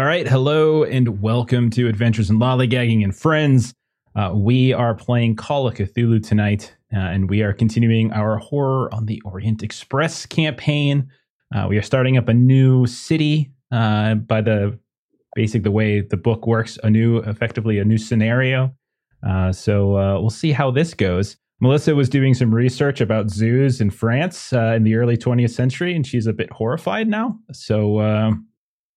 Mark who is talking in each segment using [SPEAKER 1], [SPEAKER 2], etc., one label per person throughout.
[SPEAKER 1] All right, hello and welcome to Adventures in Lollygagging and Friends. Uh, we are playing Call of Cthulhu tonight, uh, and we are continuing our Horror on the Orient Express campaign. Uh, we are starting up a new city uh, by the basic the way the book works, a new, effectively a new scenario. Uh, so uh, we'll see how this goes. Melissa was doing some research about zoos in France in the early 20th century, and she's a bit horrified now. So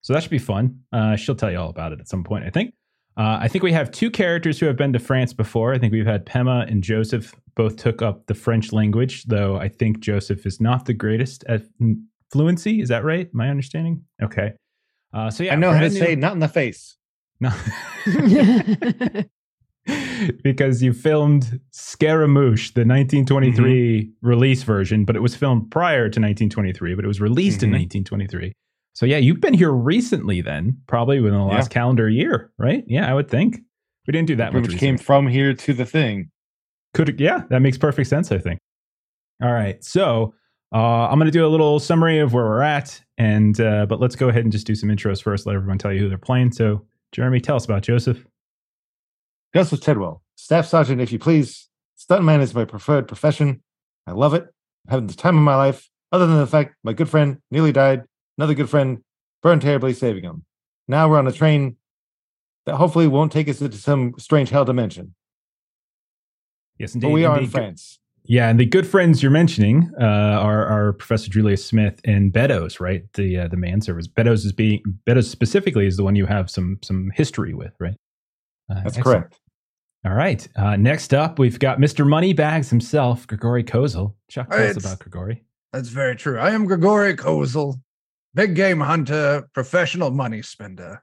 [SPEAKER 1] so that should be fun. Uh, she'll tell you all about it at some point, I think. Uh, I think we have two characters who have been to France before. I think we've had Pema and Joseph both took up the French language, though I think Joseph is not the greatest at fluency. Is that right? My understanding? Okay. Uh, so yeah,
[SPEAKER 2] I know how to new... say not in the face.
[SPEAKER 1] No. because you filmed Scaramouche, the 1923 mm-hmm. release version, but it was filmed prior to 1923, but it was released mm-hmm. in 1923. So yeah, you've been here recently then, probably within the last yeah. calendar year, right? Yeah, I would think. We didn't do that
[SPEAKER 2] much. Which came from here to the thing.
[SPEAKER 1] Could yeah, that makes perfect sense, I think. All right. So uh, I'm going to do a little summary of where we're at, and uh, but let's go ahead and just do some intros first. Let everyone tell you who they're playing. So, Jeremy, tell us about Joseph.
[SPEAKER 2] Joseph Tidwell, staff sergeant, if you please. Stuntman is my preferred profession. I love it. I'm having the time of my life. Other than the fact my good friend nearly died another good friend burned terribly, saving him. Now we're on a train that hopefully won't take us into some strange hell dimension.
[SPEAKER 1] Yes, indeed.
[SPEAKER 2] But we are
[SPEAKER 1] indeed.
[SPEAKER 2] in France.
[SPEAKER 1] Yeah, and the good friends you're mentioning uh, are, are Professor Julius Smith and Beddoes, right? The uh, the manservants. Beddoes is being Beddoes specifically is the one you have some some history with, right?
[SPEAKER 2] Uh, That's excellent. correct.
[SPEAKER 1] All right. Uh, next up, we've got Mr. Moneybags himself, Grigori Kozel. Chuck, tell us about Grigori.
[SPEAKER 3] That's very true. I am Grigori Kozel, big game hunter, professional money spender.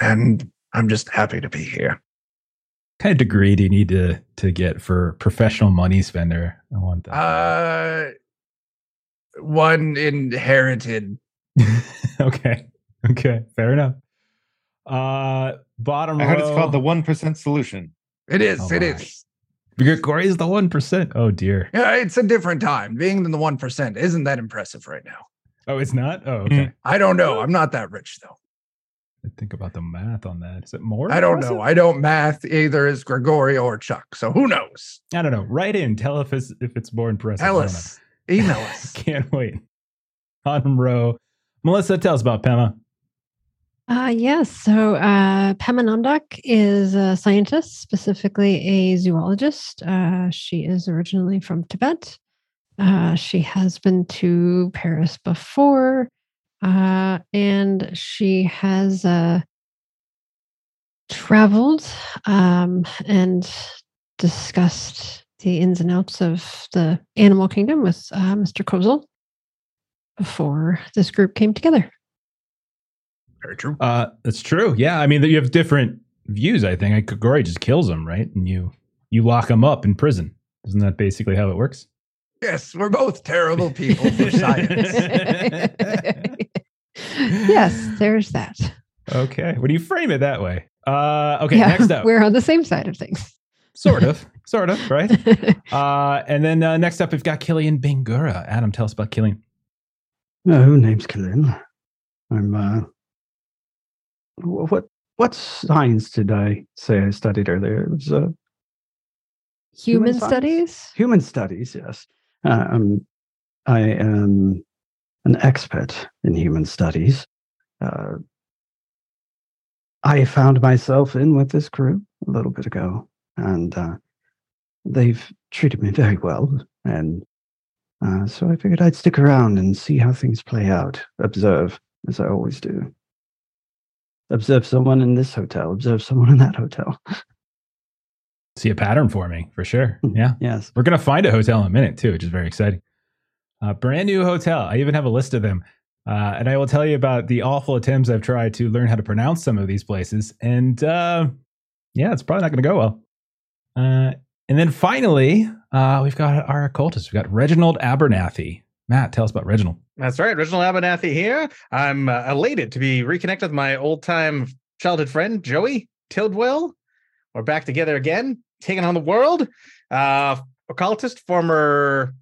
[SPEAKER 3] And I'm just happy to be here.
[SPEAKER 1] What kind of degree do you need to to get for professional money spender? I want that.
[SPEAKER 3] Uh one inherited.
[SPEAKER 1] okay. Okay. Fair enough. Uh bottom
[SPEAKER 2] I heard it's called the one percent solution.
[SPEAKER 3] It is. Oh, it my. is.
[SPEAKER 1] Corey is the one percent. Oh dear.
[SPEAKER 3] Yeah, it's a different time. Being in the one percent isn't that impressive right now.
[SPEAKER 1] Oh, it's not. Oh, okay. Mm,
[SPEAKER 3] I don't know. I'm not that rich though.
[SPEAKER 1] I think about the math on that. Is it more?
[SPEAKER 3] I don't know. I don't math either as Grigori or Chuck. So who knows?
[SPEAKER 1] I don't know. Write in. Tell if it's if it's more impressive.
[SPEAKER 3] Tell us. Email us.
[SPEAKER 1] Can't wait. Bottom row. Melissa, tell us about Pema.
[SPEAKER 4] Uh, yes. So uh, Pema Namdak is a scientist, specifically a zoologist. Uh, she is originally from Tibet. Uh, she has been to Paris before, uh, and she has uh, traveled um, and discussed the ins and outs of the animal kingdom with uh, Mr. Kozel before this group came together.
[SPEAKER 3] Very true.
[SPEAKER 1] Uh, that's true. Yeah, I mean, you have different views. I think like, Grigory just kills him, right? And you you lock him up in prison. Isn't that basically how it works?
[SPEAKER 3] Yes, we're both terrible people for science.
[SPEAKER 4] yes, there's that.
[SPEAKER 1] Okay. When you frame it that way. Uh, okay, yeah, next up.
[SPEAKER 4] We're on the same side of things.
[SPEAKER 1] Sort of. sort of, right? uh, and then uh, next up, we've got Cilian Bangura. Adam, tell us about Cilian.
[SPEAKER 5] No, name's Cilian. I'm, uh, what, what science did I say I studied earlier? It was, uh,
[SPEAKER 4] human, human studies?
[SPEAKER 5] Human studies, yes. Um, I am an expert in human studies. Uh, I found myself in with this crew a little bit ago, and uh, they've treated me very well. And uh, so I figured I'd stick around and see how things play out, observe, as I always do. Observe someone in this hotel, observe someone in that hotel.
[SPEAKER 1] see a pattern for me for sure. Hmm. Yeah.
[SPEAKER 5] yes.
[SPEAKER 1] We're going to find a hotel in a minute too, which is very exciting. Uh, brand new hotel. I even have a list of them. Uh, and I will tell you about the awful attempts I've tried to learn how to pronounce some of these places. And uh, yeah, it's probably not going to go well. Uh, and then finally, uh, we've got our occultist. We've got Reginald Abernathy. Matt, tell us about Reginald.
[SPEAKER 6] That's right. Reginald Abernathy here. I'm uh, elated to be reconnected with my old time childhood friend, Joey Tidwell. We're back together again taken on the world. Uh, occultist, former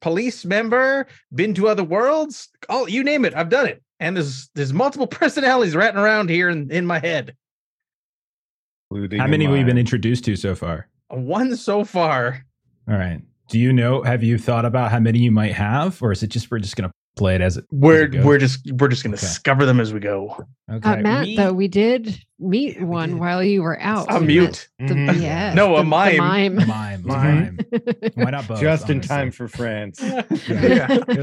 [SPEAKER 6] police member, been to other worlds. Oh, you name it, I've done it. and there's there's multiple personalities ratting around here in, in my head.
[SPEAKER 2] Including
[SPEAKER 1] How many have we been introduced to so far?
[SPEAKER 6] One so far.
[SPEAKER 1] All right. Do you know? Have you thought about how many you might have, or is it just we're just gonna play it as it?
[SPEAKER 6] We're
[SPEAKER 1] as it goes?
[SPEAKER 6] we're just we're just gonna
[SPEAKER 1] Okay.
[SPEAKER 6] discover them as we go.
[SPEAKER 1] okay.
[SPEAKER 4] Uh, Matt,
[SPEAKER 1] we-
[SPEAKER 4] though, we did meet
[SPEAKER 1] Yeah,
[SPEAKER 4] one
[SPEAKER 1] did.
[SPEAKER 4] while you were out.
[SPEAKER 6] A
[SPEAKER 4] We
[SPEAKER 6] mute.
[SPEAKER 4] met The,
[SPEAKER 2] Mhm.
[SPEAKER 4] yes,
[SPEAKER 6] No, a
[SPEAKER 4] the- the
[SPEAKER 6] mime.
[SPEAKER 4] mime.
[SPEAKER 1] mime,
[SPEAKER 2] Mime.
[SPEAKER 1] mime. Why not both?
[SPEAKER 2] Just in time for France.
[SPEAKER 1] Yeah.
[SPEAKER 6] Yeah.
[SPEAKER 1] It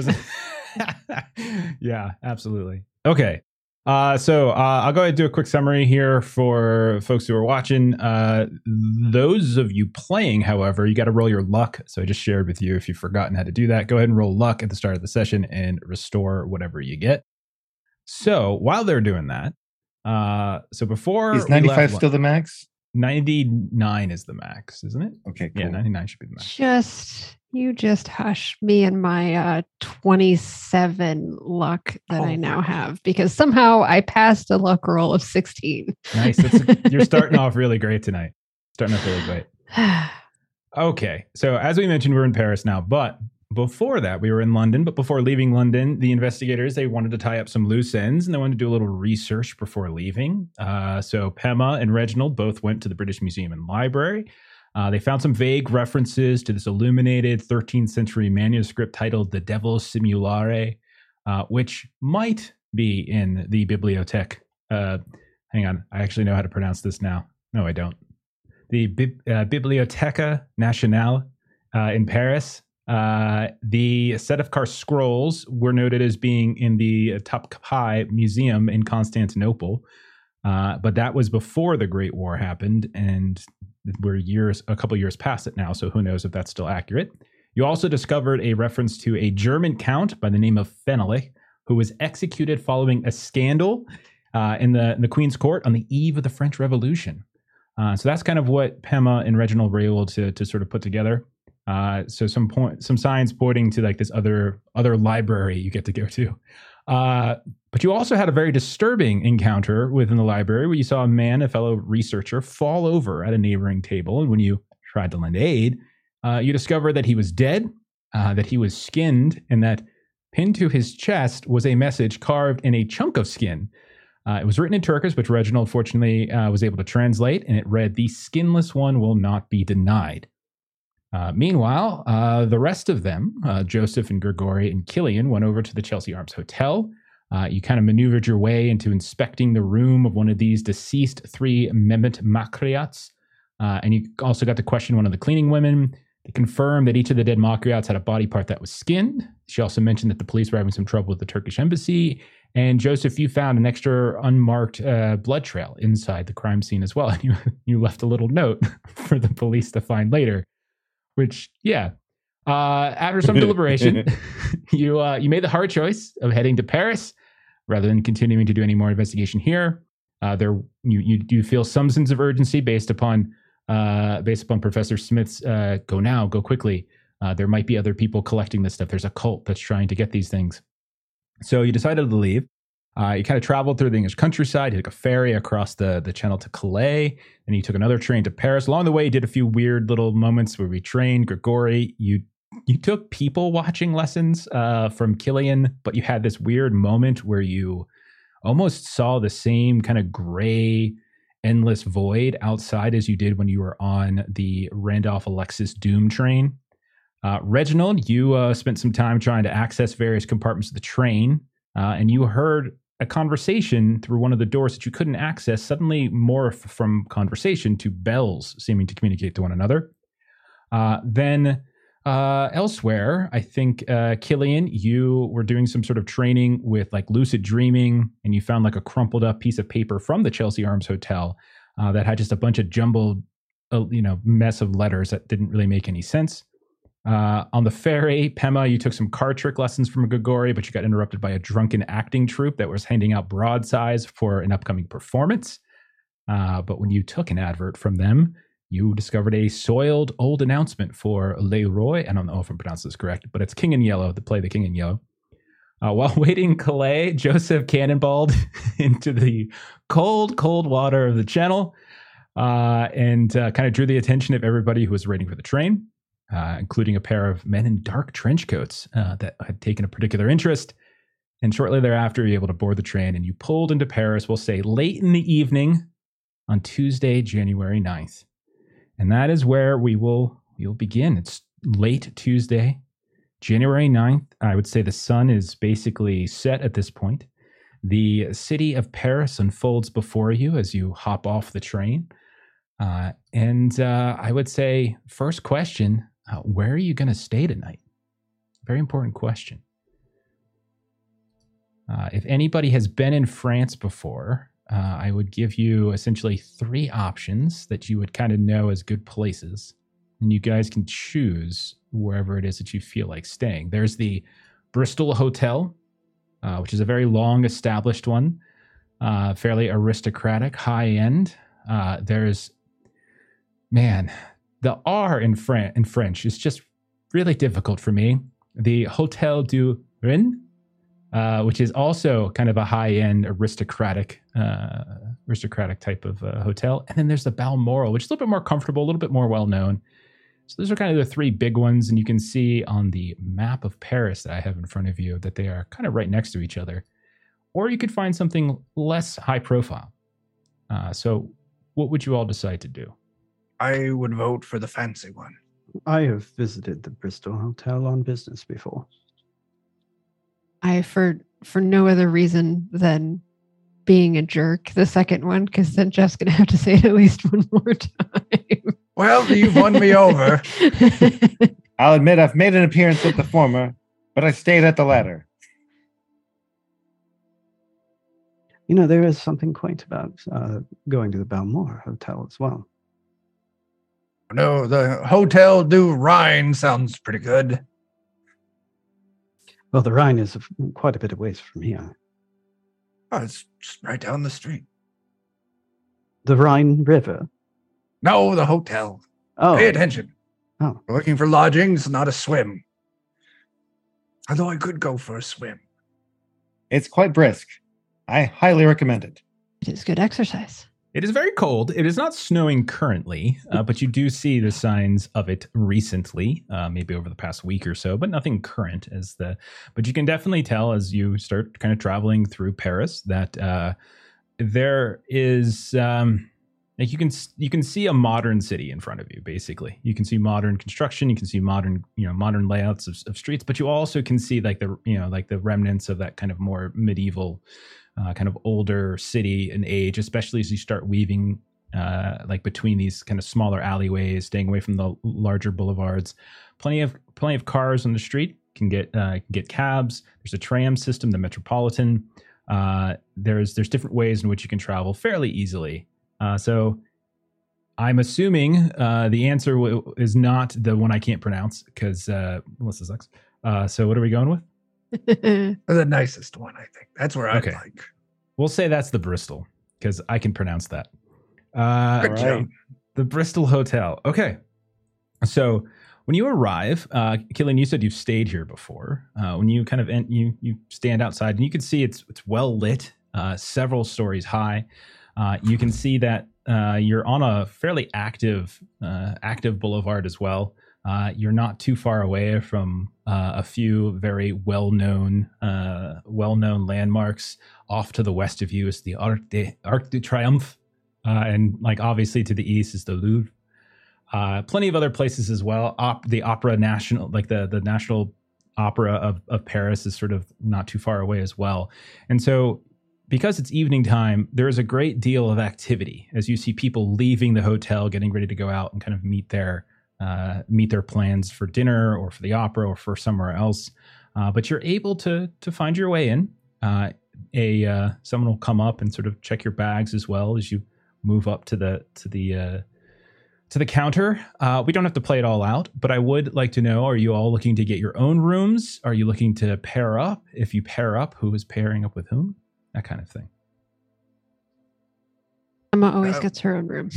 [SPEAKER 1] yeah, absolutely. Okay. Uh, so uh, I'll go ahead and do a quick summary here for folks who are watching. Uh, those of you playing, however, you got to roll your luck. So I just shared with you if you've forgotten how to do that. Go ahead and roll luck at the start of the session and restore whatever you get. So while they're doing that, uh, so before
[SPEAKER 2] Is 95
[SPEAKER 1] lu-
[SPEAKER 2] still the max?
[SPEAKER 1] 99 is the max, isn't it?
[SPEAKER 2] Okay, cool.
[SPEAKER 1] Yeah, 99 should be the max.
[SPEAKER 4] Just you just hush me and my uh 27 luck that I
[SPEAKER 6] Oh,
[SPEAKER 4] now
[SPEAKER 6] wow.
[SPEAKER 4] have because somehow I passed a luck roll of 16.
[SPEAKER 1] Nice. That's, you're starting off really great tonight. Starting off really great. Okay. So, as we mentioned, we're in Paris now, but before that, we were in London. But before leaving London, the investigators they wanted to tie up some loose ends and they wanted to do a little research before leaving. Uh, so, Pema and Reginald both went to the British Museum and Library. Uh, they found some vague references to this illuminated 13th century manuscript titled "The devil Simulare," uh, which might be in the Bibliothèque. Uh, hang on, I actually know how to pronounce this now. No, I don't the Bib- uh, Biblioteca Nationale uh, in Paris. Uh, the Sedefkar scrolls were noted as being in the Topkapi Museum in Constantinople, uh, but that was before the Great War happened, and we're years, a couple years past it now. So who knows if that's still accurate? You also discovered a reference to a German count by the name of Fenalik, who was executed following a scandal uh, in the in the Queen's Court on the eve of the French Revolution. Uh, so that's kind of what Pema and Reginald were able to to sort of put together. Uh, so some point, some signs pointing to like this other other library you get to go to. Uh, but you also had a very disturbing encounter within the library where you saw a man, a fellow researcher, fall over at a neighboring table, and when you tried to lend aid, uh, you discovered that he was dead, uh, that he was skinned, and that pinned to his chest was a message carved in a chunk of skin. Uh, it was written in Turkish, which Reginald fortunately uh, was able to translate, and it read, "The skinless one will not be denied." Uh, meanwhile, uh, the rest of them, uh, Joseph and Grigori and Cilian, went over to the Chelsea Arms Hotel. Uh, you kind of maneuvered your way into inspecting the room of one of these deceased three Mehmet Makryats. Uh, and you also got to question one of the cleaning women. They confirmed that each of the dead Makryats had a body part that was skinned. She also mentioned that the police were having some trouble with the Turkish embassy. And Joseph, you found an extra unmarked blood trail inside the crime scene as well. And you, you left a little note for the police to find later, which, yeah. Uh, after some deliberation, you uh, you made the hard choice of heading to Paris rather than continuing to do any more investigation here. Uh, there, you you do feel some sense of urgency based upon uh, based upon Professor Smith's uh, "go now, go quickly." Uh, there might be other people collecting this stuff. There's a cult that's trying to get these things. So you decided to leave. Uh, you kind of traveled through the English countryside. He took a ferry across the, the channel to Calais, and he took another train to Paris. Along the way, he did a few weird little moments where we trained Grigori. You you took people watching lessons uh, from Cilian, but you had this weird moment where you almost saw the same kind of gray, endless void outside as you did when you were on the Randolph Alexis Doom train. Uh, Reginald, you uh, spent some time trying to access various compartments of the train, uh, and you heard a conversation through one of the doors that you couldn't access suddenly morph from conversation to bells seeming to communicate to one another. Uh, then uh, elsewhere, I think uh, Cilian, you were doing some sort of training with like lucid dreaming, and you found like a crumpled up piece of paper from the Chelsea Arms Hotel uh, that had just a bunch of jumbled, uh, you know, mess of letters that didn't really make any sense. Uh, on the ferry, Pema, you took some card trick lessons from Grigori, but you got interrupted by a drunken acting troupe that was handing out broadsides for an upcoming performance. Uh, but when you took an advert from them, you discovered a soiled old announcement for Leroy. I don't know if I'm pronouncing this correct, but it's King in Yellow, the play The King in Yellow. Uh, while waiting in Calais, Joseph cannonballed into the cold, cold water of the channel uh, and uh, kind of drew the attention of everybody who was waiting for the train, uh, including a pair of men in dark trench coats uh, that had taken a particular interest. And shortly thereafter, you're able to board the train and you pulled into Paris, we'll say late in the evening on Tuesday, January 9th. And that is where we will we'll begin. It's late Tuesday, January 9th. I would say the sun is basically set at this point. The city of Paris unfolds before you as you hop off the train. Uh, and uh, I would say, first question uh, where are you going to stay tonight? Very important question. Uh, if anybody has been in France before, uh, I would give you essentially three options that you would kind of know as good places. And you guys can choose wherever it is that you feel like staying. There's the Bristol Hotel, uh, which is a very long established one, uh, fairly aristocratic, high end. Uh, there's, man, the R in, Fran- in French is just really difficult for me. The Hotel du Rhin, uh, which is also kind of a high-end aristocratic, uh, aristocratic type of uh, hotel. And then there's the Balmoral, which is a little bit more comfortable, a little bit more well-known. So those are kind of the three big ones, and you can see on the map of Paris that I have in front of you that they are kind of right next to each other. Or you could find something less high profile. Uh, so, what would you all decide to do?
[SPEAKER 3] I would vote for the fancy one.
[SPEAKER 5] I have visited the Bristol Hotel on business before.
[SPEAKER 4] I for for no other reason than being a jerk. The second one, because then Jeff's gonna have to say it at least one more time.
[SPEAKER 3] Well, you've won me over.
[SPEAKER 2] I'll admit I've made an appearance at the former, but I stayed at the latter.
[SPEAKER 5] You know, there is something quaint about uh, going to the Balmoral Hotel as well.
[SPEAKER 3] No, the Hotel du Rhine sounds pretty good.
[SPEAKER 5] Well, the Rhine is quite a bit of ways from here.
[SPEAKER 3] Oh, it's just right down the street.
[SPEAKER 5] The Rhine River.
[SPEAKER 3] No, the hotel.
[SPEAKER 5] Oh,
[SPEAKER 3] Pay attention.
[SPEAKER 5] Oh.
[SPEAKER 3] We're looking for lodgings, not a swim. Although I could go for a swim.
[SPEAKER 2] It's quite brisk. I highly recommend it.
[SPEAKER 4] it is good exercise.
[SPEAKER 1] It is very cold. It is not snowing currently, uh, but you do see the signs of it recently, uh, maybe over the past week or so, but nothing current as the. But you can definitely tell as you start kind of traveling through Paris that uh, there is. Um, like you can you can see a modern city in front of you basically you can see modern construction you can see modern you know modern layouts of, of streets but you also can see like the you know like the remnants of that kind of more medieval uh, kind of older city and age especially as you start weaving uh, like between these kind of smaller alleyways staying away from the larger boulevards plenty of plenty of cars on the street can get uh, get cabs there's a tram system the metropolitan uh, there's there's different ways in which you can travel fairly easily uh, so I'm assuming uh, the answer w- is not the one I can't pronounce because uh, Melissa sucks. Uh, so what are we going with?
[SPEAKER 3] The nicest one, I think. That's where I'd
[SPEAKER 1] Okay.
[SPEAKER 3] like.
[SPEAKER 1] We'll say that's the Bristol because I can pronounce that. Uh,
[SPEAKER 3] Good
[SPEAKER 2] All
[SPEAKER 3] job.
[SPEAKER 2] right.
[SPEAKER 1] the Bristol Hotel. Okay. So when you arrive, uh, Cilian, you said you've stayed here before. Uh, when you kind of en- you you stand outside and you can see it's it's well lit, uh, several stories high. Uh, you can see that uh, you're on a fairly active uh, active boulevard as well. Uh, you're not too far away from uh, a few very well-known uh, well-known landmarks. Off to the west of you is the Arc de Arc de Triomphe, uh, and like obviously to the east is the Louvre. Uh, plenty of other places as well. Op- the Opera National, like the the National Opera of of Paris, is sort of not too far away as well. And so, because it's evening time, there is a great deal of activity as you see people leaving the hotel, getting ready to go out and kind of meet their uh, meet their plans for dinner or for the opera or for somewhere else. Uh, but you're able to to find your way in. Uh, a uh, someone will come up and sort of check your bags as well as you move up to the to the uh, to the counter. Uh, we don't have to play it all out, but I would like to know: Are you all looking to get your own rooms? Are you looking to pair up? If you pair up, who is pairing up with whom? That kind of thing.
[SPEAKER 4] Emma always
[SPEAKER 3] Uh,
[SPEAKER 4] gets her own room.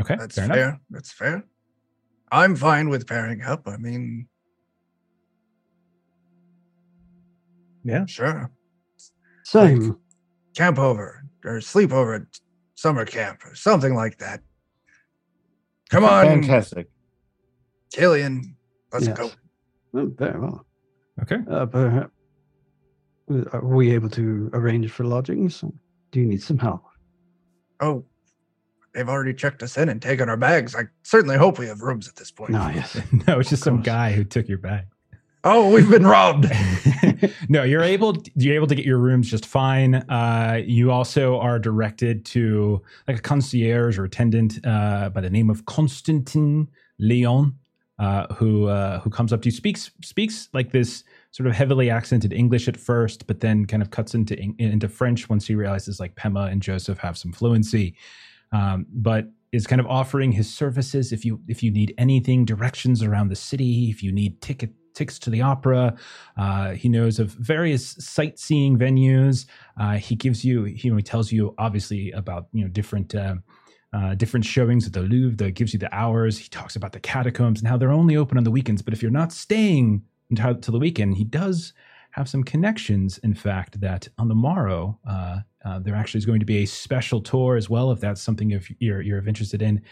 [SPEAKER 1] Okay,
[SPEAKER 3] That's
[SPEAKER 1] fair
[SPEAKER 3] fair.
[SPEAKER 1] enough.
[SPEAKER 3] That's fair. I'm fine with pairing up. I mean,
[SPEAKER 6] Yeah.
[SPEAKER 3] sure.
[SPEAKER 5] Same.
[SPEAKER 3] Camp over or sleep over at summer camp or something like that. Come on,
[SPEAKER 2] Fantastic.
[SPEAKER 3] Cilian. Let's
[SPEAKER 5] Yes.
[SPEAKER 3] go.
[SPEAKER 5] Oh, very well.
[SPEAKER 1] Okay.
[SPEAKER 5] Uh, perha- Uh, Are we able to arrange for lodgings? Do you need some help?
[SPEAKER 3] Oh, they've already checked us in and taken our bags. I certainly hope we have rooms at this point.
[SPEAKER 5] No, yes.
[SPEAKER 1] no, it's just some guy who took your bag.
[SPEAKER 3] Oh, we've been robbed.
[SPEAKER 1] no, you're able you're able to get your rooms just fine. Uh, you also are directed to like a concierge or attendant uh, by the name of Constantin Leon, uh, who uh, who comes up to you speaks speaks like this sort of heavily accented English at first, but then kind of cuts into into French once he realizes like Pema and Joseph have some fluency, um, but is kind of offering his services if you if you need anything directions around the city if you need ticket tickets to the opera uh, he knows of various sightseeing venues uh, he gives you he tells you obviously about you know different uh, uh, different showings at the Louvre that gives you the hours. He talks about the catacombs and how they're only open on the weekends. But if you're not staying until to the weekend, he does have some connections. In fact, that on the morrow, uh, uh, there actually is going to be a special tour as well, if that's something if you're you're interested in.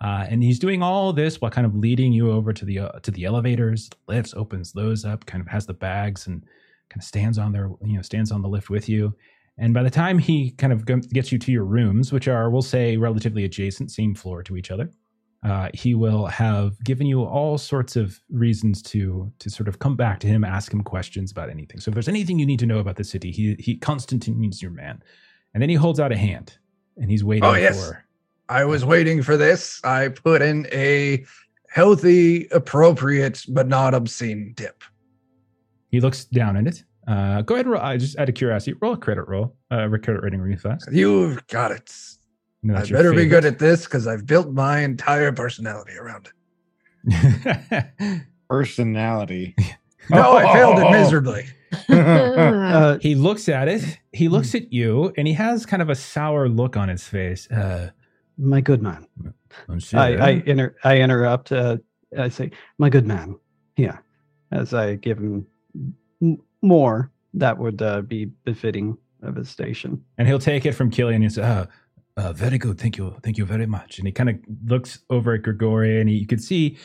[SPEAKER 1] Uh, and he's doing all this while kind of leading you over to the uh, to the elevators, lifts, opens those up, kind of has the bags and kind of stands on there, you know, stands on the lift with you. And by the time he kind of gets you to your rooms, which are, we'll say, relatively adjacent, same floor to each other, uh, he will have given you all sorts of reasons to to sort of come back to him, ask him questions about anything. So if there's anything you need to know about the city, he he Constantine's your man. And then he holds out a hand, and he's waiting
[SPEAKER 3] Oh, yes.
[SPEAKER 1] for.
[SPEAKER 3] I was waiting for this. I put in a healthy, appropriate, but not obscene tip.
[SPEAKER 1] He looks down at it. Uh, go ahead, and roll, uh, just out of curiosity, roll a credit roll, uh, credit rating really fast.
[SPEAKER 3] You've got it.
[SPEAKER 1] No,
[SPEAKER 3] I
[SPEAKER 1] that's your
[SPEAKER 3] better be good at this because I've built my entire personality around it.
[SPEAKER 2] Personality.
[SPEAKER 3] No, I failed it miserably.
[SPEAKER 5] Uh,
[SPEAKER 1] he looks at it. He
[SPEAKER 3] Hmm.
[SPEAKER 1] looks at you, and he has kind of a sour look on his face. Uh,
[SPEAKER 5] my good man.
[SPEAKER 1] monsieur,
[SPEAKER 5] I, I, inter- I interrupt. Uh, I say, my good man. Yeah. As I give him m- more that would uh, be befitting of his station.
[SPEAKER 1] and he'll take it from Cilian and say, uh, uh, "Very good, thank you, thank you very much." And he kind of looks over at Grigori, and he, you can see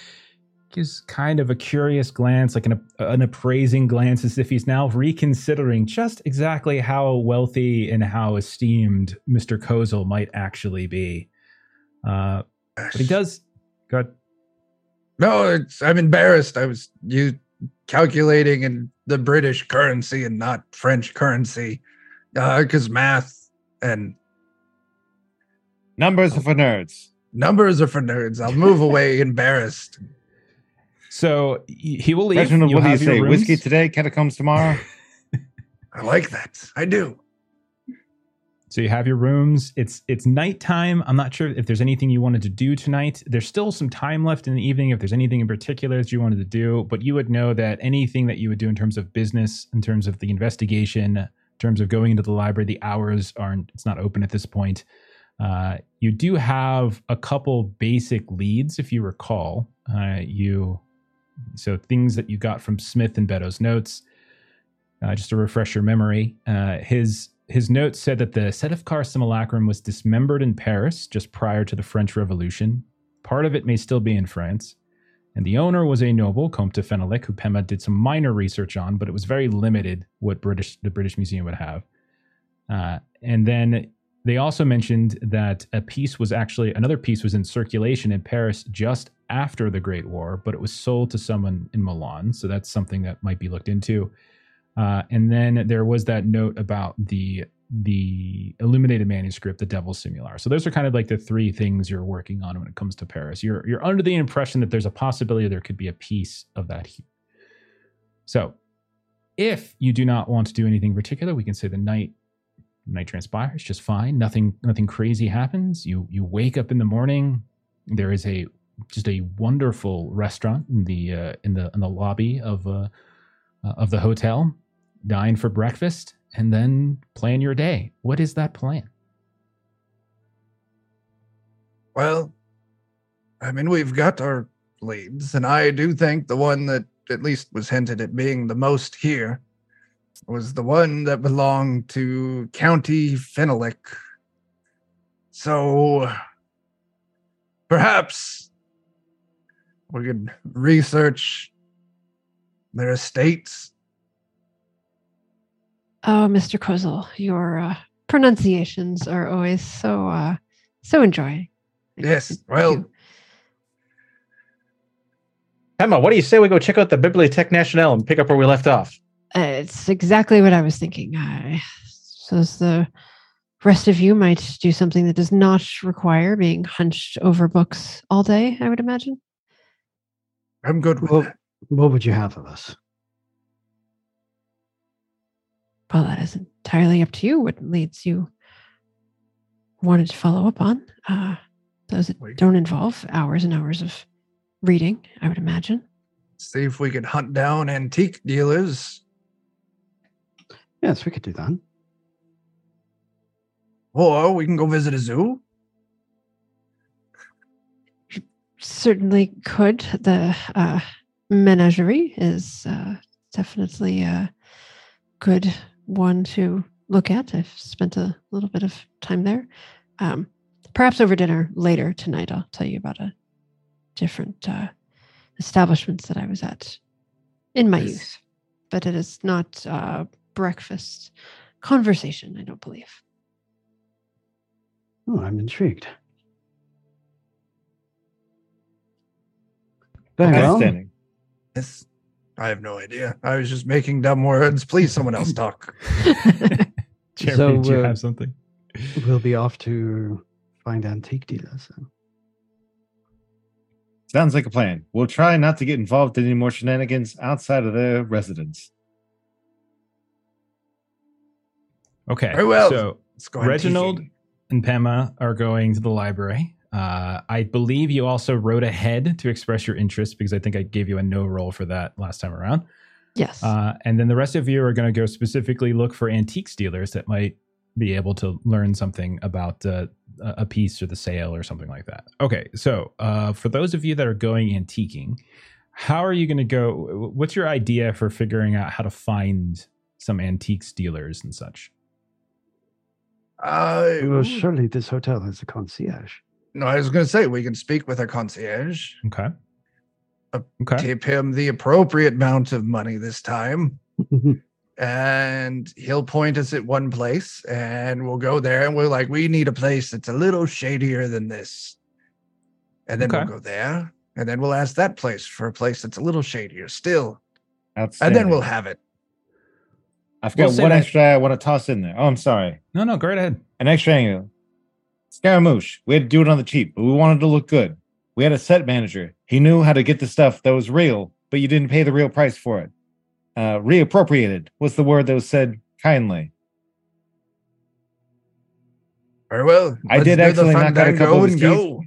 [SPEAKER 1] gives kind of a curious glance, like an an appraising glance, as if he's now reconsidering just exactly how wealthy and how esteemed Mister Kozel might actually be. Uh, but he does. Go ahead.
[SPEAKER 3] No, it's, I'm embarrassed. I was you calculating in the British currency and not French currency because math and
[SPEAKER 2] Numbers are for nerds.
[SPEAKER 3] numbers are for nerds. I'll move away embarrassed.
[SPEAKER 1] So he he will leave.
[SPEAKER 2] Reginald,
[SPEAKER 1] You'll
[SPEAKER 2] what do you say?
[SPEAKER 1] rooms.
[SPEAKER 2] Whiskey today, catacombs tomorrow?
[SPEAKER 3] I like that. I do.
[SPEAKER 1] So you have your rooms. It's it's nighttime. I'm not sure if there's anything you wanted to do tonight. There's still some time left in the evening if there's anything in particular that you wanted to do, but you would know that anything that you would do in terms of business, in terms of the investigation, in terms of going into the library, the hours aren't it's not open at this point. Uh, you do have a couple basic leads if you recall. Uh, you so things that you got from Smith and Beddoes notes. Uh, just to refresh your memory, uh, his his notes said that the set Sedefkar simulacrum was dismembered in Paris just prior to the French Revolution. Part of it may still be in France. And the owner was a noble, Comte de Fenalik, who Pema did some minor research on, but it was very limited what British the British Museum would have. Uh, and then they also mentioned that a piece was actually another piece was in circulation in Paris just after the Great War, but it was sold to someone in Milan. So that's something that might be looked into. Uh, and then there was that note about the the illuminated manuscript, the Devil's Simular. So those are kind of like the three things you're working on when it comes to Paris. You're you're under the impression that there's a possibility there could be a piece of that here. So if you do not want to do anything particular, we can say the night night transpires just fine. Nothing nothing crazy happens. You you wake up in the morning. There is a just a wonderful restaurant in the uh, in the in the lobby of uh, uh, of the hotel. Dine for breakfast and then plan your day. What is that plan?
[SPEAKER 3] Well, I mean, we've got our leads, and I do think the one that at least was hinted at being the most here was the one that belonged to County Fenalik. So perhaps we could research their estates.
[SPEAKER 4] Oh, Mr. Kozel, your uh, pronunciations are always so uh, so enjoying.
[SPEAKER 3] Yes, well-
[SPEAKER 4] you.
[SPEAKER 6] Pema, what do you say we go check out the Bibliothèque Nationale and pick up where we left off?
[SPEAKER 4] Uh, it's exactly what I was thinking. I suppose the rest of you might do something that does not require being hunched over books all day. I would imagine.
[SPEAKER 3] I'm good with
[SPEAKER 5] Well,
[SPEAKER 3] that.
[SPEAKER 5] what would you have of us?
[SPEAKER 4] Well, that is entirely up to you. What leads you wanted to follow up on uh, those that
[SPEAKER 3] We-
[SPEAKER 4] don't involve hours and hours of reading. I would imagine.
[SPEAKER 3] See if we could hunt down antique dealers,
[SPEAKER 5] Yes, we could do that.
[SPEAKER 3] or we can go visit a zoo.
[SPEAKER 4] certainly could. The uh, menagerie is uh, definitely a good one to look at. I've spent a little bit of time there. Um, perhaps over dinner later tonight, I'll tell you about a different uh, establishments that I was at in my
[SPEAKER 3] Nice.
[SPEAKER 4] youth, but it is not uh, breakfast conversation. I don't believe.
[SPEAKER 5] Oh, I'm intrigued. Very well.
[SPEAKER 3] Yes. I have no idea. I was just making dumb words. Please, someone else talk.
[SPEAKER 1] Jeremy,
[SPEAKER 5] So,
[SPEAKER 1] do you
[SPEAKER 5] uh,
[SPEAKER 1] have something?
[SPEAKER 5] We'll be off to find antique dealers. then.
[SPEAKER 2] Sounds like a plan. We'll try not to get involved in any more shenanigans outside of their residence.
[SPEAKER 1] Okay.
[SPEAKER 3] Very well.
[SPEAKER 1] So
[SPEAKER 3] Let's go and
[SPEAKER 1] Reginald
[SPEAKER 3] teaching.
[SPEAKER 1] and Pema are going to the library. Uh, I believe you also wrote ahead to express your interest because I think I gave you a no roll for that last time around.
[SPEAKER 4] yes.
[SPEAKER 1] Uh, and then the rest of you are going to go specifically look for antiques dealers that might be able to learn something about uh, a a piece or the sale or something like that. Okay, so uh, for those of you that are going antiquing, how are you going to go? What's your idea for figuring out how to find some antiques dealers and such?
[SPEAKER 3] Uh,
[SPEAKER 5] Well, surely this hotel has a concierge.
[SPEAKER 3] no, I was going to say we can speak with our concierge,
[SPEAKER 1] Okay.
[SPEAKER 3] Uh,
[SPEAKER 1] Okay.
[SPEAKER 3] tip him the appropriate amount of money this time, and he'll point us at one place, and we'll go there, and we're like, we need a place that's a little shadier than this, and then
[SPEAKER 1] Okay.
[SPEAKER 3] we'll go there, and then we'll ask that place for a place that's a little shadier still, and then we'll have it.
[SPEAKER 2] I forgot
[SPEAKER 1] We'll
[SPEAKER 2] what extra I want to toss in there. Oh, I'm sorry.
[SPEAKER 1] No, no, go right ahead.
[SPEAKER 2] An extra angle. Scaramouche. We had to do it on the cheap, but we wanted to look good. We had a set manager. He knew how to get the stuff that was real, but you didn't pay the real price for it. Uh, reappropriated was the word that was said kindly.
[SPEAKER 3] Very well.
[SPEAKER 2] I did
[SPEAKER 3] do the
[SPEAKER 2] actually knock out a couple of his
[SPEAKER 3] and
[SPEAKER 2] teeth.
[SPEAKER 3] go.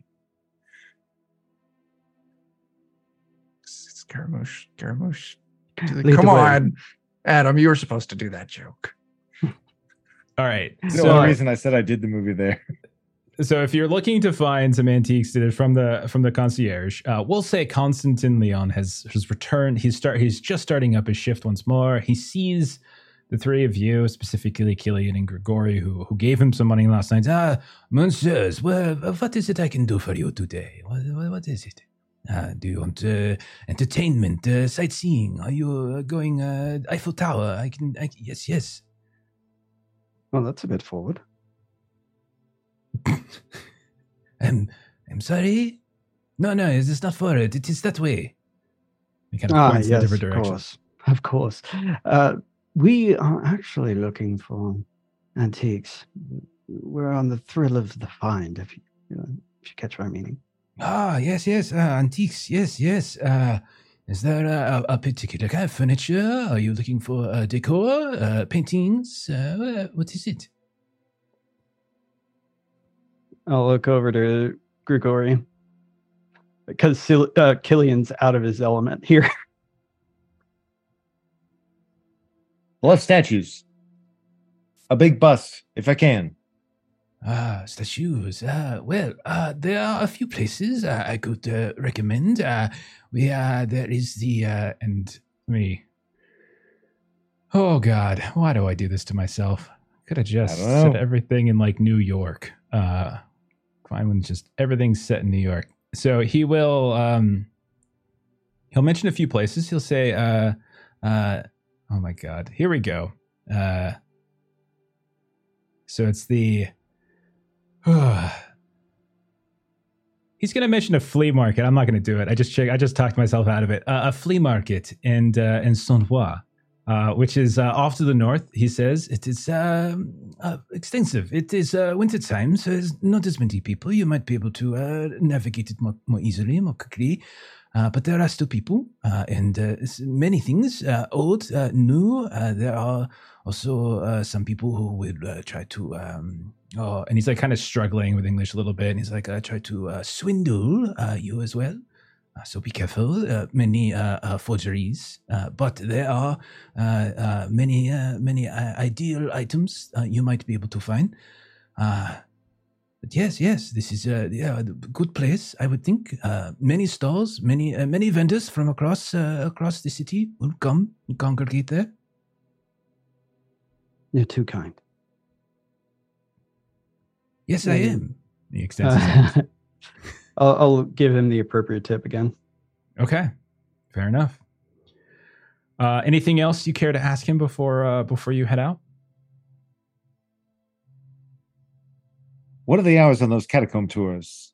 [SPEAKER 3] Scaramouche, Scaramouche. Come on, Adam. You were supposed to do that joke.
[SPEAKER 1] All right.
[SPEAKER 2] The
[SPEAKER 1] So,
[SPEAKER 2] only reason I said I did the movie there.
[SPEAKER 1] so if you're looking to find some antiques that are from the from the concierge, uh, we'll say Constantin Leon has has returned. He's start he's just starting up his shift once more. He sees the three of you, specifically Cilian and Grigori, who who gave him some money last night. Ah, monsieurs, well, what is it I can do for you today? What, what, what is it? Uh, do you want uh, entertainment, uh, sightseeing? Are you uh, going uh, Eiffel Tower? I can, I, yes, yes.
[SPEAKER 5] Well, that's a bit forward.
[SPEAKER 1] I'm, I'm sorry. No, no, it is not forward. It is that way. He kind of
[SPEAKER 5] Ah,
[SPEAKER 1] points in
[SPEAKER 5] yes,
[SPEAKER 1] different
[SPEAKER 5] of course, of course. Uh, we are actually looking for antiques. We're on the thrill of the find, if you, uh, if you catch my meaning.
[SPEAKER 1] Ah, yes, yes, uh, antiques. Yes, yes. Uh, is there a, a particular kind of furniture? Are you looking for uh, decor, uh, paintings? Uh, what is it?
[SPEAKER 5] I'll look over to Grigori because Sil- uh, Cilian's out of his element here.
[SPEAKER 2] Love statues. A big bust, if I can.
[SPEAKER 1] Ah, statues. Uh, well, uh, there are a few places uh, I could uh, recommend. Uh, we uh, there is the uh, and me. Oh God, why do I do this to myself? Could have just said everything in like New York. Uh, fine when just everything's set in New York. So he will. Um, he'll mention a few places. He'll say, uh, uh, "Oh my God, here we go." Uh, so it's the. He's going to mention a flea market. I'm not going to do it. I just check, I just talked myself out of it. Uh, a flea market in uh, in Saint-Ouen, uh, which is uh, off to the north. He says it is um, uh, extensive. It is uh, winter time, so there's not as many people. You might be able to uh, navigate it more, more easily, more quickly. Uh, but there are still people uh, and uh, many things, old, new. There are also some people who will try to. Um, oh, and he's like kind of struggling with English a little bit. And he's like, I try to uh, swindle uh, you as well. Uh, so be careful. Uh, many uh, uh, forgeries, but there are many, many ideal items you might be able to find. But yes, yes, this is a yeah, a good place. I would think. Many stalls, many many vendors from across across the city will come and congregate there.
[SPEAKER 5] You're too kind.
[SPEAKER 1] Yes, I am. He extends his hand.
[SPEAKER 5] I'll, I'll give him the appropriate tip again.
[SPEAKER 1] Okay, fair enough. Uh, anything else you care to ask him before uh, before you head out?
[SPEAKER 2] What are the hours on those catacomb tours?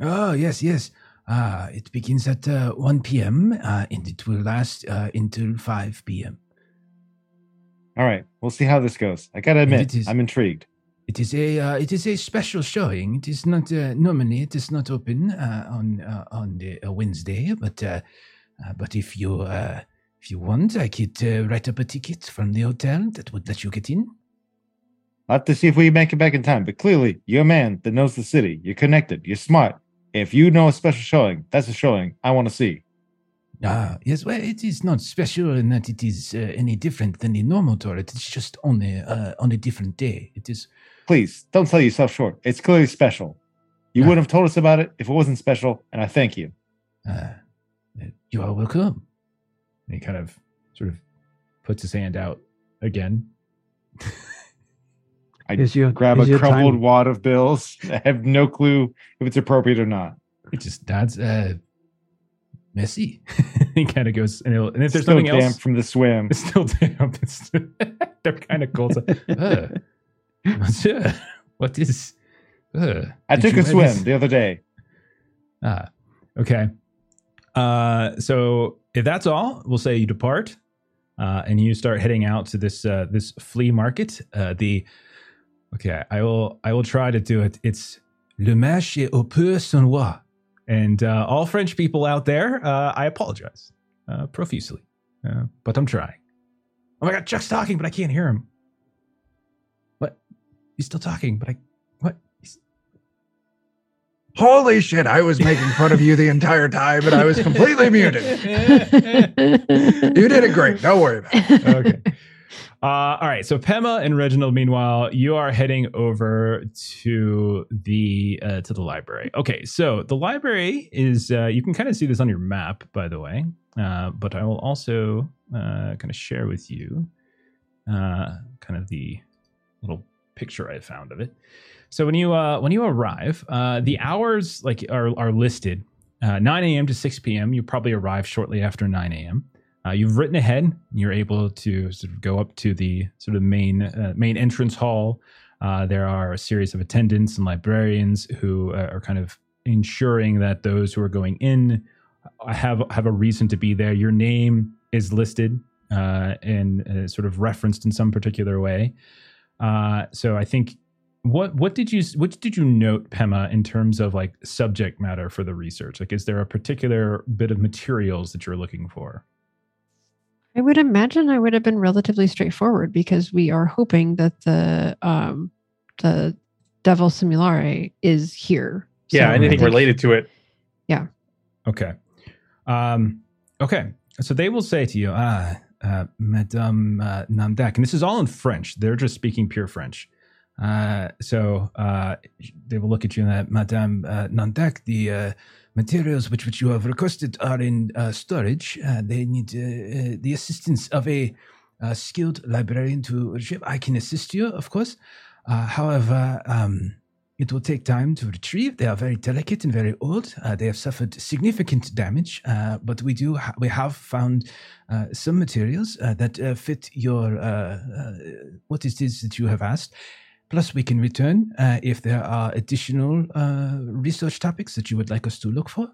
[SPEAKER 1] Oh yes, yes. Uh, it begins at uh, 1 p.m. Uh, and it will last uh, until 5 p.m.
[SPEAKER 2] All right, we'll see how this goes. I gotta admit,
[SPEAKER 1] it is-
[SPEAKER 2] I'm intrigued.
[SPEAKER 1] It is a uh, it is a special showing. It is not uh, normally it is not open uh, on uh, on the, a Wednesday, but uh, uh, but if you uh, if you want, I could uh, write up a ticket from the hotel that would let you get in.
[SPEAKER 2] I'll have to see if we make it back in time. But clearly, you're a man that knows the city. You're connected. You're smart. If you know a special showing, that's a showing I want to see.
[SPEAKER 1] Ah, yes. Well, it is not special in that it is uh, any different than the normal tour. It is just on a uh, on a different day. It is
[SPEAKER 2] Please don't sell yourself short. It's clearly special. You wouldn't have told us about it if it wasn't special, and I thank you.
[SPEAKER 1] uh, you are welcome. And he kind of sort of puts his hand out again.
[SPEAKER 2] I
[SPEAKER 5] Is your,
[SPEAKER 2] Grab
[SPEAKER 5] is
[SPEAKER 2] a
[SPEAKER 5] your
[SPEAKER 2] crumpled
[SPEAKER 5] time-
[SPEAKER 2] wad of bills. I have no clue if it's appropriate or not.
[SPEAKER 1] It just that's uh messy. he kind of goes and, he'll, and if there's
[SPEAKER 2] Still
[SPEAKER 1] nothing
[SPEAKER 2] damp
[SPEAKER 1] else,
[SPEAKER 2] from the swim.
[SPEAKER 1] it's still damp. It's they're kind of cold. So, uh, monsieur, what is? Uh,
[SPEAKER 2] I took a swim
[SPEAKER 1] this?
[SPEAKER 2] the other day.
[SPEAKER 1] Ah, okay. Uh, so if that's all, we'll say you depart, uh, and you start heading out to this uh, this flea market. Uh, the okay, I will I will try to do it. It's le marché au peu and uh, all French people out there, uh, I apologize uh, profusely, uh, but I'm trying. Oh my God, Chuck's talking, but I can't hear him. He's still talking, but I what? He's,
[SPEAKER 3] Holy shit, I was making fun of you the entire time, and I was completely muted. You did it great. Don't worry about it.
[SPEAKER 1] okay. Uh, all right. So Pema and Reginald, meanwhile, you are heading over to the uh, to the library. Okay. So the library is uh, you can kind of see this on your map, by the way. Uh, but I will also uh, kind of share with you uh, kind of the little picture I found of it. So when you uh, when you arrive, uh, the hours like are are listed. Uh, 9 a.m. to 6 p.m. You probably arrive shortly after 9 a.m. Uh, you've written ahead. And You're able to sort of go up to the sort of main uh, main entrance hall. Uh, there are a series of attendants and librarians who uh, are kind of ensuring that those who are going in have have a reason to be there. Your name is listed uh, and uh, sort of referenced in some particular way. Uh, so I think what what did you what did you note, Pema, in terms of like subject matter for the research? Like, is there a particular bit of materials that you're looking for?
[SPEAKER 4] I would imagine I would have been relatively straightforward because we are hoping that the um the devil simulare is here.
[SPEAKER 6] Yeah,
[SPEAKER 4] So
[SPEAKER 6] anything related to it. Yeah.
[SPEAKER 1] Okay. Um, okay. So they will say to you, ah, uh, Madame uh, Namdak, and this is all in French. They're just speaking pure French. Uh, so uh, they will look at you and that, Madame uh, Namdak, the uh, materials which, which you have requested are in uh, storage. Uh, they need uh, uh, the assistance of a uh, skilled librarian to retrieve. I can assist you, of course. Uh, however, um, it will take time to retrieve. They are very delicate and very old. Uh, they have suffered significant damage, uh, but we do ha- we have found uh, some materials uh, that uh, fit your uh, what it is that you have asked. plus, we can return if there are additional research topics that you would like us to look for.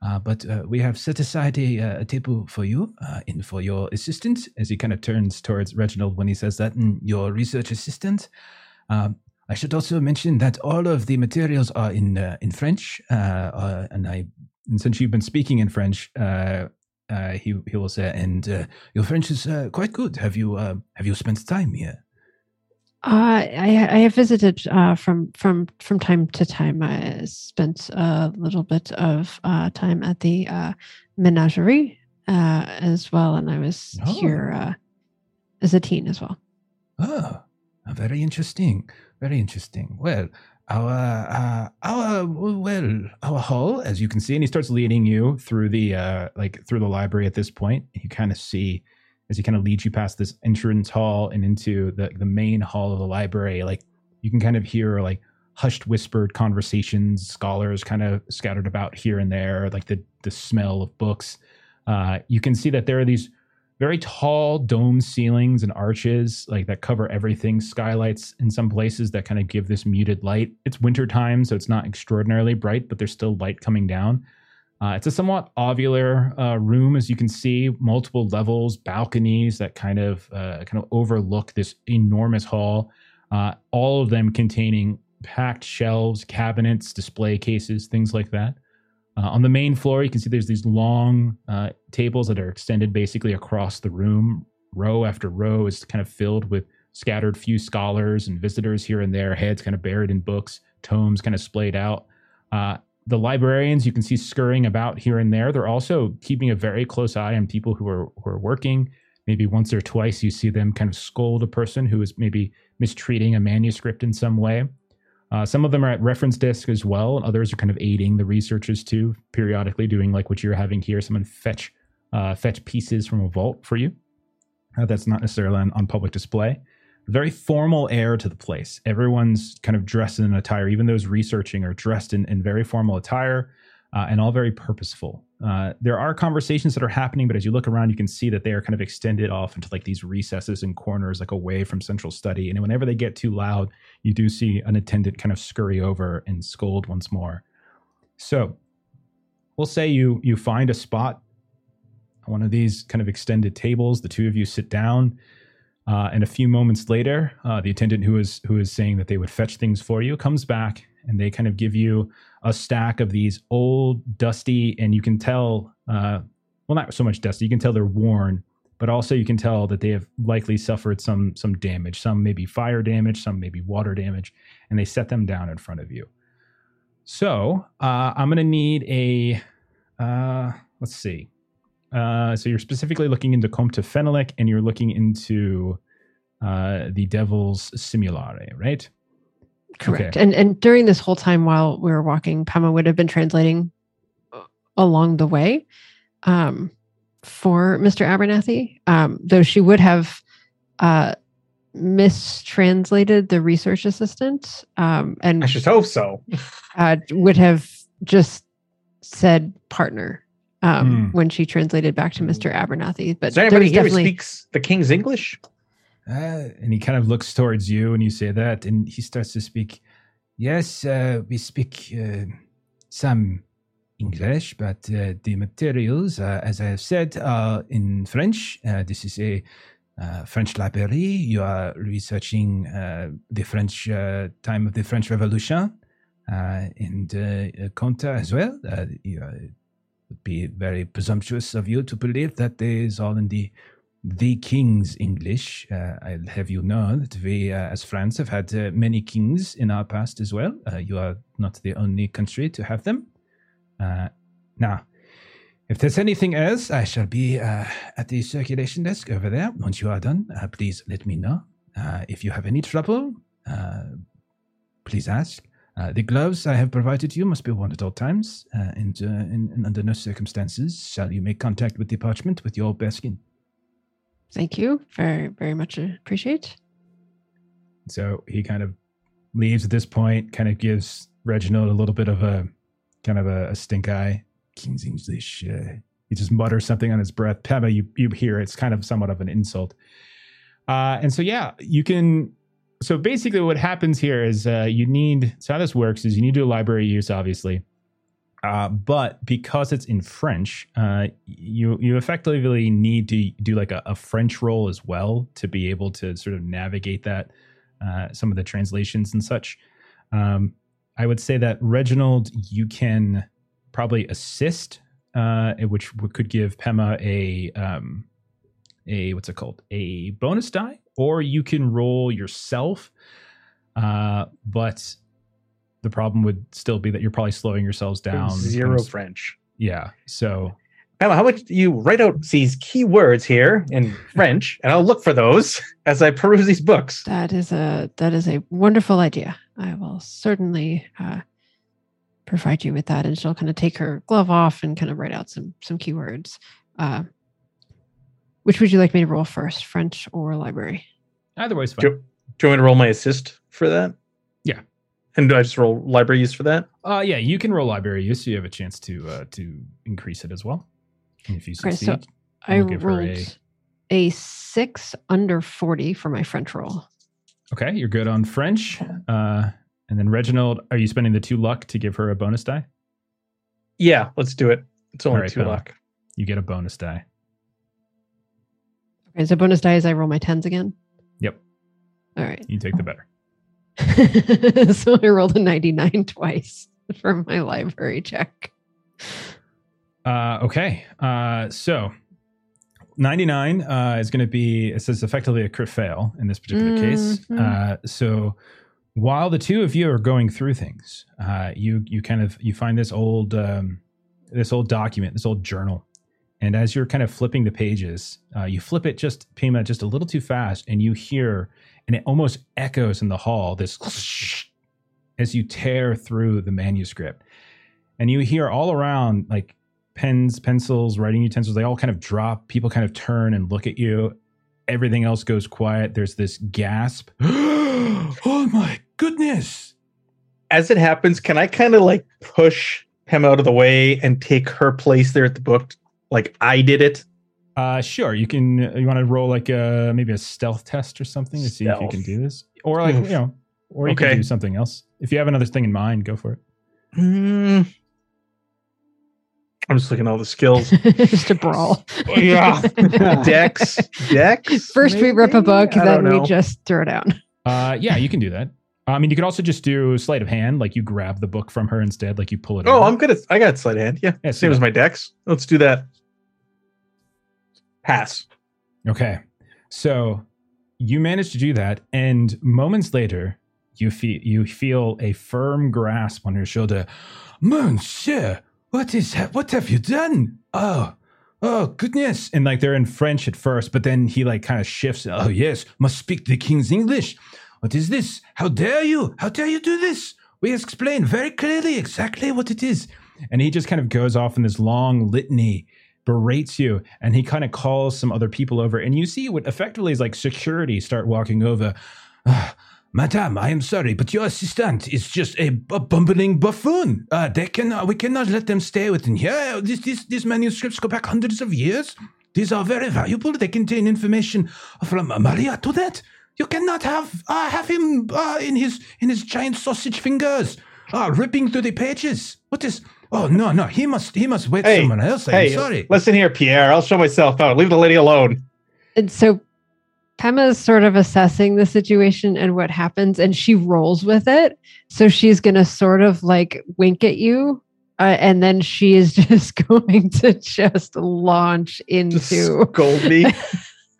[SPEAKER 1] But we have set aside a, a table for you and for your assistant as he kind of turns towards Reginald when he says that, and your research assistant. Um, I should also mention that all of the materials are in uh, in French, uh, uh, and I and since you've been speaking in French, uh, uh, he he will say, and uh, your French is uh, quite good. Have you have you spent time here?
[SPEAKER 4] Uh, I I have visited uh, from from from time to time. I spent a little bit of uh, time at the uh, menagerie uh, as well, and I was
[SPEAKER 1] Oh.
[SPEAKER 4] here uh, as a teen as well.
[SPEAKER 1] Oh, very interesting. Very interesting. Well, our uh, our well our hall, as you can see, and he starts leading you through the uh, like through the library. At this point, you kind of see as he kind of leads you past this entrance hall and into the the main hall of the library. Like you can kind of hear like hushed, whispered conversations, scholars kind of scattered about here and there, like the the smell of books. Uh, you can see that there are these very tall dome ceilings and arches like that cover everything skylights in some places that kind of give this muted light. It's winter time so it's not extraordinarily bright but there's still light coming down. Uh, it's a somewhat ovular uh, room as you can see multiple levels balconies that kind of uh, kind of overlook this enormous hall uh, all of them containing packed shelves cabinets display cases things like that uh, on the main floor, you can see there's these long uh, tables that are extended basically across the room. Row after row is kind of filled with scattered few scholars and visitors here and there, heads kind of buried in books, tomes kind of splayed out. Uh, the librarians you can see scurrying about here and there. They're also keeping a very close eye on people who are who are working. Maybe once or twice you see them kind of scold a person who is maybe mistreating a manuscript in some way. Uh, some of them are at reference desk as well, others are kind of aiding the researchers too, periodically doing like what you're having here. Someone fetch uh, fetch pieces from a vault for you. Uh, that's not necessarily on, on public display. Very formal air to the place. Everyone's kind of dressed in attire. Even those researching are dressed in, in very formal attire uh, and all very purposeful. Uh, there are conversations that are happening, but as you look around, you can see that they are kind of extended off into like these recesses and corners, like away from central study. And whenever they get too loud, you do see an attendant kind of scurry over and scold once more. So we'll say you you find a spot on one of these kind of extended tables. The two of you sit down. Uh, and a few moments later, uh, the attendant who is who is saying that they would fetch things for you comes back, and they kind of give you a stack of these old, dusty, and you can tell, uh, well, not so much dusty. You can tell they're worn, but also you can tell that they have likely suffered some some damage. Some maybe fire damage, some maybe water damage, and they set them down in front of you. So uh, I'm going to need a, uh, let's see. Uh, so you're specifically looking into Comte Fenalik, and you're looking into uh, the Devil's Simulare, right?
[SPEAKER 4] Correct. And and during this whole time while we were walking, Pema would have been translating uh, along the way um, for Mr. Abernathy, um, though she would have uh, mistranslated the research assistant um, and
[SPEAKER 6] I should hope so.
[SPEAKER 4] uh, would have just said partner um,
[SPEAKER 1] Hmm.
[SPEAKER 4] when she translated back to Mr. Abernathy. But
[SPEAKER 6] there anybody here
[SPEAKER 4] definitely
[SPEAKER 6] speaks the King's English?
[SPEAKER 1] Uh, and he kind of looks towards you and you say that, and he starts to speak. Yes, uh, we speak uh, some English, but uh, the materials, uh, as I have said, are in French. Uh, this is a French library. You are researching the French time of the French Revolution, and uh, Comte as well. It would be very presumptuous of you to believe that it is all in the the king's English. Uh, I'll have you know that we, uh, as France, have had uh, many kings in our past as well. Uh, you are not the only country to have them. Uh, now, if there's anything else, I shall be uh, at the circulation desk over there. Once you are done, please let me know. If you have any trouble, please ask. The gloves I have provided you must be worn at all times, and, and, and under no circumstances shall you make contact with the parchment with your bare skin.
[SPEAKER 4] Thank you very very much appreciate.
[SPEAKER 1] So he kind of leaves at this point, kind of gives Reginald a little bit of a kind of a, a stink eye. King's English. Uh, he just mutters something on his breath. Pema, you you hear it's kind of somewhat of an insult. Uh, and so yeah, you can so basically, what happens here is uh, you need. So how this works is you need to do a library use, obviously, uh, but because it's in French, uh, you you effectively need to do like a, a French roll as well to be able to sort of navigate that uh, some of the translations and such. Um, I would say that Reginald, you can probably assist, uh, which could give Pema a um, a what's it called a bonus die, or you can roll yourself. Uh, but the problem would still be that you're probably slowing yourselves down.
[SPEAKER 6] Zero
[SPEAKER 1] kind
[SPEAKER 6] French.
[SPEAKER 1] Yeah. So
[SPEAKER 6] Emma, how much do you write out these key words here in French, and I'll look for those as I peruse these books.
[SPEAKER 4] That is a that is a wonderful idea. I will certainly uh, provide you with that. And she'll kind of take her glove off and kind of write out some some keywords. Uh, which would you like me to roll first, French or library?
[SPEAKER 1] either way is fine.
[SPEAKER 6] Do, do you want me to roll my assist for that?
[SPEAKER 1] Yeah.
[SPEAKER 6] And do I just roll library use for that?
[SPEAKER 1] Uh, yeah, you can roll library use. So you have a chance to uh, to increase it as well. And if you
[SPEAKER 4] Okay,
[SPEAKER 1] succeed,
[SPEAKER 4] so I
[SPEAKER 1] We'll her
[SPEAKER 4] rolled
[SPEAKER 1] a-
[SPEAKER 4] a... six under forty for my French roll.
[SPEAKER 1] okay, you're good on French. Uh, and then Reginald, are you spending the two luck to give her a bonus die?
[SPEAKER 6] Yeah, let's do it. It's only
[SPEAKER 1] Alright,
[SPEAKER 6] two
[SPEAKER 1] Emma.
[SPEAKER 6] luck.
[SPEAKER 1] You get a bonus die.
[SPEAKER 4] Okay, so bonus die is I roll my tens again.
[SPEAKER 1] Yep,
[SPEAKER 4] All right.
[SPEAKER 1] you take the better.
[SPEAKER 4] so I rolled a 99 twice for my library check.
[SPEAKER 1] Uh, okay. Uh, so 99 uh, is going to be, it says effectively a crit fail in this particular case.
[SPEAKER 4] Mhm.
[SPEAKER 1] Uh, so while the two of you are going through things, uh, you, you kind of, you find this old, um, this old document, this old journal. And as you're kind of flipping the pages, uh, you flip it just, Pema, just a little too fast, and you hear, and it almost echoes in the hall, this as you tear through the manuscript. And you hear all around, like pens, pencils, writing utensils, they all kind of drop. People kind of turn and look at you. Everything else goes quiet. There's this gasp. oh my goodness.
[SPEAKER 6] As it happens, can I kind of like push him out of the way and take her place there at the book, like I did it?
[SPEAKER 1] Uh, sure. You can. You want to roll like a maybe a stealth test or something to see if you
[SPEAKER 6] Stealth.
[SPEAKER 1] can do this, or like
[SPEAKER 6] Oof.
[SPEAKER 1] you know, or you
[SPEAKER 6] Okay.
[SPEAKER 1] can do something else. If you have another thing in mind, go for it.
[SPEAKER 6] Hmm. I'm just looking at all the skills.
[SPEAKER 4] Just a brawl.
[SPEAKER 6] yeah. Dex. Dex.
[SPEAKER 4] First we rip a
[SPEAKER 6] maybe?
[SPEAKER 4] book,
[SPEAKER 6] I
[SPEAKER 4] then
[SPEAKER 6] don't
[SPEAKER 4] we
[SPEAKER 6] know.
[SPEAKER 4] just throw down.
[SPEAKER 1] Uh, yeah, you can do that. I mean, you could also just do sleight of hand, like you grab the book from her instead, like you pull it. Out.
[SPEAKER 6] Oh,
[SPEAKER 1] over.
[SPEAKER 6] I'm good at. I got sleight of hand. Yeah,
[SPEAKER 1] Yeah,
[SPEAKER 6] same
[SPEAKER 1] so-
[SPEAKER 6] as my Dex. Let's do that. Pass.
[SPEAKER 1] Okay. So you manage to do that, and moments later, you feel you feel a firm grasp on your shoulder. Monsieur, what is ha- what have you done? Oh, oh goodness! And like they're in French at first, but then he like kind of shifts. Oh yes, must speak the king's English. What is this? How dare you? How dare you do this? We explain very clearly exactly what it is. And he just kind of goes off in this long litany berates you and he kind of calls some other people over and you see what effectively is like security start walking over. "Ah, madame i am sorry but your assistant is just a, bumbling buffoon. Uh, they cannot we cannot let them stay within here this, this, these manuscripts go back hundreds of years. These are very valuable. They contain information from maria to that. You cannot have uh, have him in his in his giant sausage fingers ripping through the pages. What is oh no no he must he must wait
[SPEAKER 6] Hey,
[SPEAKER 1] someone else i'm
[SPEAKER 6] hey,
[SPEAKER 1] sorry
[SPEAKER 6] listen here, Pierre. I'll show myself out. Leave the lady alone.
[SPEAKER 4] And so Pema's sort of assessing the situation and what happens, and she rolls with it. So she's going to sort of like wink at you. Uh, and then she is just going to just launch
[SPEAKER 6] Just
[SPEAKER 4] into
[SPEAKER 6] scold me.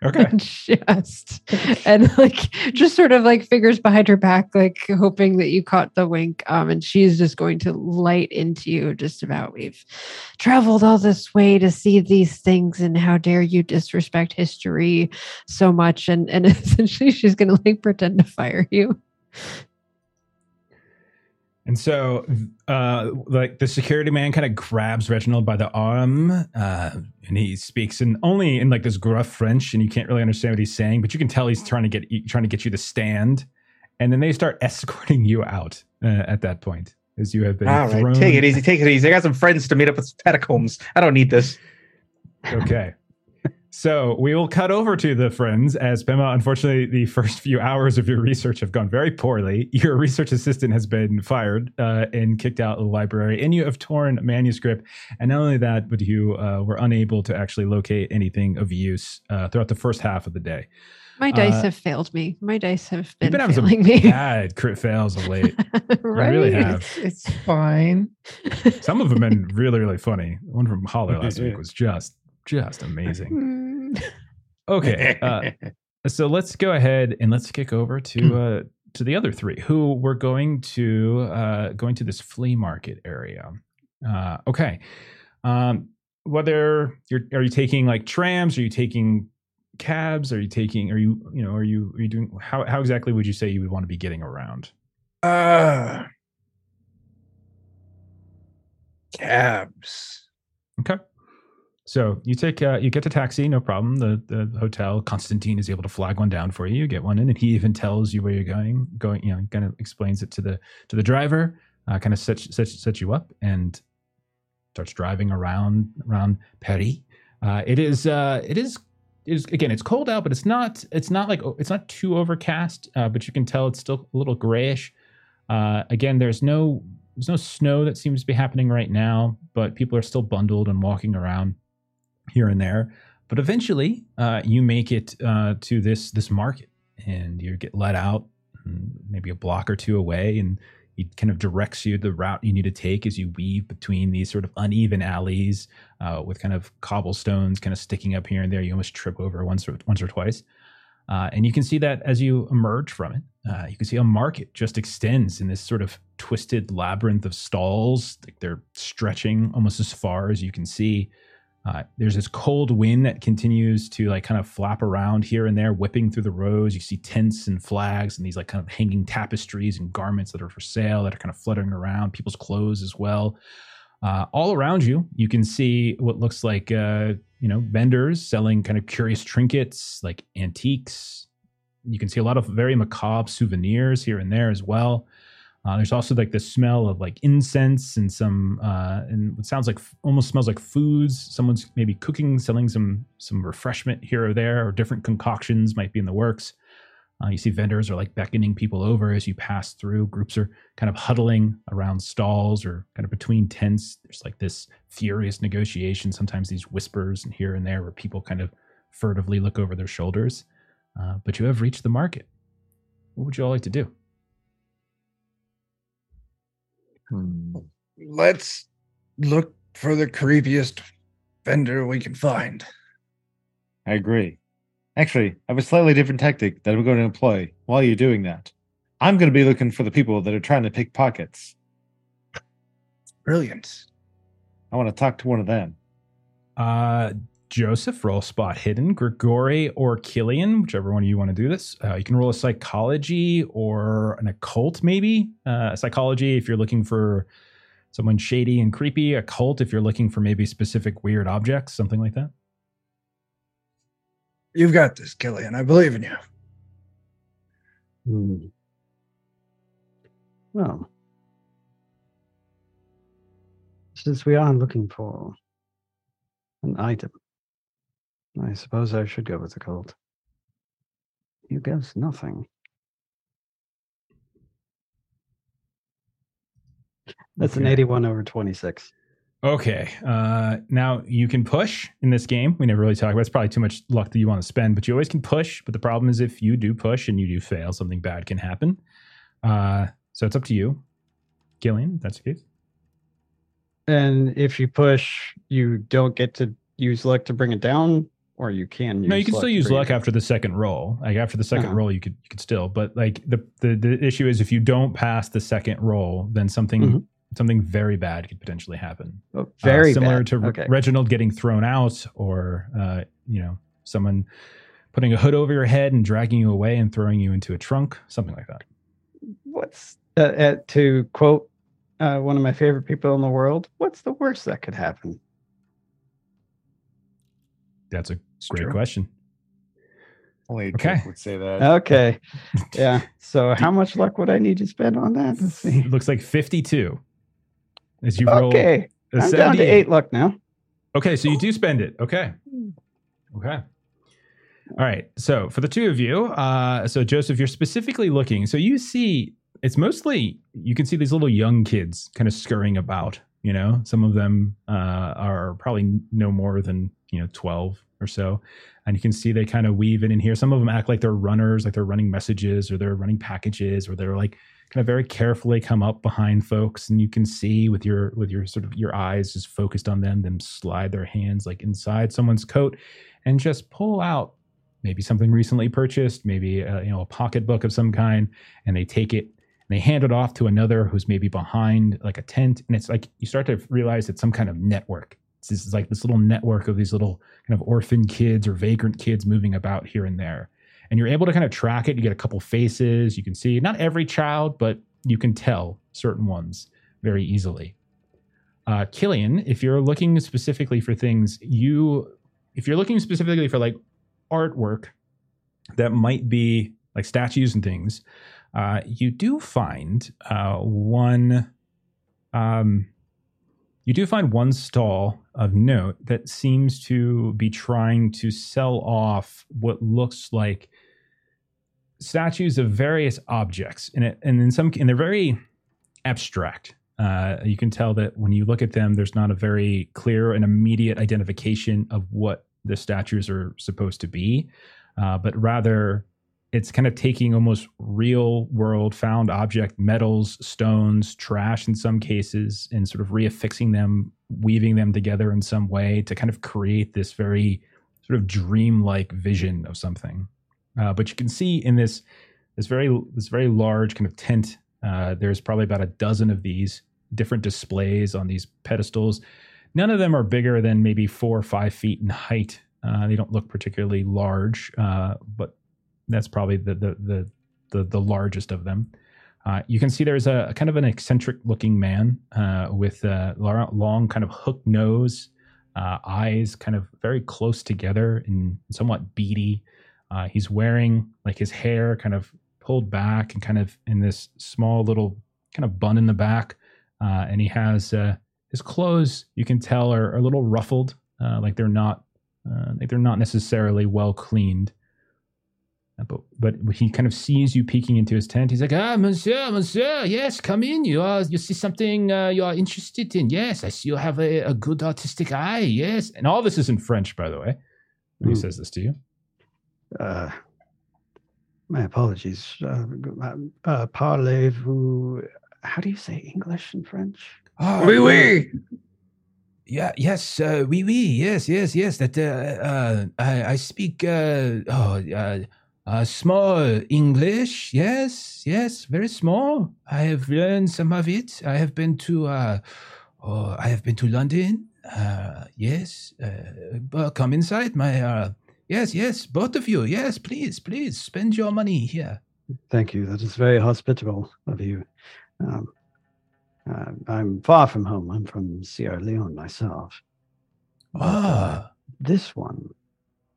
[SPEAKER 1] okay.
[SPEAKER 4] Just and like just sort of like figures behind her back like hoping that you caught the wink. Um and she's just going to light into you just about. We've traveled all this way to see these things and how dare you disrespect history so much? And and essentially she's to like pretend to fire you
[SPEAKER 1] And so, uh, like the security man kind of grabs Reginald by the arm, uh, and he speaks in only in like this gruff French, and you can't really understand what he's saying, but you can tell he's trying to get trying to get you to stand. And then they start escorting you out uh, at that point, as you have been.
[SPEAKER 6] All right,
[SPEAKER 1] thrown-
[SPEAKER 6] take it easy. Take it easy. I got some friends to meet up with catacombs. I don't need this.
[SPEAKER 1] Okay. So we will cut over to the friends as Pema. Unfortunately, the first few hours of your research have gone very poorly. Your research assistant has been fired uh, and kicked out of the library, and you have torn manuscript. And not only that, but you uh, were unable to actually locate anything of use uh, throughout the first half of the day.
[SPEAKER 4] My dice
[SPEAKER 1] Uh,
[SPEAKER 4] have failed me. My dice have been,
[SPEAKER 1] been having some
[SPEAKER 4] failing me.
[SPEAKER 1] bad crit fails of late.
[SPEAKER 4] right?
[SPEAKER 1] really have.
[SPEAKER 2] It's fine.
[SPEAKER 1] Some of them have been really, really funny. One from Holler last week was just, just amazing.
[SPEAKER 4] Mm.
[SPEAKER 1] Okay, uh, so let's go ahead and let's kick over to uh, to the other three who were going to uh, going to this flea market area. Uh, okay, um, whether you're are you taking like trams? Are you taking cabs? Are you taking? Are you you know? Are you are you doing? How how exactly would you say you would want to be getting around?
[SPEAKER 3] Uh, cabs.
[SPEAKER 1] Okay. So you take uh, you get the taxi, no problem. The the hotel Constantine is able to flag one down for you. You get one in, and he even tells you where you're going. Going, you know, kind of explains it to the to the driver. Uh, kind of sets sets sets you up and starts driving around around Paris. Uh, it is uh, it is is again. It's cold out, but it's not it's not like it's not too overcast. Uh, but you can tell it's still a little grayish. Uh, again, there's no there's no snow that seems to be happening right now, but people are still bundled and walking around here and there. But eventually, uh, you make it uh, to this this market, and you get let out, mm, maybe a block or two away, and he kind of directs you the route you need to take as you weave between these sort of uneven alleys uh, with kind of cobblestones kind of sticking up here and there. You almost trip over once or once or twice. Uh, and you can see that as you emerge from it, uh, you can see a market just extends in this sort of twisted labyrinth of stalls. Like they're stretching almost as far as you can see. Uh, there's this cold wind that continues to like kind of flap around here and there, whipping through the rows. You see tents and flags and these like kind of hanging tapestries and garments that are for sale that are kind of fluttering around, people's clothes as well. Uh, all around you, you can see what looks like uh, you know vendors selling kind of curious trinkets, like antiques. You can see a lot of very macabre souvenirs here and there as well. Uh, there's also like the smell of like incense and some uh, and it sounds like almost smells like foods. Someone's maybe cooking, selling some some refreshment here or there, or different concoctions might be in the works. Uh, you see vendors are like beckoning people over as you pass through. Groups are kind of huddling around stalls or kind of between tents. There's like this furious negotiation. Sometimes these whispers and here and there where people kind of furtively look over their shoulders. Uh, but you have reached the market. What would you all like to do?
[SPEAKER 2] Hmm.
[SPEAKER 3] Let's look for the creepiest vendor we can find.
[SPEAKER 2] I agree. Actually, I have a slightly different tactic that I'm going to employ while you're doing that. I'm going to be looking for the people that are trying to pick pockets.
[SPEAKER 3] Brilliant.
[SPEAKER 2] I want to talk to one of them.
[SPEAKER 1] Uh, Joseph, roll spot hidden. Grigori or Cilian, whichever one of you want to do this. Uh, you can roll a psychology or an occult, maybe. Uh, psychology if you're looking for someone shady and creepy. Occult if you're looking for maybe specific weird objects, something like that.
[SPEAKER 3] You've got this, Cilian. I believe in you.
[SPEAKER 5] Hmm. Well, since we are looking for an item, I suppose I should go with the cult. You guess nothing. That's an 81 over 26.
[SPEAKER 1] Okay. Uh, now you can push in this game. We never really talk about. It's probably too much luck that you want to spend, but you always can push. But the problem is, if you do push and you do fail, something bad can happen. Uh, so it's up to you, Cilian. If that's the case.
[SPEAKER 5] And if you push, you don't get to use luck to bring it down, or you can use
[SPEAKER 1] no, you can
[SPEAKER 5] luck
[SPEAKER 1] still use luck after the second roll. Like after the 2nd
[SPEAKER 5] Uh-huh.
[SPEAKER 1] roll, you could you could still. But like the, the the issue is, if you don't pass the second roll, then something
[SPEAKER 5] Mhm.
[SPEAKER 1] something very bad could potentially happen.
[SPEAKER 5] Oh,
[SPEAKER 1] Uh,
[SPEAKER 5] very
[SPEAKER 1] similar
[SPEAKER 5] bad.
[SPEAKER 1] to Re-
[SPEAKER 5] okay.
[SPEAKER 1] Reginald getting thrown out, or uh, you know, someone putting a hood over your head and dragging you away and throwing you into a trunk, something like that.
[SPEAKER 5] what's uh, uh, to quote uh, one of my favorite people in the world what's the worst that could happen
[SPEAKER 1] That's a
[SPEAKER 3] It's
[SPEAKER 1] great
[SPEAKER 3] true.
[SPEAKER 1] question.
[SPEAKER 2] Only a
[SPEAKER 1] Okay.
[SPEAKER 2] would say that.
[SPEAKER 5] okay yeah so how much luck would i need to spend on that let's see
[SPEAKER 1] It looks like fifty-two. As you roll
[SPEAKER 5] okay
[SPEAKER 1] a
[SPEAKER 5] i'm down to eight luck now
[SPEAKER 1] Okay, so you do spend it. Okay. Okay. All right. So for the two of you, uh, so Joseph, you're specifically looking. So you see, it's mostly you can see these little young kids kind of scurrying about. You know, some of them uh, are probably no more than you know twelve or so, and you can see they kind of weave in in here. Some of them act like they're runners, like they're running messages or they're running packages, or they're like kind of very carefully come up behind folks, and you can see with your with your sort of your eyes just focused on them, them slide their hands like inside someone's coat, and just pull out maybe something recently purchased, maybe a, you know a pocketbook of some kind, and they take it and they hand it off to another who's maybe behind like a tent, and it's like you start to realize it's some kind of network. It's this is like this little network of these little kind of orphan kids or vagrant kids moving about here and there, and you're able to kind of track it. You get a couple faces, you can see not every child, but you can tell certain ones very easily. Uh, Cilian, if you're looking specifically for things, you if you're looking specifically for like artwork that might be like statues and things, uh, you do find uh, one. Um, you do find one stall of note that seems to be trying to sell off what looks like statues of various objects, and it, and in some and they're very abstract. Uh, you can tell that when you look at them, there's not a very clear and immediate identification of what the statues are supposed to be, uh, but rather it's kind of taking almost real world found object metals, stones, trash in some cases, and sort of reaffixing them, weaving them together in some way to kind of create this very sort of dreamlike vision of something. Uh, but you can see in this this very this very large kind of tent, uh, there's probably about a dozen of these different displays on these pedestals. None of them are bigger than maybe four or five feet in height. Uh, they don't look particularly large, uh, but that's probably the the the the, the largest of them. Uh, you can see there's a, kind of an eccentric looking man uh, with a long, kind of hook nose, uh, eyes kind of very close together and somewhat beady. Uh, he's wearing like his hair kind of pulled back and kind of in this small little kind of bun in the back. Uh, and he has uh, his clothes, you can tell, are, are a little ruffled, like they're not like they're not necessarily well cleaned. But but he kind of sees you peeking into his tent. He's like, "Ah, monsieur, monsieur, yes, come in. You are you see something uh, you are interested in. Yes, I see you have a, a good artistic eye. Yes, and all this is in French, by the way. When he says this to you.
[SPEAKER 5] Uh, my apologies. Uh, uh, parlez-vous? How do you say English in French?
[SPEAKER 1] Oh,
[SPEAKER 3] Oui, oui.
[SPEAKER 1] Yeah, yes, uh, oui, oui, yes, yes, yes. That uh, uh, I, I speak uh, oh, uh, uh, small English. Yes, yes, very small. I have learned some of it. I have been to uh, oh, I have been to London. Uh, yes, uh, come inside, my uh, yes, yes, both of you. Yes, please, please spend your money here.
[SPEAKER 5] Thank you. That is very hospitable of you. Um, uh, I'm far from home. I'm from Sierra Leone myself. But, uh,
[SPEAKER 1] Ah,
[SPEAKER 5] this one,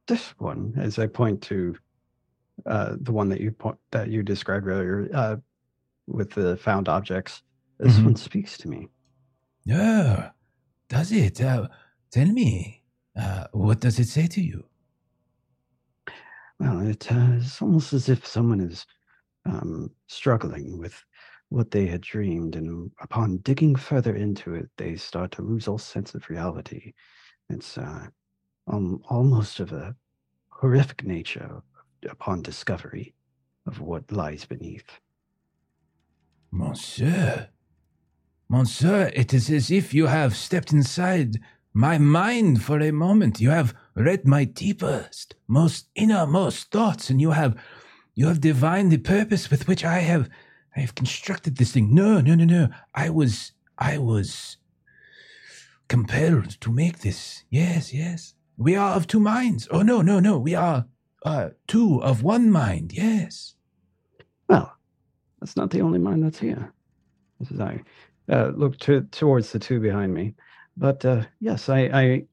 [SPEAKER 5] this one, as I point to uh, the one that you point, that you described earlier uh, with the found objects, this
[SPEAKER 1] Mhm.
[SPEAKER 5] one speaks to me.
[SPEAKER 1] yeah. Does it? Uh, tell me, uh, what does it say to you?
[SPEAKER 5] Well, it, uh, it's almost as if someone is um, struggling with what they had dreamed, and upon digging further into it, they start to lose all sense of reality. It's uh, um, almost of a horrific nature upon discovery of what lies beneath.
[SPEAKER 1] Monsieur, Monsieur, it is as if you have stepped inside my mind for a moment. You have read my deepest, most innermost thoughts, and you have you have divined the purpose with which I have I have constructed this thing. No, no, no, no. I was I was compelled to make this. Yes, yes. We are of two minds. Oh no, no, no. We are uh two of one mind. Yes.
[SPEAKER 5] Well, that's not the only mind that's here. This is I uh, look to, towards the two behind me, but uh, yes, I, I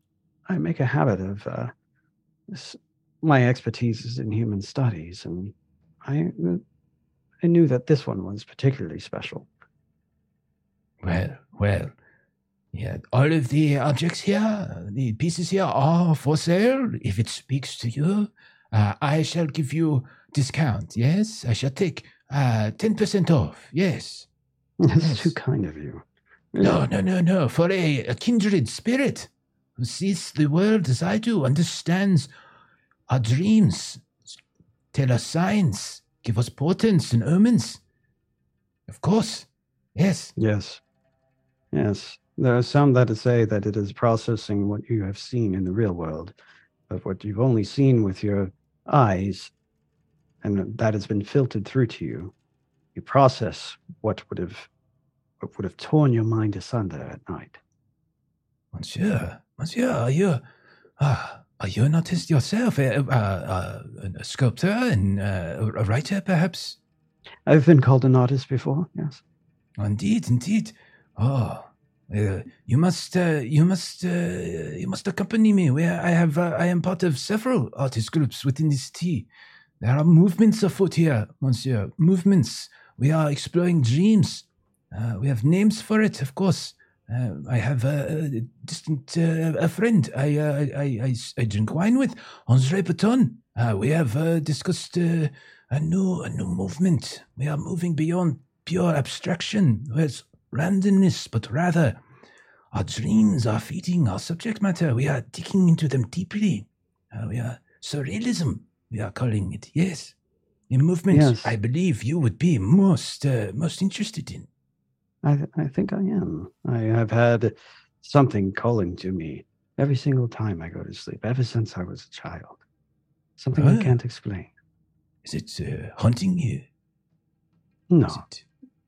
[SPEAKER 5] I make a habit of uh, s- my expertise is in human studies, and I uh, I knew that this one was particularly special.
[SPEAKER 1] Well, well, Yeah, all of the objects here, the pieces here are for sale. If it speaks to you, uh, I shall give you discount. Yes, I shall take uh, 10% off. Yes.
[SPEAKER 5] That's
[SPEAKER 1] Yes.
[SPEAKER 5] too kind of you.
[SPEAKER 1] No, no, no, no. For a, a kindred spirit who sees the world as I do, understands our dreams, tell us signs, give us portents and omens. Of course. Yes.
[SPEAKER 5] Yes. Yes. There are some that say that it is processing what you have seen in the real world, but what you've only seen with your eyes, and that has been filtered through to you. You process what would have what would have torn your mind asunder at night.
[SPEAKER 1] Monsieur, monsieur, are you, uh, are you an artist yourself? Uh, uh, uh, a sculptor and uh, a writer, perhaps?
[SPEAKER 5] I've been called an artist before, yes.
[SPEAKER 1] Indeed, indeed. Oh, uh, you must, uh, you must, uh, you must accompany me. Where I have, uh, I am part of several artist groups within this city. There are movements afoot here, Monsieur. Movements. We are exploring dreams. Uh, we have names for it, of course. Uh, I have a, distant a friend I, I, I, I drink wine with, Andre Breton. We have discussed a new a new movement. We are moving beyond pure abstraction, where it's randomness, but rather our dreams are feeding our subject matter. We are digging into them deeply. Uh, we are surrealism. We are calling it yes. A movement
[SPEAKER 5] Yes.
[SPEAKER 1] I believe you would be most uh, most interested in.
[SPEAKER 5] I, th- I think I am. I have had something calling to me every single time I go to sleep, ever since I was a child. Something I
[SPEAKER 1] Ah.
[SPEAKER 5] can't explain.
[SPEAKER 1] Is it uh, haunting you?
[SPEAKER 5] No?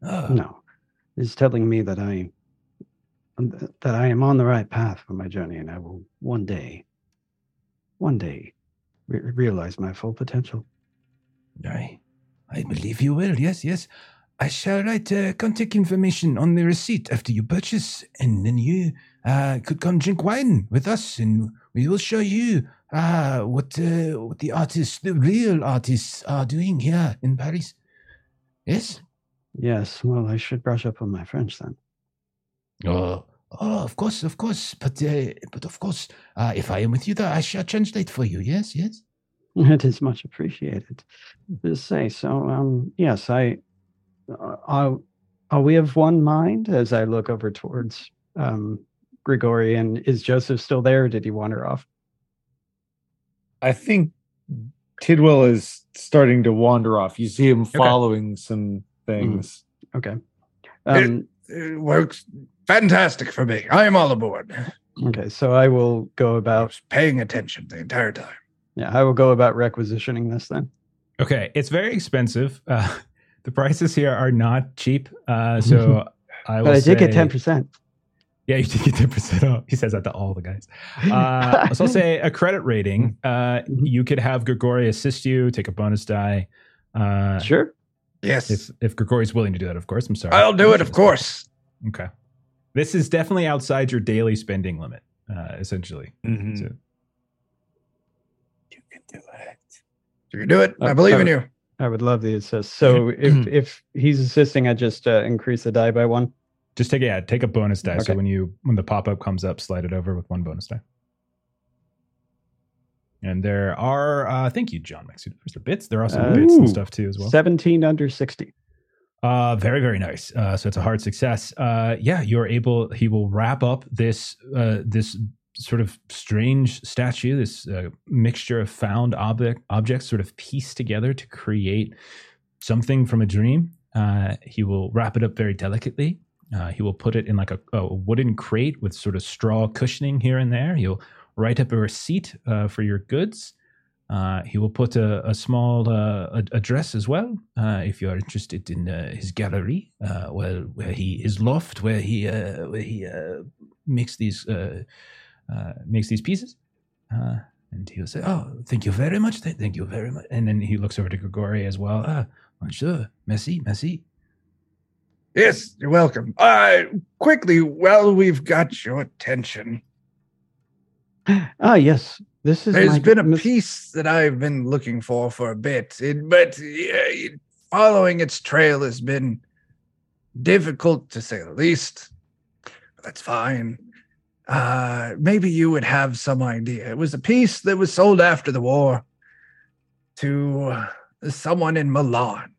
[SPEAKER 1] Ah,
[SPEAKER 5] no. It's telling me that I that I am on the right path for my journey, and I will one day, one day, re- realize my full potential.
[SPEAKER 1] I, I believe you will. Yes, yes. I shall write uh, contact information on the receipt after you purchase, and then you uh, could come drink wine with us, and we will show you uh, what uh, what the artists, the real artists, are doing here in Paris. Yes.
[SPEAKER 5] Yes. Well, I should brush up on my French then.
[SPEAKER 1] Oh, oh, of course, of course. But uh, but of course, uh, if I am with you, there, I shall translate for you. Yes, yes.
[SPEAKER 5] It is much appreciated. To say so. Um. Yes. I. Uh, are, are we of one mind? As I look over towards um Grigori, and is Joseph still there? Or did he wander off?
[SPEAKER 2] I think Tidwell is starting to wander off. You see him following some things.
[SPEAKER 5] Okay.
[SPEAKER 3] It-
[SPEAKER 5] Um.
[SPEAKER 3] It works fantastic for me. I am all aboard.
[SPEAKER 5] Okay. So I will go about.
[SPEAKER 3] was paying attention the entire time.
[SPEAKER 5] Yeah, I will go about requisitioning this then.
[SPEAKER 1] Okay, it's very expensive. Uh, the prices here are not cheap. Uh, so I will
[SPEAKER 5] But I did get ten percent.
[SPEAKER 1] Yeah, you did get ten percent off. He says that to all the guys. Uh, so I'll say a credit rating. Uh,
[SPEAKER 5] Mhm.
[SPEAKER 1] you could have Grigori assist you, take a bonus die. Uh,
[SPEAKER 5] Sure.
[SPEAKER 3] Yes.
[SPEAKER 1] if if Grigori's willing to do that, of course. I'm sorry.
[SPEAKER 3] I'll do it, of course.
[SPEAKER 1] Okay. This is definitely outside your daily spending limit, uh, essentially.
[SPEAKER 2] Mm-hmm.
[SPEAKER 1] So-
[SPEAKER 2] You can do it.
[SPEAKER 3] You can do it. I
[SPEAKER 5] Uh,
[SPEAKER 3] believe in
[SPEAKER 5] uh,
[SPEAKER 3] you.
[SPEAKER 5] I would love the assist. So if if he's assisting, I just uh, increase the die by one.
[SPEAKER 1] Just take yeah, take a bonus die. So when you when the pop up comes up, slide it over with one bonus die. And there are uh, thank you, John Mexi, for the bits. There are some
[SPEAKER 5] Uh,
[SPEAKER 1] bits and stuff too as well.
[SPEAKER 5] Seventeen under sixty.
[SPEAKER 1] Uh, very, very nice. Uh, so it's a hard success. Uh, yeah, you're able. He will wrap up this uh, this sort of strange statue, this uh, mixture of found object objects, sort of pieced together to create something from a dream. Uh, he will wrap it up very delicately. Uh, he will put it in like a, a wooden crate with sort of straw cushioning here and there. He'll write up a receipt uh, for your goods. Uh, he will put a, a small uh, ad- address as well uh, if you are interested in uh, his gallery, uh, where where he his loft, where he where he makes these makes these pieces. And he'll say, "Oh, thank you very much. Thank you very much." And then he looks over to Grigori as well. Ah, monsieur, merci, merci.
[SPEAKER 3] Yes, you're welcome. Uh, quickly, while we've got your attention,
[SPEAKER 5] Ah, yes. This is.
[SPEAKER 3] there's
[SPEAKER 5] my-
[SPEAKER 3] been a
[SPEAKER 5] mis-
[SPEAKER 3] piece that I've been looking for for a bit, it, but uh, following its trail has been difficult to say the least. That's fine. Uh, maybe you would have some idea. It was a piece that was sold after the war to uh, someone in Milan.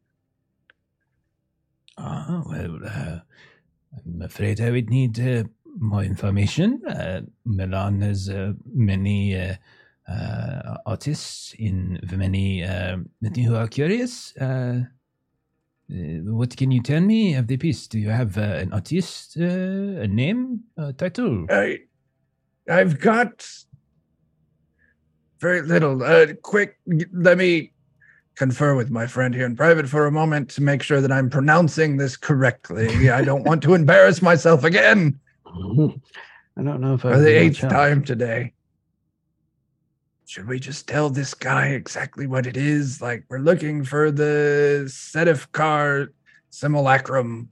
[SPEAKER 1] Oh, well, uh, I'm afraid I would need uh, more information. Uh, Milan has uh, many uh, uh, artists in many, uh, many who are curious. What can you tell me of the piece? Do you have uh, an artist, uh, a name, a title?
[SPEAKER 3] I, I've got very little. Uh, quick, let me confer with my friend here in private for a moment to make sure that I'm pronouncing this correctly. I don't want to embarrass myself again
[SPEAKER 5] I don't know if I
[SPEAKER 3] for the eighth time today. Should we just tell this guy exactly what it is? Like we're looking for the Sedefkar simulacrum,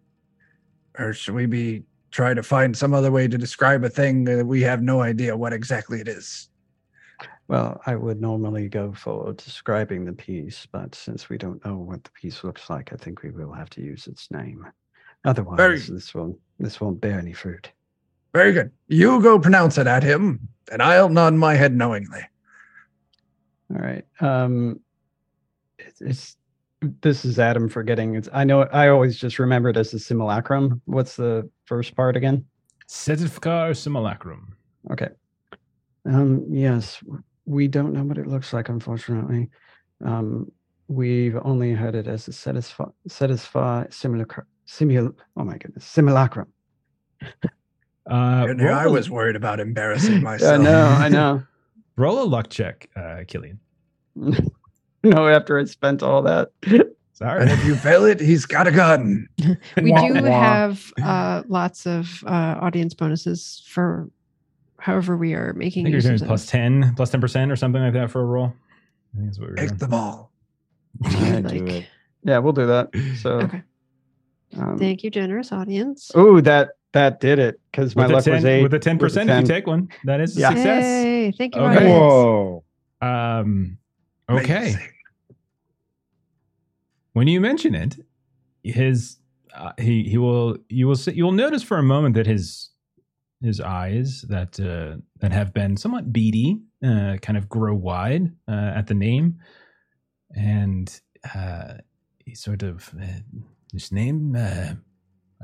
[SPEAKER 3] or should we be trying to find some other way to describe a thing that we have no idea what exactly it is?
[SPEAKER 5] Well, I would normally go for describing the piece, but since we don't know what the piece looks like, I think we will have to use its name. Otherwise, this won't this won't bear any fruit.
[SPEAKER 3] Very good. You go pronounce it at him, and I'll nod my head knowingly.
[SPEAKER 5] All right. Um, it's, it's this is Adam forgetting. It's I know I always just remember it as the simulacrum. What's the first part again?
[SPEAKER 1] Sedefkar Simulacrum.
[SPEAKER 5] Okay. Um, yes, we don't know what it looks like, unfortunately. Um, we've only heard it as a satisfy, satisfy simulacrum. Simul, oh my goodness, simulacrum.
[SPEAKER 1] Uh,
[SPEAKER 3] And I
[SPEAKER 1] roll a-
[SPEAKER 3] was worried about embarrassing myself.
[SPEAKER 5] I know, I know.
[SPEAKER 1] roll a luck check, uh, Cilian.
[SPEAKER 5] no, after I spent all that.
[SPEAKER 1] Sorry.
[SPEAKER 3] And if you fail it, he's got a gun.
[SPEAKER 4] We
[SPEAKER 2] Wah,
[SPEAKER 4] do
[SPEAKER 2] wah.
[SPEAKER 4] have uh, lots of uh, audience bonuses for however we are
[SPEAKER 1] I
[SPEAKER 4] making
[SPEAKER 1] think you're doing
[SPEAKER 4] of those.
[SPEAKER 1] plus 10, plus 10% or something like that for a roll. I think that's what we're
[SPEAKER 3] Take
[SPEAKER 1] doing.
[SPEAKER 3] the ball.
[SPEAKER 5] I
[SPEAKER 4] Like-
[SPEAKER 5] do it. Yeah, we'll do that. So,
[SPEAKER 4] Okay.
[SPEAKER 5] um,
[SPEAKER 4] Thank you, generous audience.
[SPEAKER 5] oh, that that did it because my
[SPEAKER 1] with,
[SPEAKER 5] luck
[SPEAKER 1] 10,
[SPEAKER 5] was eight.
[SPEAKER 1] with the 10%,
[SPEAKER 5] with the
[SPEAKER 1] if you take one, that is a
[SPEAKER 5] Yeah.
[SPEAKER 1] success.
[SPEAKER 4] Yay! Thank you,
[SPEAKER 1] Okay.
[SPEAKER 2] Whoa.
[SPEAKER 1] Um, okay.
[SPEAKER 3] Amazing.
[SPEAKER 1] when you mention it, his uh, he he will you will see, you will notice for a moment that his his eyes that uh, that have been somewhat beady uh, kind of grow wide uh, at the name, and uh, he sort of uh, this name uh,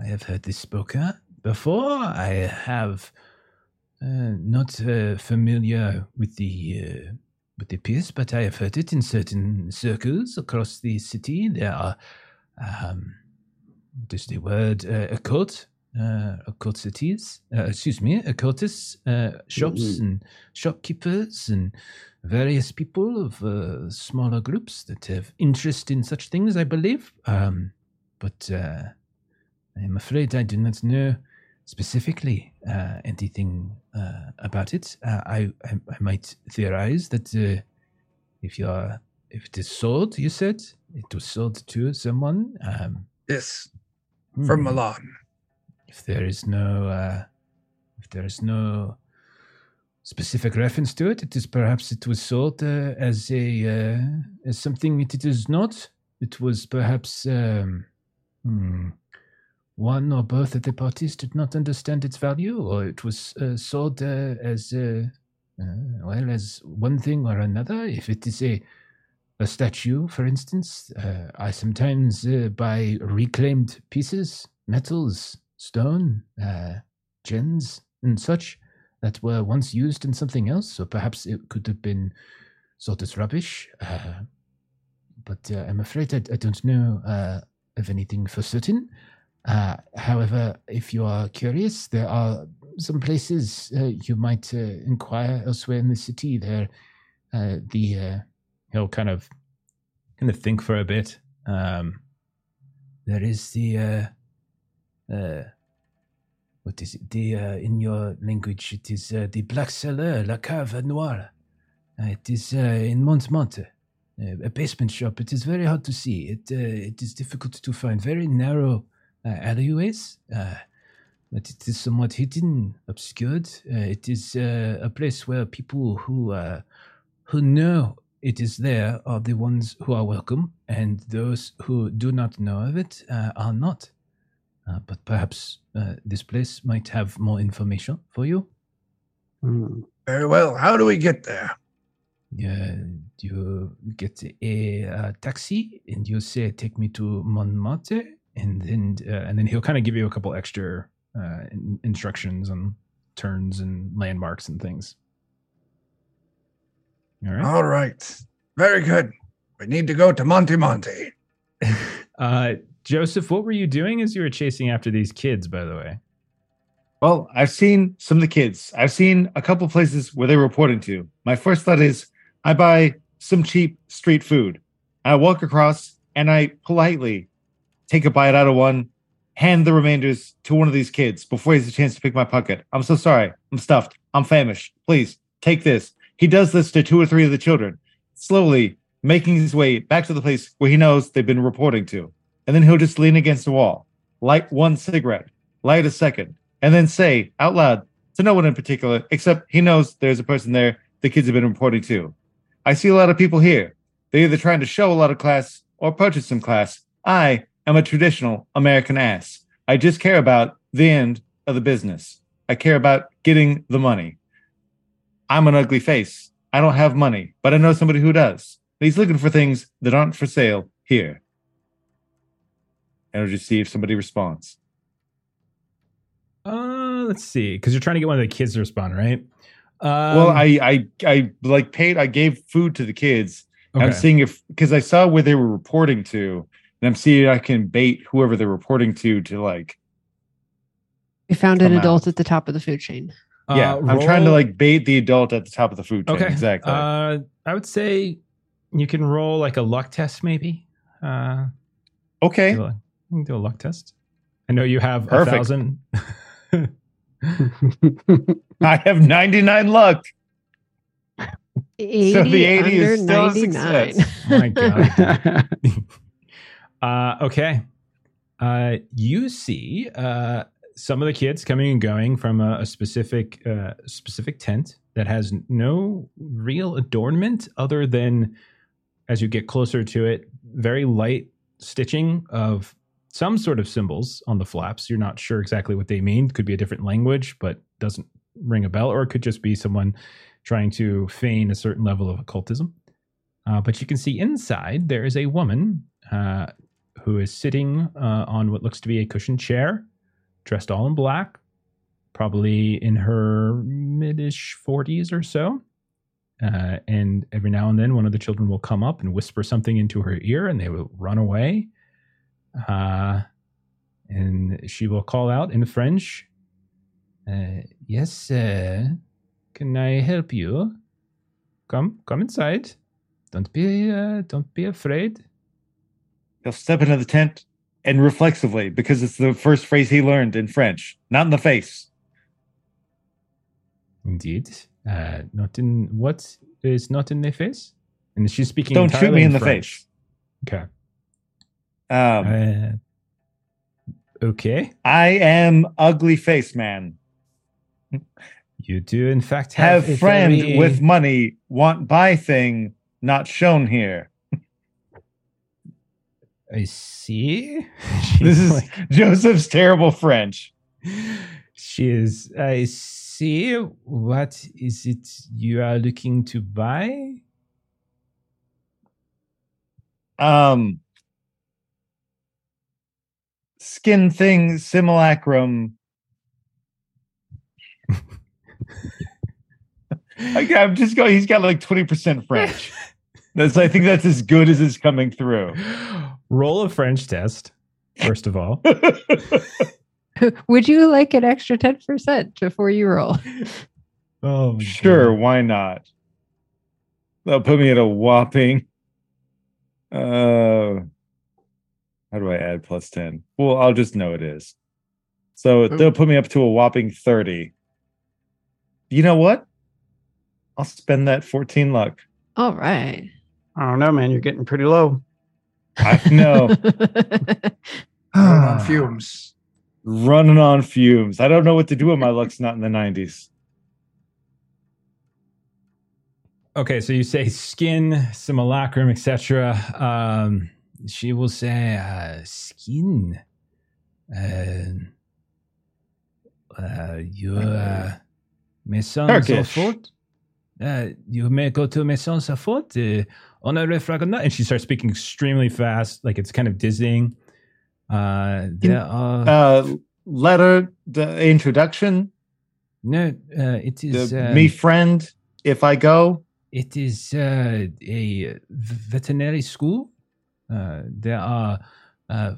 [SPEAKER 1] I have heard this spoken before. I have uh, not uh, familiar with the. Uh, with the piece, but I have heard it in certain circles across the city. There are, um, what is the word, uh, occult, uh, occult cities, uh, excuse me, occultists, uh, shops
[SPEAKER 5] Mhm.
[SPEAKER 1] and shopkeepers and various people of uh, smaller groups that have interest in such things, I believe. Um, but uh, I'm afraid I do not know specifically uh, anything uh, about it. Uh, I, I I might theorize that uh, if you are if it is sold, you said it was sold to someone. Um,
[SPEAKER 3] Yes, from
[SPEAKER 1] hmm,
[SPEAKER 3] Milan.
[SPEAKER 1] If there is no uh, if there is no specific reference to it, it is perhaps it was sold uh, as a uh, as something that it is not. It was perhaps um, hmm, one or both of the parties did not understand its value, or it was uh, sold uh, as uh, uh, well as one thing or another. If it is a a statue, for instance, uh, I sometimes uh, buy reclaimed pieces, metals, stone, gems, and such that were once used in something else. So perhaps it could have been sold as rubbish. But I'm afraid I, I don't know of anything for certain. Uh, however, if you are curious, there are some places uh, you might uh, inquire elsewhere in the city. There, uh, the uh, he'll kind of kind of think for a bit. Um, there is the uh, what is it? The in your language, it is the Black Cellar, La Cave Noire. It is in Montmartre, a basement shop. It is very hard to see. It it is difficult to find. Very narrow uh, alleyways. Uh, but it is somewhat hidden, obscured. Uh, it is uh, a place where people who uh, who know it is there are the ones who are welcome, and those who do not know of it uh, are not. uh, but perhaps uh, this place might have more information for you.
[SPEAKER 5] Hmm.
[SPEAKER 3] Very well. How do we get there?
[SPEAKER 1] Yeah, you get a uh, taxi and you say, "Take me to Montmartre," and then uh, and then he'll kind of give you a couple extra uh, in- instructions on turns and landmarks and things. All right.
[SPEAKER 3] All right. Very good. We need to go to Monte Monte.
[SPEAKER 1] Uh, Joseph, what were you doing as you were chasing after these kids? By the way.
[SPEAKER 2] Well, I've seen some of the kids. I've seen a couple places where they're reporting to. My first thought is I buy some cheap street food. I walk across and I politely take a bite out of one, hand the remainders to one of these kids before he has a chance to pick my pocket. I'm so sorry. I'm stuffed. I'm famished. Please take this. He does this to two or three of the children, slowly making his way back to the place where he knows they've been reporting to. And then he'll just lean against the wall, light one cigarette, light a second, and then say out loud to no one in particular, except he knows there's a person there the kids have been reporting to. I see a lot of people here. They're either trying to show a lot of class or purchase some class. I am a traditional American ass. I just care about the end of the business. I care about getting the money. I'm an ugly face. I don't have money, but I know somebody who does. He's looking for things that aren't for sale here. And I'll just see if somebody responds.
[SPEAKER 1] Uh, let's see, because you're trying to get one of the kids to respond, right? Um,
[SPEAKER 2] well, I, I, I like paid. I gave food to the kids.
[SPEAKER 1] okay.
[SPEAKER 2] I'm seeing if because I saw where they were reporting to, and I'm seeing I can bait whoever they're reporting to to like.
[SPEAKER 4] We found an adult
[SPEAKER 2] out.
[SPEAKER 4] at the top of the food chain.
[SPEAKER 2] yeah,
[SPEAKER 1] Uh,
[SPEAKER 2] I'm trying to like bait the adult at the top of the food chain.
[SPEAKER 1] Okay,
[SPEAKER 2] exactly.
[SPEAKER 1] Uh, I would say you can roll like a luck test, maybe. Uh,
[SPEAKER 2] okay,
[SPEAKER 1] do a, you can do a luck test. I know you have a thousand.
[SPEAKER 2] I have 99 luck.
[SPEAKER 4] 80
[SPEAKER 2] So the 80
[SPEAKER 4] under
[SPEAKER 2] is still a
[SPEAKER 4] 99.
[SPEAKER 2] success.
[SPEAKER 1] Oh my god. Uh, okay. Uh, you see uh, some of the kids coming and going from a, a specific uh, specific tent that has no real adornment other than, as you get closer to it, very light stitching of some sort of symbols on the flaps. You're not sure exactly what they mean. Could be a different language, but doesn't ring a bell, or it could just be someone trying to feign a certain level of occultism. Uh, but you can see inside there is a woman uh, who is sitting uh, on what looks to be a cushioned chair, dressed all in black, probably in her mid-ish 40s or so. Uh, and every now and then, one of the children will come up and whisper something into her ear, and they will run away. Uh, and she will call out in French, uh, "Yes, uh, can I help you? Come, come inside. Don't be, uh, don't be afraid."
[SPEAKER 2] He'll step into the tent and reflexively, because it's the first phrase he learned in French, not in the face.
[SPEAKER 1] Indeed. Uh, not in what is not in the face? And she's speaking.
[SPEAKER 2] Don't shoot me in the
[SPEAKER 1] French.
[SPEAKER 2] face.
[SPEAKER 1] Okay.
[SPEAKER 2] Um,
[SPEAKER 1] Uh, okay.
[SPEAKER 2] I am ugly face man.
[SPEAKER 1] You do, in fact, have,
[SPEAKER 2] Have
[SPEAKER 1] a
[SPEAKER 2] friend
[SPEAKER 1] very-
[SPEAKER 2] with money, want buy thing, not shown here.
[SPEAKER 1] I see.
[SPEAKER 2] This is
[SPEAKER 1] like-
[SPEAKER 2] Joseph's terrible French.
[SPEAKER 1] she is. I see. What is it you are looking to buy?
[SPEAKER 2] Um, skin thing simulacrum. I, I'm just going. He's got like twenty percent French. That's. I think that's as good as it's coming through.
[SPEAKER 1] Roll a French test, first of all.
[SPEAKER 4] Would you like an extra 10% before you roll?
[SPEAKER 1] Oh,
[SPEAKER 2] sure,
[SPEAKER 1] God.
[SPEAKER 2] why not? They'll put me at a whopping. Uh, how do I add plus ten? Well, I'll just know it is. So they'll put me up to a whopping thirty. You know what? I'll spend that fourteen luck.
[SPEAKER 4] All right.
[SPEAKER 5] I don't know, man. You're getting pretty low.
[SPEAKER 2] I know.
[SPEAKER 3] Running on fumes.
[SPEAKER 2] Running on fumes. I don't know what to do when my luck's not in the nineties.
[SPEAKER 1] Okay, so you say skin, simulacrum, etc. Um, she will say uh, skin. Uh, uh, you, uh, Maison
[SPEAKER 2] Turkish.
[SPEAKER 1] Zafot? Uh, you may go to Maisons-Alfort uh, Honoré Fragonard. And she starts speaking extremely fast, like it's kind of dizzying. Uh, there are.
[SPEAKER 2] Uh, letter, the introduction,
[SPEAKER 1] no, uh, it is.
[SPEAKER 2] the
[SPEAKER 1] um,
[SPEAKER 2] me friend. If I go,
[SPEAKER 1] It is uh, a veterinary school. Uh, there are uh,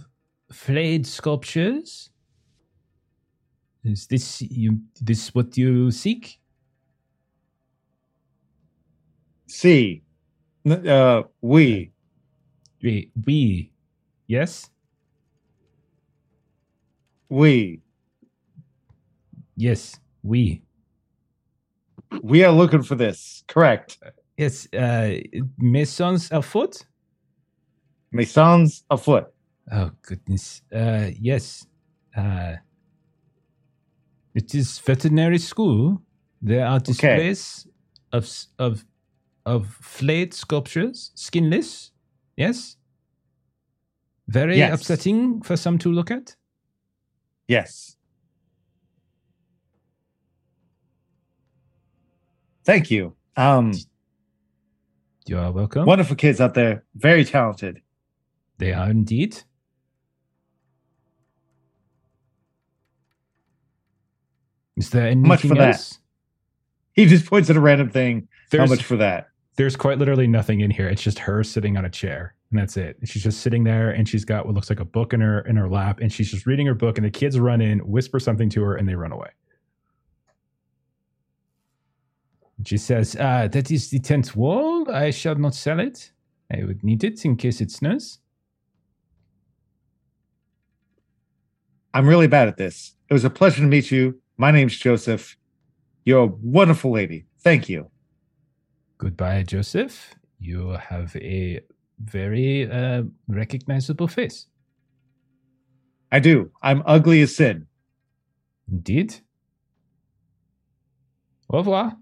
[SPEAKER 1] flayed sculptures. Is this you? This what you seek?
[SPEAKER 2] See, N- uh, we,
[SPEAKER 1] We, we yes,
[SPEAKER 2] we,
[SPEAKER 1] yes, we,
[SPEAKER 2] we are looking for this. Correct.
[SPEAKER 1] yes. Uh, maisons afoot.
[SPEAKER 2] Masons afoot.
[SPEAKER 1] Oh goodness. Uh, yes. Uh, it is veterinary school. There are displays of of of flayed sculptures, skinless. Yes. Very
[SPEAKER 2] Yes.
[SPEAKER 1] upsetting for some to look at.
[SPEAKER 2] Yes. Thank you. Um,
[SPEAKER 1] You are welcome.
[SPEAKER 2] wonderful kids out there, very talented.
[SPEAKER 1] They are indeed. Is there anything
[SPEAKER 2] much for that? He just points at a random thing.
[SPEAKER 1] There's,
[SPEAKER 2] How much for that?
[SPEAKER 1] There's quite literally nothing in here. It's just her sitting on a chair, and that's it. She's just sitting there, and she's got what looks like a book in her in her lap, and she's just reading her book. And the kids run in, whisper something to her, and they run away. She says, uh, "That is the tenth wall. I shall not sell it. I would need it in case it snows."
[SPEAKER 2] I'm really bad at this. It was a pleasure to meet you. My name's Joseph. You're a wonderful lady. Thank you.
[SPEAKER 1] Goodbye, Joseph. You have a very uh, recognizable face.
[SPEAKER 2] I do. I'm ugly as sin.
[SPEAKER 1] Indeed. Au revoir.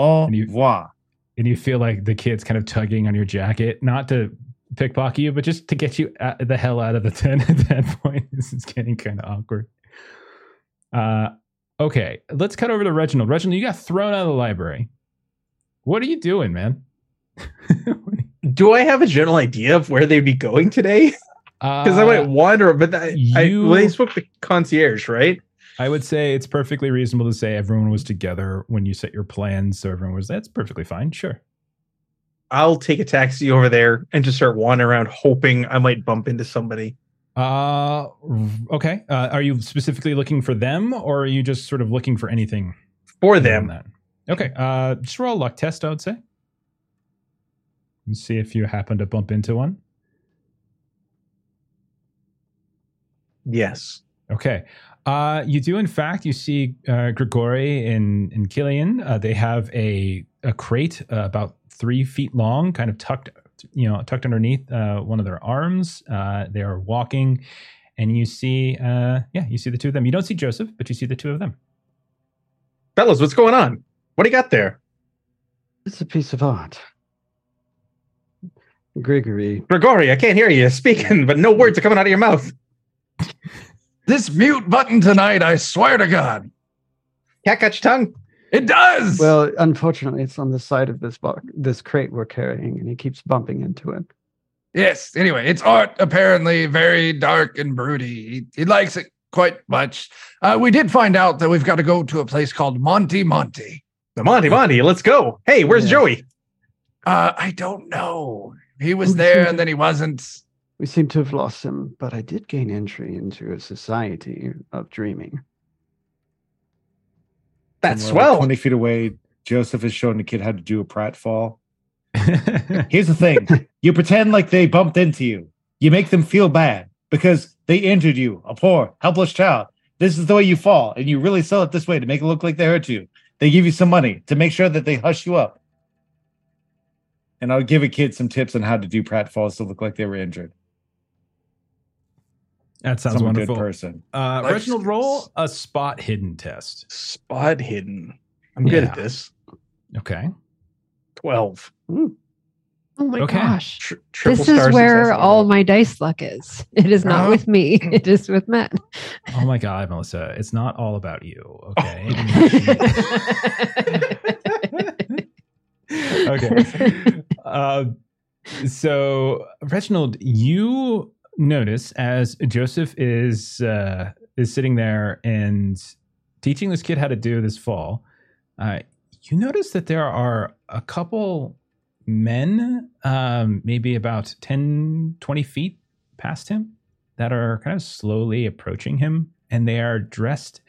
[SPEAKER 2] Au
[SPEAKER 1] And you-
[SPEAKER 2] revoir.
[SPEAKER 1] and you feel like the kid's kind of tugging on your jacket, not to pickpocket you, but just to get you the hell out of the tent at that point. This is getting kind of awkward. Uh, okay, let's cut over to Reginald. Reginald, you got thrown out of the library. What are you doing, man?
[SPEAKER 6] Do I have a general idea of where they'd be going today? Because I
[SPEAKER 1] Uh,
[SPEAKER 6] might wander, but that, I,
[SPEAKER 1] you-
[SPEAKER 6] well, they spoke to concierge, right?
[SPEAKER 1] I would say it's perfectly reasonable to say everyone was together when you set your plans, so everyone was. That's perfectly fine. Sure.
[SPEAKER 6] I'll take a taxi over there and just start wandering around, hoping I might bump into somebody.
[SPEAKER 1] Uh, okay. Uh, are you specifically looking for them, or are you just sort of looking for anything
[SPEAKER 6] For them,
[SPEAKER 1] that? Okay. Uh, just roll a luck test. I would say. And see if you happen to bump into one.
[SPEAKER 6] yes.
[SPEAKER 1] Okay. Uh, you do, in fact, you see uh, Grigori and, and Cilian. Uh, they have a, a crate uh, about three feet long, kind of tucked, you know, tucked underneath uh, one of their arms. Uh, they are walking, and you see, uh, yeah, you see the two of them. You don't see Joseph, but you see the two of them.
[SPEAKER 6] Fellas, what's going on? What do you got there?
[SPEAKER 5] It's a piece of art. Grigori.
[SPEAKER 6] Grigori, I can't hear you speaking, but no words are coming out of your mouth.
[SPEAKER 3] This mute button tonight, I swear to God.
[SPEAKER 6] Cat got your tongue?
[SPEAKER 3] It does.
[SPEAKER 5] well, unfortunately, it's on the side of this box, this crate we're carrying, and he keeps bumping into it.
[SPEAKER 3] yes. Anyway, it's art apparently very dark and broody. He, he likes it quite much. Uh, we did find out that we've got to go to a place called Monty Monty.
[SPEAKER 6] The Monty, Monty, let's go. Hey, where's
[SPEAKER 5] Yeah.
[SPEAKER 6] Joey?
[SPEAKER 3] Uh, I don't know. He was there and then he wasn't.
[SPEAKER 5] We seem to have lost him, but I did gain entry into a society of dreaming.
[SPEAKER 6] That's
[SPEAKER 2] like
[SPEAKER 6] swell.
[SPEAKER 2] 20 feet away. Joseph is showing the kid how to do a pratfall. Here's the thing you pretend like they bumped into you, you make them feel bad because they injured you, a poor, helpless child. This is the way you fall, and you really sell it this way to make it look like they hurt you. They give you some money to make sure that they hush you up. And I'll give a kid some tips on how to do pratfalls to look like they were injured.
[SPEAKER 1] That sounds
[SPEAKER 2] Some
[SPEAKER 1] wonderful.
[SPEAKER 2] good person.
[SPEAKER 1] Uh,
[SPEAKER 3] Life
[SPEAKER 1] Reginald,
[SPEAKER 3] skills.
[SPEAKER 1] roll a spot hidden test.
[SPEAKER 6] Spot hidden. I'm good at this.
[SPEAKER 1] Okay.
[SPEAKER 6] 12.
[SPEAKER 4] Oh my
[SPEAKER 1] Okay.
[SPEAKER 4] gosh.
[SPEAKER 6] Tr-
[SPEAKER 4] This is where all
[SPEAKER 6] level.
[SPEAKER 4] my dice luck is. It is not
[SPEAKER 3] Uh-huh.
[SPEAKER 4] with me. It is with Matt.
[SPEAKER 1] Oh my God, Melissa, it's not all about you. Okay. okay. Uh, so Reginald, you notice as Joseph is uh, is sitting there and teaching this kid how to do this fall. Uh, you notice that there are a couple men, um, maybe about 10, 20 feet past him, that are kind of slowly approaching him, and they are dressed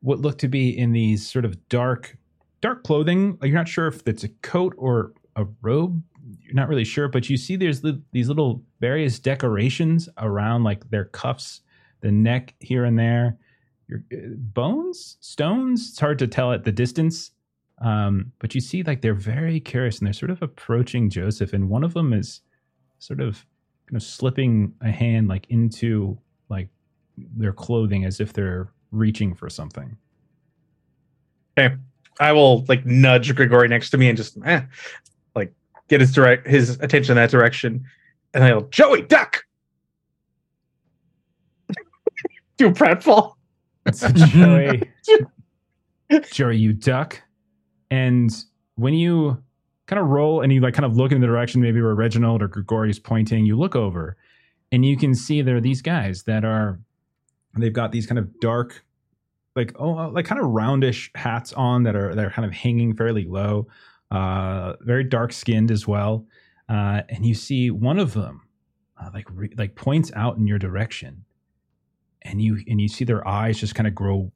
[SPEAKER 1] what look to be in these sort of dark, dark clothing. You're not sure if it's a coat or a robe. You're not really sure, but you see there's li- these little various decorations around like their cuffs, the neck here and there. Your uh, bones, stones. It's hard to tell at the distance, um, but you see like they're very curious and they're sort of approaching Joseph, and one of them is sort of kind of slipping a hand like into like their clothing as if they're reaching for something. Okay.
[SPEAKER 6] I will like nudge Grigori next to me and just eh, like get his direct his attention in that direction, and I'll Joey duck. Do a pratfall.
[SPEAKER 1] Joey, Joey, you duck, and when you kind of roll and you like kind of look in the direction maybe where Reginald or Grigori is pointing, you look over, and you can see there are these guys that are they've got these kind of dark, like oh like kind of roundish hats on that are that are kind of hanging fairly low, uh, very dark skinned as well, uh, and you see one of them uh, like re- like points out in your direction. And you and you see their eyes just kind of grow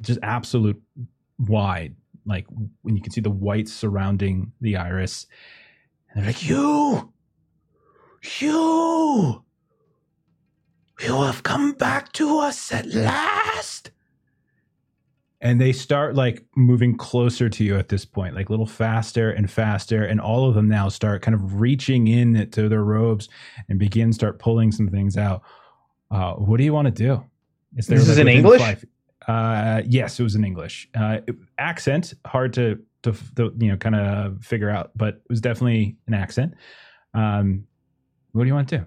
[SPEAKER 1] just absolute wide like when you can see the white surrounding the iris. And they're like you! You! You have come back to us at last and they start like moving closer to you at this point like a little faster and faster and all of them now start kind of reaching in to their robes and begin start pulling some things out uh, what do you want to do? Is
[SPEAKER 6] This is in English?
[SPEAKER 1] Uh, yes, it was in English. Uh, accent hard to to, to you know kind of figure out, but it was definitely an accent. Um, what do you want to do?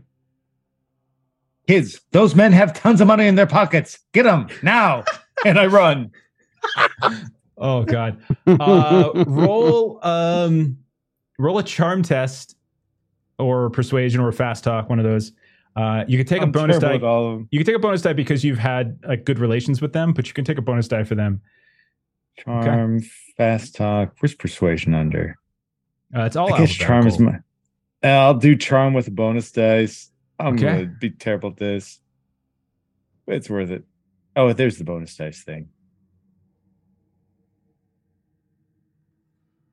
[SPEAKER 2] Kids, those men have tons of money in their pockets. Get them now. and I run.
[SPEAKER 1] Oh God! Uh, roll um, roll a charm test or persuasion or fast talk. One of those. Uh, you could take a
[SPEAKER 2] I'm
[SPEAKER 1] bonus
[SPEAKER 2] terrible
[SPEAKER 1] die.
[SPEAKER 2] all of them.
[SPEAKER 1] You can take a bonus die because you've had like good relations with them, but you can take a bonus die for them.
[SPEAKER 7] Charm, fast talk. Where's persuasion under?
[SPEAKER 1] Uh, it's all
[SPEAKER 7] I guess charm is my. I'll do charm with a bonus dice. I'm
[SPEAKER 1] Okay.
[SPEAKER 7] gonna be terrible at this. It's worth it. Oh, there's the bonus dice thing.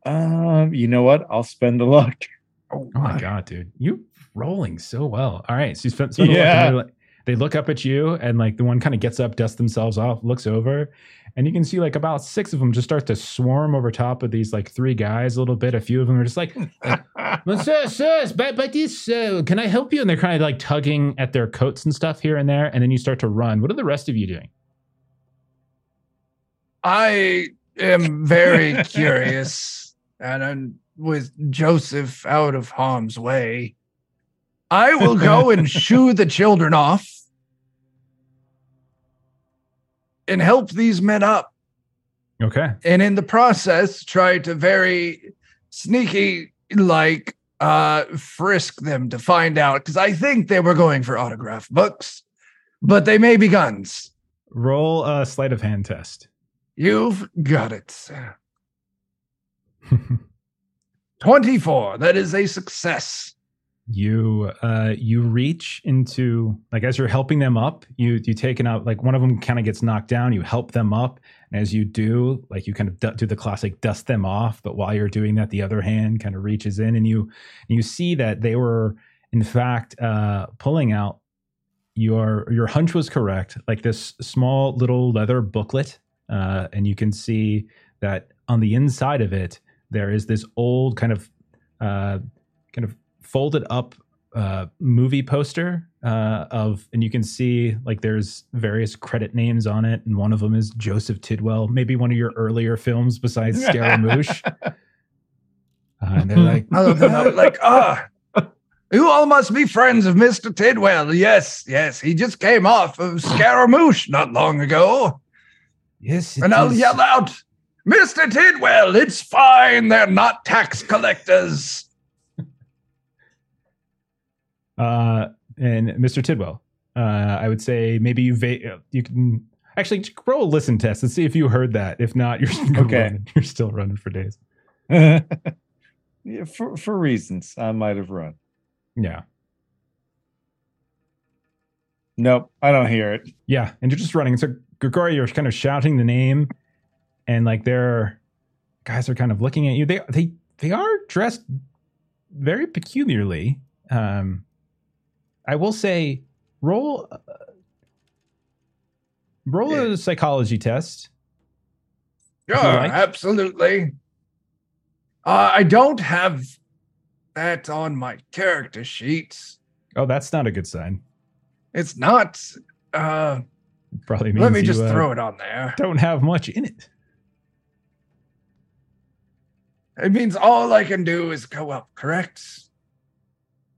[SPEAKER 7] Um, you know what? I'll spend the luck.
[SPEAKER 1] Oh my god, dude, you rolling so well. All right, so you spent, spent a
[SPEAKER 7] Yeah.
[SPEAKER 1] and they're like- they look up at you, and like the one kind of gets up, dusts themselves off, looks over, and you can see like about six of them just start to swarm over top of these like three guys a little bit. A few of them are just like, "Well, sir, sir, but but this, uh, can I help you? And they're kind of like tugging at their coats and stuff here and there, and then you start to run. What are the rest of you doing?
[SPEAKER 3] I am very curious, and with Joseph out of harm's way. I will go and shoo the children off and help these men up.
[SPEAKER 1] Okay,
[SPEAKER 3] and in the process try to very sneaky like uh frisk them to find out because i think they were going for autograph books but they may be guns
[SPEAKER 1] roll a sleight of hand test.
[SPEAKER 3] you've got it 24 that is a success.
[SPEAKER 1] You uh you reach into like as you're helping them up you you take it out like one of them kind of gets knocked down you help them up and as you do like you kind of do the classic dust them off but while you're doing that the other hand kind of reaches in and you you see that they were in fact uh pulling out your your hunch was correct like this small little leather booklet uh and you can see that on the inside of it there is this old kind of uh kind of folded up uh, movie poster uh, of, and you can see like there's various credit names on it, and one of them is Joseph Tidwell, maybe one of your earlier films besides Scaramouche. uh, and they're like,
[SPEAKER 3] I look up like, ah, you all must be friends of Mr. Tidwell. Yes, yes, he just came off of Scaramouche not long ago.
[SPEAKER 1] "Yes," it
[SPEAKER 3] And I'll
[SPEAKER 1] is."
[SPEAKER 3] yell out, Mr. Tidwell, it's fine. They're not tax collectors.
[SPEAKER 1] Uh, and Mr. Tidwell, uh, I would say maybe you va- you can actually roll a listen test and see if you heard that. If not, you're
[SPEAKER 7] Okay.
[SPEAKER 1] running. You're still running for days.
[SPEAKER 7] yeah, for for reasons I might have run.
[SPEAKER 1] Yeah,
[SPEAKER 7] Nope, I don't hear it.
[SPEAKER 1] yeah, and you're just running. So Grigori, you're kind of shouting the name, and like their guys are kind of looking at you. They they they are dressed very peculiarly. Um, I will say, roll uh, roll a psychology test.
[SPEAKER 3] Sure,
[SPEAKER 1] like.
[SPEAKER 3] absolutely. Uh, I don't have that on my character sheets.
[SPEAKER 1] Oh, that's not a good sign.
[SPEAKER 3] It's not. Uh,
[SPEAKER 1] Probably means
[SPEAKER 3] let me
[SPEAKER 1] you,
[SPEAKER 3] just
[SPEAKER 1] uh,
[SPEAKER 3] throw it on there.
[SPEAKER 1] don't have much in it.
[SPEAKER 3] It means all I can do is go up, correct?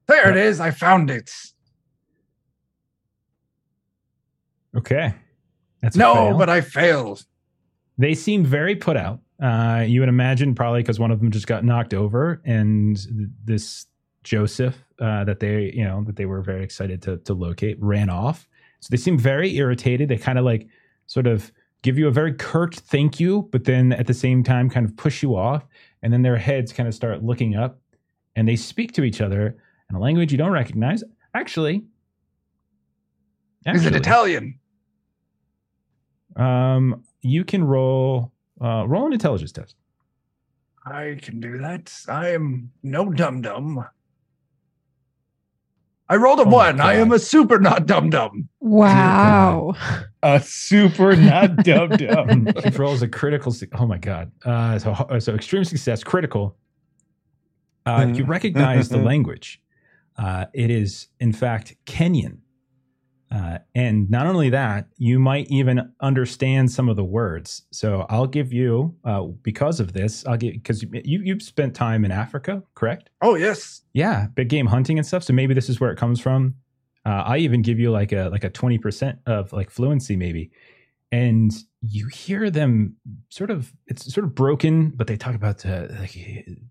[SPEAKER 3] There it is. I found it.
[SPEAKER 1] Okay, that's
[SPEAKER 3] No, but I failed.
[SPEAKER 1] they seem very put out. Uh, you would imagine probably because one of them just got knocked over, and th- this Joseph uh, that they you know that they were very excited to to locate ran off. So they seem very irritated. They kind of like sort of give you a very curt thank you, but then at the same time kind of push you off, and then their heads kind of start looking up, and they speak to each other in a language you don't recognize. Actually,
[SPEAKER 3] Is it Italian?
[SPEAKER 1] Um, you can roll uh, roll an intelligence test.
[SPEAKER 3] I can do that. I am no dum dum. I rolled a
[SPEAKER 1] Oh my
[SPEAKER 3] one. I am a super not dum dum.
[SPEAKER 4] Wow.
[SPEAKER 7] A super not dum dum.
[SPEAKER 1] he rolls a critical. su- Oh my god! Uh, so uh, so extreme success, critical. Uh, you recognize the language. Uh, it is in fact Kenyan, uh, and not only that, you might even understand some of the words. So I'll give you uh, because of this. I'll give because you you've spent time in Africa, correct?
[SPEAKER 3] Oh yes.
[SPEAKER 1] Yeah, big game hunting and stuff. So maybe this is where it comes from. Uh, I even give you like a like a twenty percent of like fluency, maybe. And you hear them sort of it's sort of broken, but they talk about uh, like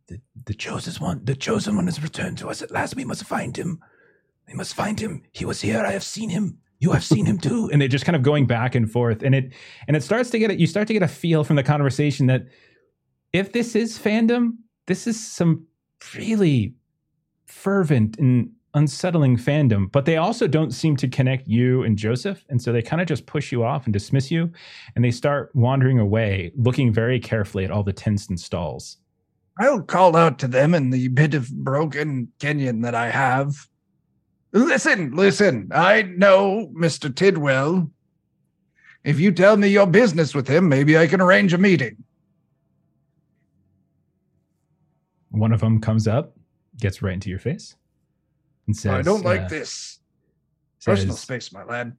[SPEAKER 1] the, the chosen one. The chosen one has returned to us at last. We must find him. We must find him. He was here. I have seen him. You have seen him too. And they're just kind of going back and forth. And it and it starts to get it. You start to get a feel from the conversation that if this is fandom, this is some really fervent and unsettling fandom, but they also don't seem to connect you and Joseph. And so they kind of just push you off and dismiss you. And they start wandering away, looking very carefully at all the tents and stalls.
[SPEAKER 3] I'll call out to them in the bit of broken Kenyan that I have. Listen, listen. I know Mr. Tidwell. If you tell me your business with him, maybe I can arrange a meeting.
[SPEAKER 1] One of them comes up, gets right into your face, and says,
[SPEAKER 3] I don't like
[SPEAKER 1] uh,
[SPEAKER 3] this. Personal
[SPEAKER 1] says,
[SPEAKER 3] space, my lad.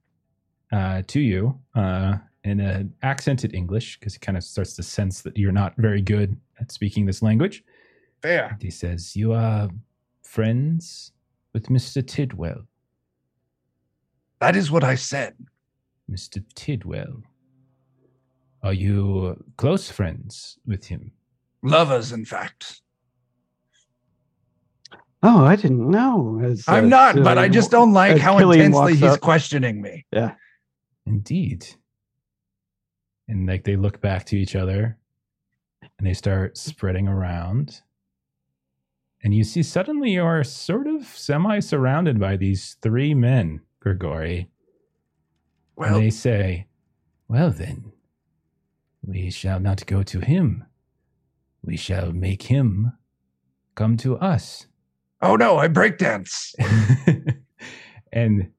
[SPEAKER 1] uh, to you uh, in an accented English because he kind of starts to sense that you're not very good at speaking this language.
[SPEAKER 3] Fair.
[SPEAKER 1] And he says, You are friends with Mr. Tidwell.
[SPEAKER 3] That is what I said.
[SPEAKER 1] Mr. Tidwell. Are you close friends with him?
[SPEAKER 3] Lovers, in fact.
[SPEAKER 5] Oh, I didn't know. As,
[SPEAKER 3] I'm
[SPEAKER 5] uh,
[SPEAKER 3] not, but I just don't like how
[SPEAKER 5] Cilian
[SPEAKER 3] intensely he's
[SPEAKER 5] up.
[SPEAKER 3] questioning me. Yeah.
[SPEAKER 1] Indeed. And like they look back to each other and they start spreading around. And you see suddenly you are sort of semi surrounded by these three men, Grigori.
[SPEAKER 3] Well,
[SPEAKER 1] and they say, Well then, we shall not go to him. We shall make him come to us.
[SPEAKER 3] oh no, I breakdance.
[SPEAKER 1] and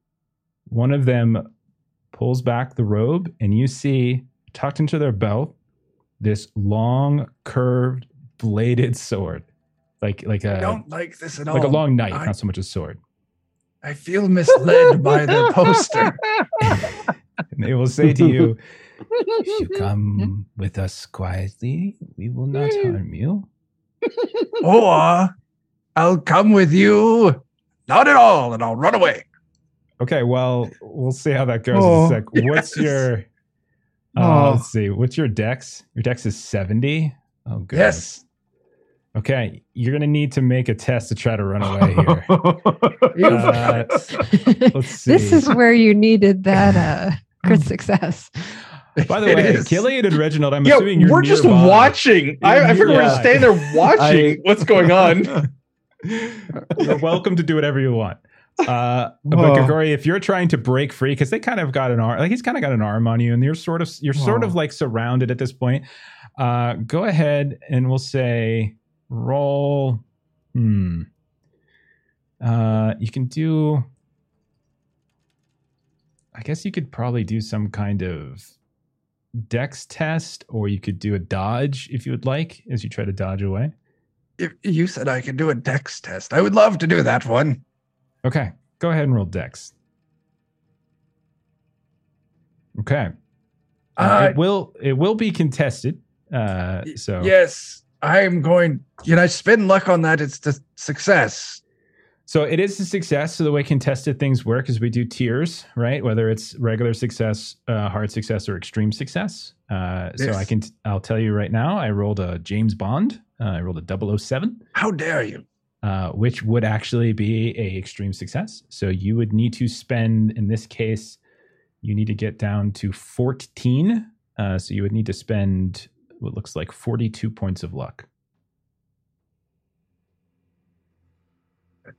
[SPEAKER 1] one of them pulls back the robe, and you see tucked into their belt this long, curved, bladed sword, like like
[SPEAKER 3] I
[SPEAKER 1] a
[SPEAKER 3] don't like this at all.
[SPEAKER 1] like a long knife,
[SPEAKER 3] I-
[SPEAKER 1] not so much a sword.
[SPEAKER 3] I feel misled by the poster.
[SPEAKER 1] And they will say to you, "If you come with us quietly, we will not harm you.
[SPEAKER 3] or I'll come with you. Not at all, and I'll run away.
[SPEAKER 1] Okay, well, we'll see how that goes
[SPEAKER 3] Oh,
[SPEAKER 1] in a sec. What's
[SPEAKER 3] yes.
[SPEAKER 1] your uh,
[SPEAKER 3] Oh.
[SPEAKER 1] let's see, what's your dex? Your dex is 70? Oh good.
[SPEAKER 3] Yes.
[SPEAKER 1] Okay, you're gonna need to make a test to try to run away here. Uh, let's see.
[SPEAKER 4] this is where you needed that uh, crit success.
[SPEAKER 1] By the
[SPEAKER 3] It
[SPEAKER 1] way,
[SPEAKER 3] is.
[SPEAKER 1] Cilian and Reginald, I'm
[SPEAKER 6] Yo,
[SPEAKER 1] assuming you're
[SPEAKER 6] we're just watching. I, I figured we we're just
[SPEAKER 1] Yeah.
[SPEAKER 6] standing there watching what's going on.
[SPEAKER 1] You're welcome to do whatever you want. Uh, but
[SPEAKER 2] Whoa.
[SPEAKER 1] Grigori, if you're trying to break free, because they kind of got an arm, like he's kind of got an arm on you, and you're sort of you're sort of like surrounded at this point. Uh, go ahead and we'll say roll. Hmm. Uh, you can do. I guess you could probably do some kind of dex test, or you could do a dodge if you would like, as you try to dodge away.
[SPEAKER 3] If you said I could do a dex test, I would love to do that one.
[SPEAKER 1] Okay, go ahead and roll dex. Okay. Uh,
[SPEAKER 3] Uh,
[SPEAKER 1] it will it will be contested. Uh, so
[SPEAKER 3] Yes, I'm going. Can I spend luck on that? It's the success.
[SPEAKER 1] so it is a success. So the way contested things work is we do tiers, right? Whether it's regular success, uh, hard success, or extreme success. Uh, so I can I'll tell you right now. I rolled a James Bond. Uh, I rolled a 007.
[SPEAKER 3] How dare you?
[SPEAKER 1] uh, which would actually be a extreme success. So you would need to spend, in this case, you need to get down to 14. Uh, so you would need to spend what looks like 42 points of luck.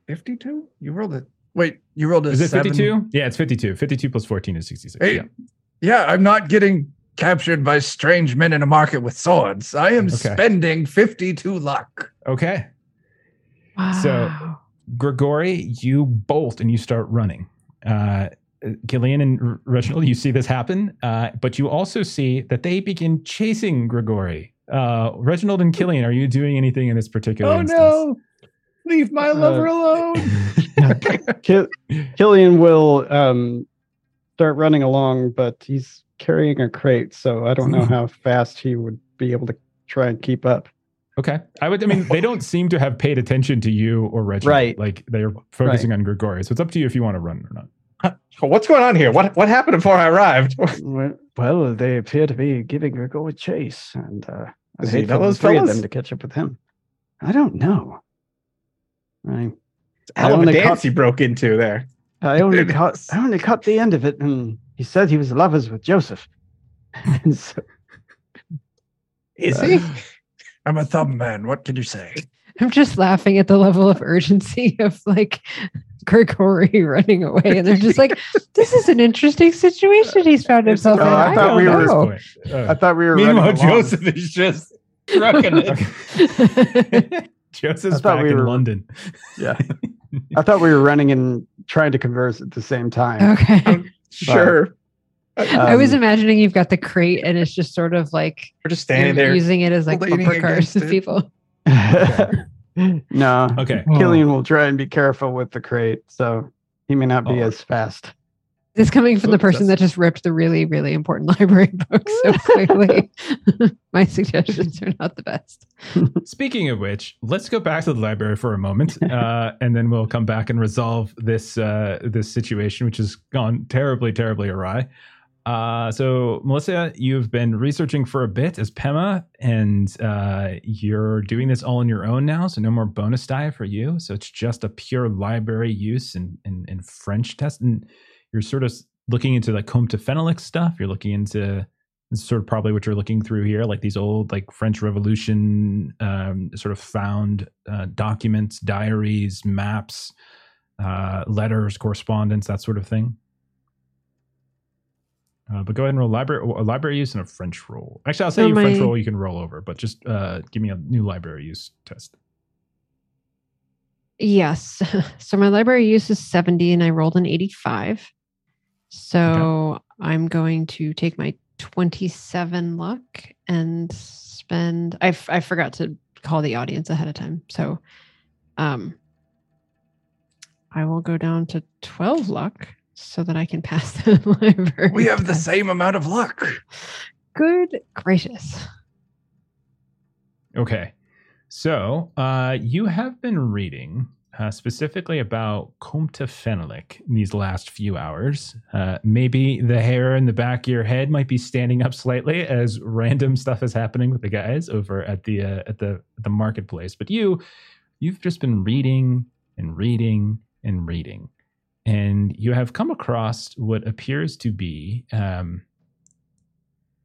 [SPEAKER 3] 52? You rolled it. Wait, you rolled a
[SPEAKER 1] Is it
[SPEAKER 3] seven?
[SPEAKER 1] 52? Yeah, it's 52. 52 plus 14 is 66.
[SPEAKER 3] Hey,
[SPEAKER 1] Yeah.
[SPEAKER 3] yeah, I'm not getting captured by strange men in a market with swords. I am
[SPEAKER 1] Okay.
[SPEAKER 3] spending 52 luck.
[SPEAKER 1] Okay.
[SPEAKER 4] Wow.
[SPEAKER 1] So- Grigori, you bolt and you start running. Uh, Cilian and Reginald, you see this happen, uh, but you also see that they begin chasing Grigori. Uh, Reginald and Cilian, are you doing anything in this particular
[SPEAKER 7] Oh
[SPEAKER 1] instance?
[SPEAKER 7] no! Leave my lover
[SPEAKER 5] Uh,
[SPEAKER 7] alone.
[SPEAKER 5] Cilian will um, start running along, but he's carrying a crate, so I don't know how fast he would be able to try and keep up.
[SPEAKER 1] Okay. I would, I mean, they don't seem to have paid attention to you or Reginald.
[SPEAKER 5] Right.
[SPEAKER 1] Like they're focusing on Grigori. So it's up to you if you want to run or not.
[SPEAKER 6] What's going on here? What what happened before I arrived?
[SPEAKER 5] Well, they appear to be giving Rico a chase, and uh, I hate
[SPEAKER 6] know
[SPEAKER 5] for the
[SPEAKER 6] those
[SPEAKER 5] three of them to catch up with him. I don't know. I
[SPEAKER 6] Hell of a
[SPEAKER 5] only
[SPEAKER 6] dance
[SPEAKER 5] caught-
[SPEAKER 6] he broke into there.
[SPEAKER 5] I only
[SPEAKER 3] It
[SPEAKER 5] caught. I only caught the end of it, and he said he was lovers with Joseph. and so,
[SPEAKER 6] Is
[SPEAKER 5] Uh,
[SPEAKER 6] he?
[SPEAKER 3] I'm a thumb man. What can you say?
[SPEAKER 4] I'm just laughing at the level of urgency of like Grigori running away. And they're just like, this is an interesting situation he's found
[SPEAKER 1] It's
[SPEAKER 4] himself in.
[SPEAKER 5] Oh, I
[SPEAKER 4] I
[SPEAKER 5] thought
[SPEAKER 4] don't
[SPEAKER 5] we were-
[SPEAKER 4] know.
[SPEAKER 5] I thought we were
[SPEAKER 7] Meanwhile,
[SPEAKER 5] running along.
[SPEAKER 7] Joseph is just trucking it.
[SPEAKER 1] Joseph's back
[SPEAKER 5] we
[SPEAKER 1] in
[SPEAKER 5] were-
[SPEAKER 1] London.
[SPEAKER 5] Yeah, I thought we were running and trying to converse at the same time.
[SPEAKER 4] okay.
[SPEAKER 6] Sure.
[SPEAKER 4] I was
[SPEAKER 5] Um,
[SPEAKER 4] imagining you've got the crate and it's just sort of like
[SPEAKER 6] We're just standing there.
[SPEAKER 4] using it as like
[SPEAKER 3] leaning
[SPEAKER 4] bumper cars
[SPEAKER 3] to
[SPEAKER 4] with
[SPEAKER 3] it.
[SPEAKER 4] people.
[SPEAKER 5] No,
[SPEAKER 1] Okay.
[SPEAKER 5] Cilian will try and be careful with the crate, so he may not be
[SPEAKER 1] Oh.
[SPEAKER 5] as fast.
[SPEAKER 4] This coming from the person that just ripped the really, really important library book so quickly. My suggestions are not the best.
[SPEAKER 1] Speaking of which, let's go back to the library for a moment, uh, and then we'll come back and resolve this uh, this situation, which has gone terribly, terribly awry. Uh, so, Melissa, you've been researching for a bit as Pema, and uh, you're doing this all on your own now. So, no more bonus die for you. So, it's just a pure library use and French test. And you're sort of looking into like Comte de Fenalik's stuff. You're looking into sort of probably what you're looking through here, like these old like French Revolution um, sort of found uh, documents, diaries, maps, uh, letters, correspondence, that sort of thing. Uh, but go ahead and roll library a library use and a French roll. Actually, I'll say
[SPEAKER 4] So
[SPEAKER 1] you French roll you can roll over, but just uh, give me a new library use test.
[SPEAKER 4] Yes. So my library use is 70 and I rolled an 85. So I'm going to take my 27 luck and spend I, f- I forgot to call the audience ahead of time. So um I will go down to 12 luck so that I can pass the library.
[SPEAKER 3] We have the same amount of luck.
[SPEAKER 4] Good gracious.
[SPEAKER 1] Okay. So, uh, you have been reading uh, specifically about Comte Fenalik these last few hours. Uh, maybe the hair in the back of your head might be standing up slightly as random stuff is happening with the guys over at the uh, at the the marketplace. But you, you've just been reading and reading and reading, and you have come across what appears to be um,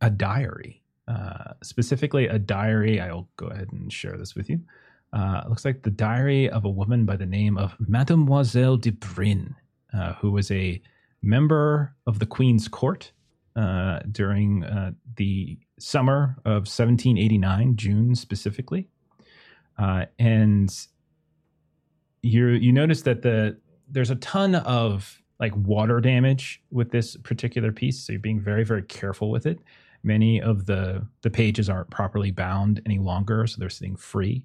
[SPEAKER 1] a diary. Uh, specifically, a diary. I'll go ahead and share this with you. Uh, it looks like the diary of a woman by the name of Mademoiselle de Brin, uh, who was a member of the Queen's Court uh, during uh, the summer of 1789, June specifically. Uh, and you you notice that the there's a ton of like water damage with this particular piece, so you're being very very careful with it. Many of the the pages aren't properly bound any longer, so they're sitting free.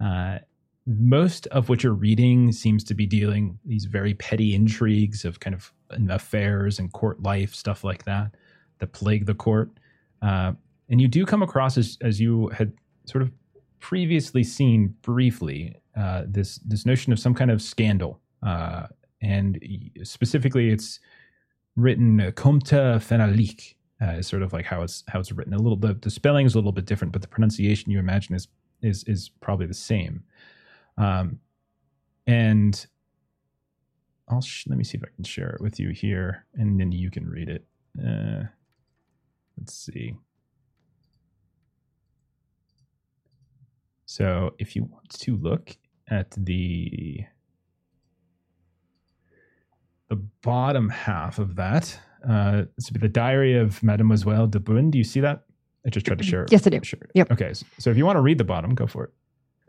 [SPEAKER 1] Uh, most of what you're reading seems to be dealing these very petty intrigues of kind of affairs and court life stuff like that that plague the court. Uh, and you do come across as as you had sort of previously seen briefly uh, this this notion of some kind of scandal, uh, and specifically it's written uh, Comte Fenalik. Uh, is sort of like how it's how it's written. A little the, the spelling is a little bit different, but the pronunciation you imagine is is is probably the same. Um, and I'll sh- let me see if I can share it with you here, and then you can read it. Uh, let's see. So, if you want to look at the the bottom half of that, uh, this would be the diary of Mademoiselle de Brun. Do you see that? I just tried to share.
[SPEAKER 4] Yes, I do.
[SPEAKER 1] Share.
[SPEAKER 4] Yep.
[SPEAKER 1] Okay. So, so if you want to read the bottom, go for it.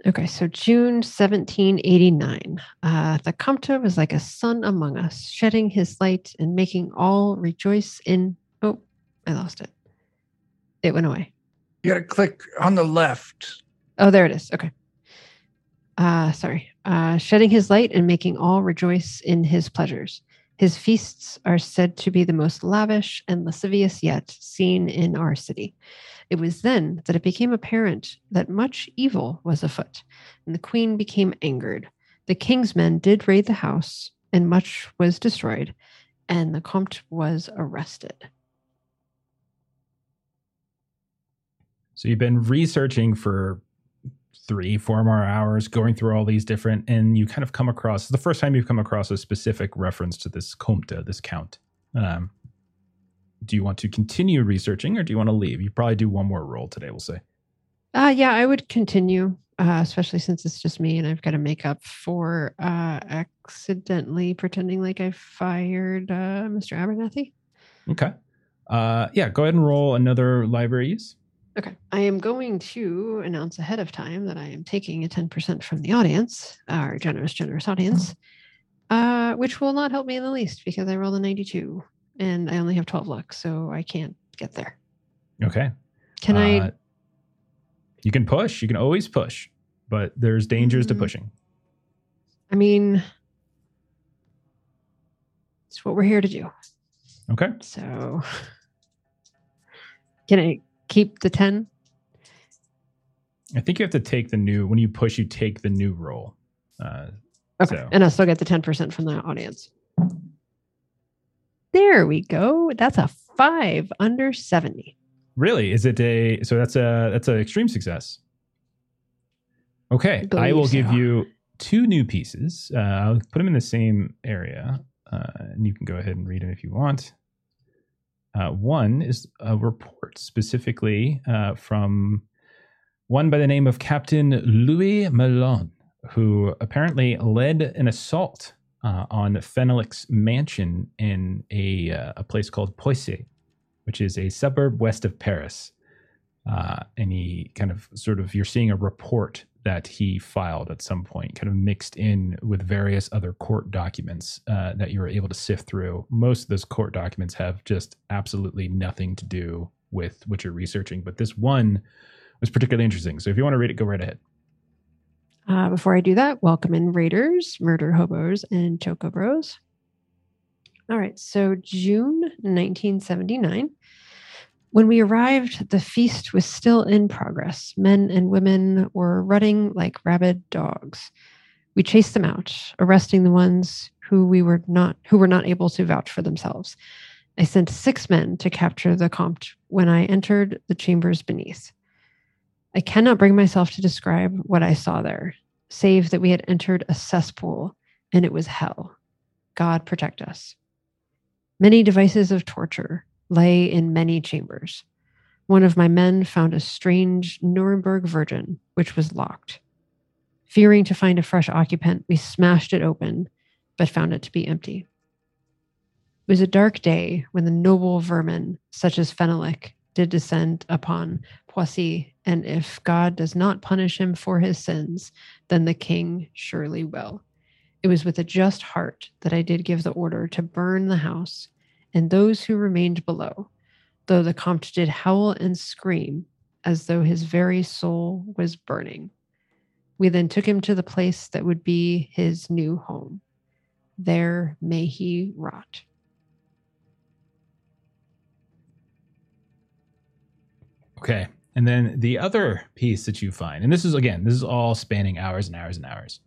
[SPEAKER 4] Okay, so June 1789. Uh, the Comte was like a sun among us, shedding his light and making all rejoice in. Oh, I lost it. It went away.
[SPEAKER 3] You gotta click on the left.
[SPEAKER 4] Oh, there it is. Okay. Uh, sorry. Uh, shedding his light and making all rejoice in his pleasures. His feasts are said to be the most lavish and lascivious yet seen in our city. It was then that it became apparent that much evil was afoot, and the queen became angered. The king's men did raid the house, and much was destroyed, and the comte was arrested.
[SPEAKER 1] So you've been researching for three, four more hours, going through all these different, and you kind of come across the first time you've come across a specific reference to this comte, this count. Um, do you want to continue researching, or do you want to leave? You probably do one more roll today. We'll say.
[SPEAKER 4] Uh, yeah, I would continue, uh, especially since it's just me and I've got to make up for uh, accidentally pretending like I fired uh, Mr. Abernathy.
[SPEAKER 1] Okay. Uh, yeah, go ahead and roll another library use.
[SPEAKER 4] Okay. I am going to announce ahead of time that I am taking a 10% from the audience, our generous, generous audience, uh, which will not help me in the least because I rolled a 92 and I only have 12 luck, so I can't get there.
[SPEAKER 1] Okay.
[SPEAKER 4] Can
[SPEAKER 1] Uh,
[SPEAKER 4] I?
[SPEAKER 1] You can push. You can always push, but there's dangers to
[SPEAKER 4] Mm.
[SPEAKER 1] pushing.
[SPEAKER 4] I mean, it's what we're here to do.
[SPEAKER 1] Okay.
[SPEAKER 4] So, can I keep the 10?
[SPEAKER 1] I think you have to take the new when you push. You take the new roll. Uh,
[SPEAKER 4] Okay.
[SPEAKER 1] So-
[SPEAKER 4] And I'll still get the 10% from the audience. There we go. That's a five under 70.
[SPEAKER 1] Really? Is it a so that's a that's an extreme success. Okay, I
[SPEAKER 4] Believe
[SPEAKER 1] will give you two new pieces. Uh, I'll put them in the same area, uh, and you can go ahead and read them if you want. Uh, one is a report specifically uh, from one by the name of Captain Louis Malone, who apparently led an assault uh, on Fenalik's mansion in a uh, a place called Poissy, which is a suburb west of Paris. Uh, and he kind of sort of you're seeing a report that he filed at some point, kind of mixed in with various other court documents uh, that you were able to sift through. Most of those court documents have just absolutely nothing to do with what you're researching, but this one was particularly interesting. So if you want to read it, go right ahead.
[SPEAKER 4] Uh, before I do that, welcome in Raiders, Murder Hobos, and Choco Bros. All right, so June 1979, When we arrived, the feast was still in progress. Men and women were running like rabid dogs. We chased them out, arresting the ones who we were not who were not able to vouch for themselves. I sent six men to capture the Comte when I entered the chambers beneath. I cannot bring myself to describe what I saw there, save that we had entered a cesspool and it was hell. God protect us. Many devices of torture lay in many chambers. One of my men found a strange Nuremberg virgin, which was locked. Fearing to find a fresh occupant, we smashed it open, but found it to be empty. It was a dark day when the noble vermin, such as Fenalik, did descend upon Poissy, and if God does not punish him for his sins, then the king surely will. It was with a just heart that I did give the order to burn the house and those who remained below, though the Comte did howl and scream as though his very soul was burning. We then took him to the place that would be his new home. There may he rot.
[SPEAKER 1] Okay. And then the other piece that you find, and this is again, this is all spanning hours and hours and hours.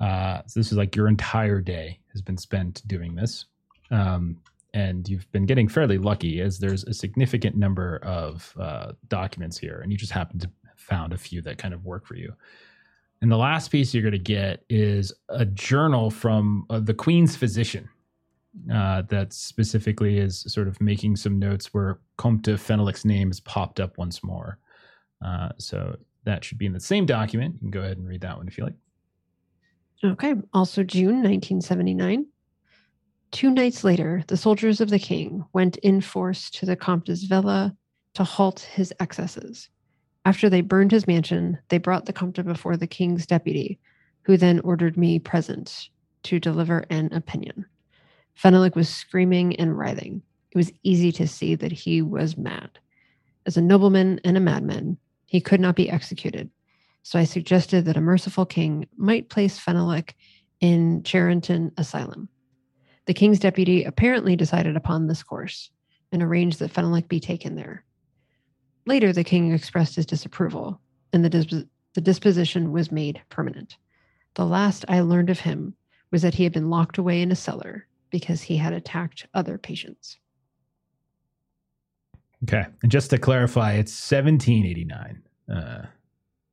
[SPEAKER 1] Uh, so this is like your entire day has been spent doing this. Um, and you've been getting fairly lucky as there's a significant number of uh, documents here, and you just happen to found a few that kind of work for you. And the last piece you're going to get is a journal from uh, the Queen's physician uh, that specifically is sort of making some notes where Comte Fenalik's name has popped up once more. Uh, so that should be in the same document. You can go ahead and read that one if you like.
[SPEAKER 4] Okay. Also, June 1979. Two nights later, the soldiers of the king went in force to the Comte's villa to halt his excesses. After they burned his mansion, they brought the Comte before the king's deputy, who then ordered me present to deliver an opinion. Fenalik was screaming and writhing. It was easy to see that he was mad. As a nobleman and a madman, he could not be executed. So I suggested that a merciful king might place Fenalik in Charenton Asylum. The king's deputy apparently decided upon this course and arranged that Fenalik be taken there. Later, the king expressed his disapproval, and the, disp- the disposition was made permanent. The last I learned of him was that he had been locked away in a cellar because he had attacked other patients.
[SPEAKER 1] Okay. And just to clarify, it's 1789. Uh,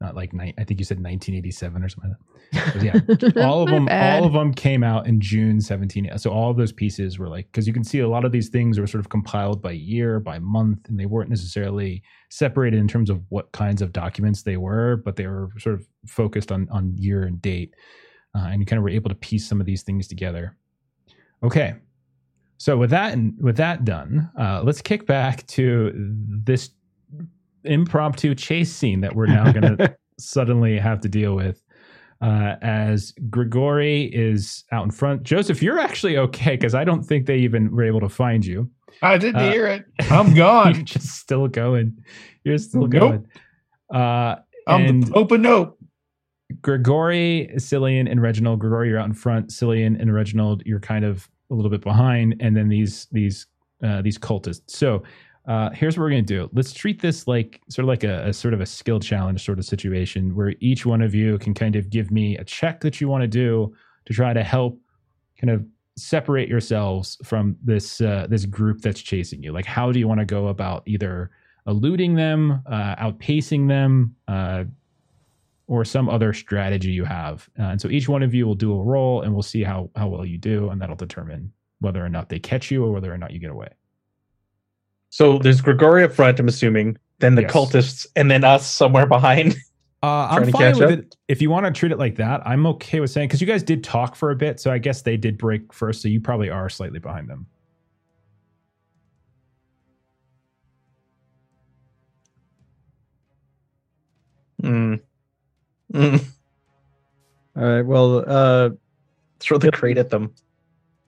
[SPEAKER 1] not like ni- I think you said 1987 or something. Like but yeah, all of them,
[SPEAKER 4] bad.
[SPEAKER 1] all of them came out in June 17. So all of those pieces were like because you can see a lot of these things were sort of compiled by year, by month, and they weren't necessarily separated in terms of what kinds of documents they were, but they were sort of focused on on year and date, uh, and you kind of were able to piece some of these things together. Okay. So with that and with that done, uh, let's kick back to this impromptu chase scene that we're now going to suddenly have to deal with. Uh, as Grigori is out in front, Joseph, you're actually okay because I don't think they even were able to find you.
[SPEAKER 2] I didn't
[SPEAKER 1] Uh,
[SPEAKER 2] hear it. I'm
[SPEAKER 1] you're
[SPEAKER 2] gone.
[SPEAKER 1] just still going. You're still
[SPEAKER 2] Nope.
[SPEAKER 1] going. Uh,
[SPEAKER 2] I'm
[SPEAKER 1] and
[SPEAKER 2] the Pope of Nope.
[SPEAKER 1] Grigori, Cilian, and Reginald. Grigori, you're out in front. Cilian and Reginald, you're kind of a little bit behind, and then these these uh, these cultists. So uh, here's what we're gonna do. Let's treat this like sort of like a, a sort of a skill challenge sort of situation where each one of you can kind of give me a check that you want to do to try to help kind of separate yourselves from this uh, this group that's chasing you. Like, how do you want to go about either eluding them, uh, outpacing them, uh, or some other strategy you have. Uh, and so each one of you will do a roll, and we'll see how how well you do, and that'll determine whether or not they catch you or whether or not you get away.
[SPEAKER 6] So there's Grigori up front, I'm assuming, then the
[SPEAKER 1] Yes.
[SPEAKER 6] cultists, and then us somewhere behind.
[SPEAKER 1] Uh, I'm fine with
[SPEAKER 6] up?
[SPEAKER 1] it. If you want to treat it like that, I'm okay with saying because you guys did talk for a bit, so I guess they did break first, so you probably are slightly behind them.
[SPEAKER 6] Mm. Mm.
[SPEAKER 5] All right. Well, uh,
[SPEAKER 6] Throw the crate at them.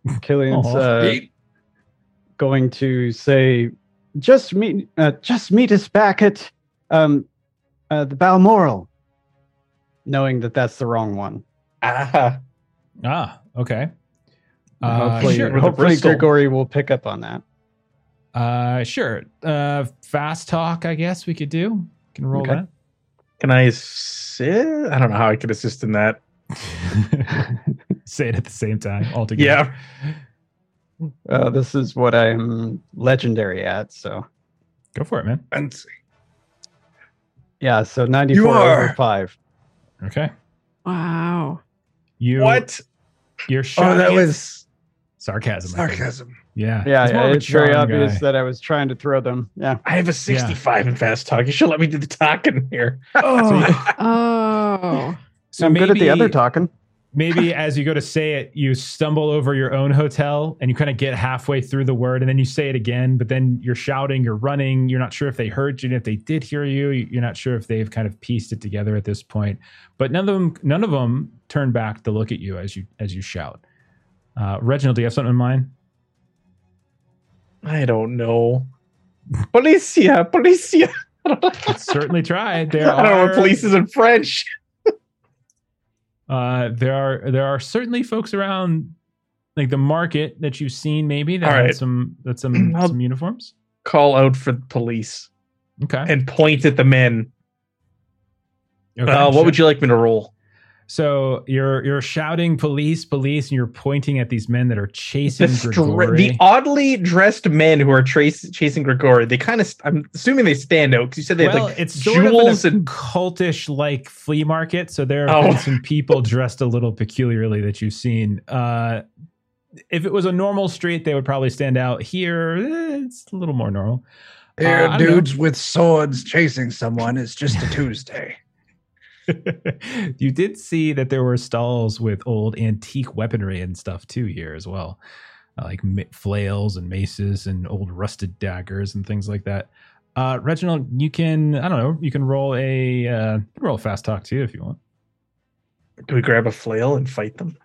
[SPEAKER 1] Cilian's
[SPEAKER 5] uh, going to say, "Just meet, uh, just meet us back at um, uh, the Balmoral," knowing that that's the wrong one.
[SPEAKER 6] Ah,
[SPEAKER 1] Ah, okay. Uh,
[SPEAKER 5] hopefully,
[SPEAKER 1] sure.
[SPEAKER 5] Hopefully
[SPEAKER 6] Bristol.
[SPEAKER 5] Grigori will pick up on that.
[SPEAKER 1] Uh, sure. Uh, fast talk. I guess we could do. Can roll
[SPEAKER 6] Okay. Can I assist? I don't know how I could assist in that.
[SPEAKER 1] that. Say it at the same time all together.
[SPEAKER 6] Yeah.
[SPEAKER 5] Uh, this is what I'm legendary at. So
[SPEAKER 1] Go for it, man.
[SPEAKER 3] And see.
[SPEAKER 5] yeah, so 94 over
[SPEAKER 3] are-
[SPEAKER 5] five.
[SPEAKER 1] Okay.
[SPEAKER 4] Wow.
[SPEAKER 1] You
[SPEAKER 6] What?
[SPEAKER 1] You're
[SPEAKER 3] Oh, that was
[SPEAKER 1] sarcasm.
[SPEAKER 3] Sarcasm.
[SPEAKER 1] Yeah.
[SPEAKER 5] Yeah,
[SPEAKER 1] He's more
[SPEAKER 5] yeah, it's very obvious
[SPEAKER 1] guy.
[SPEAKER 5] that I was trying to throw them. Yeah.
[SPEAKER 6] I have a 65 in fast talk. You should let me do the talking here.
[SPEAKER 3] Oh,
[SPEAKER 4] Oh.
[SPEAKER 1] So
[SPEAKER 5] I'm good at the other talking.
[SPEAKER 1] Maybe as you go to say it, you stumble over your own hotel and you kind of get halfway through the word and then you say it again, but then you're shouting, you're running, you're not sure if they heard you, and if they did hear you, you're not sure if they've kind of pieced it together at this point. But none of them, none of them turn back to look at you as you as you shout. Uh, Reginald, do you have something in mind?
[SPEAKER 6] I don't know. Policia, policia. I don't know.
[SPEAKER 1] Let's certainly try. There
[SPEAKER 6] I don't know
[SPEAKER 1] are
[SPEAKER 6] what police is in French.
[SPEAKER 1] Uh, there are there are certainly folks around like the market that you've seen maybe that
[SPEAKER 6] All
[SPEAKER 1] had
[SPEAKER 6] right.
[SPEAKER 1] some that some
[SPEAKER 6] I'll-
[SPEAKER 1] some uniforms.
[SPEAKER 6] Call out for the police
[SPEAKER 1] Okay.
[SPEAKER 6] and point at the men.
[SPEAKER 1] okay
[SPEAKER 6] uh, what
[SPEAKER 1] sure.
[SPEAKER 6] would you like me to roll?
[SPEAKER 1] So you're you're shouting police, police, and you're pointing at these men that are chasing
[SPEAKER 6] The, stra-
[SPEAKER 1] Grigori.
[SPEAKER 6] the oddly dressed men who are trace- chasing Grigori, they kind of, I'm assuming they stand out because you said they
[SPEAKER 1] well,
[SPEAKER 6] had like
[SPEAKER 1] it's sort
[SPEAKER 6] jewels
[SPEAKER 1] of
[SPEAKER 6] and
[SPEAKER 1] cultish like flea market. So there are
[SPEAKER 6] Oh.
[SPEAKER 1] some people dressed a little peculiarly that you've seen. Uh, if it was a normal street, they would probably stand out. Here, eh, it's a little more normal.
[SPEAKER 3] here,
[SPEAKER 1] I don't know.
[SPEAKER 3] dudes with swords chasing someone. It's just a Tuesday.
[SPEAKER 1] You did see that there were stalls with old antique weaponry and stuff too here as well, uh, like flails and maces and old rusted daggers and things like that. Uh, Reginald, you can I don't know, you can roll a uh, roll a fast talk too if you want.
[SPEAKER 6] do we grab a flail and fight them?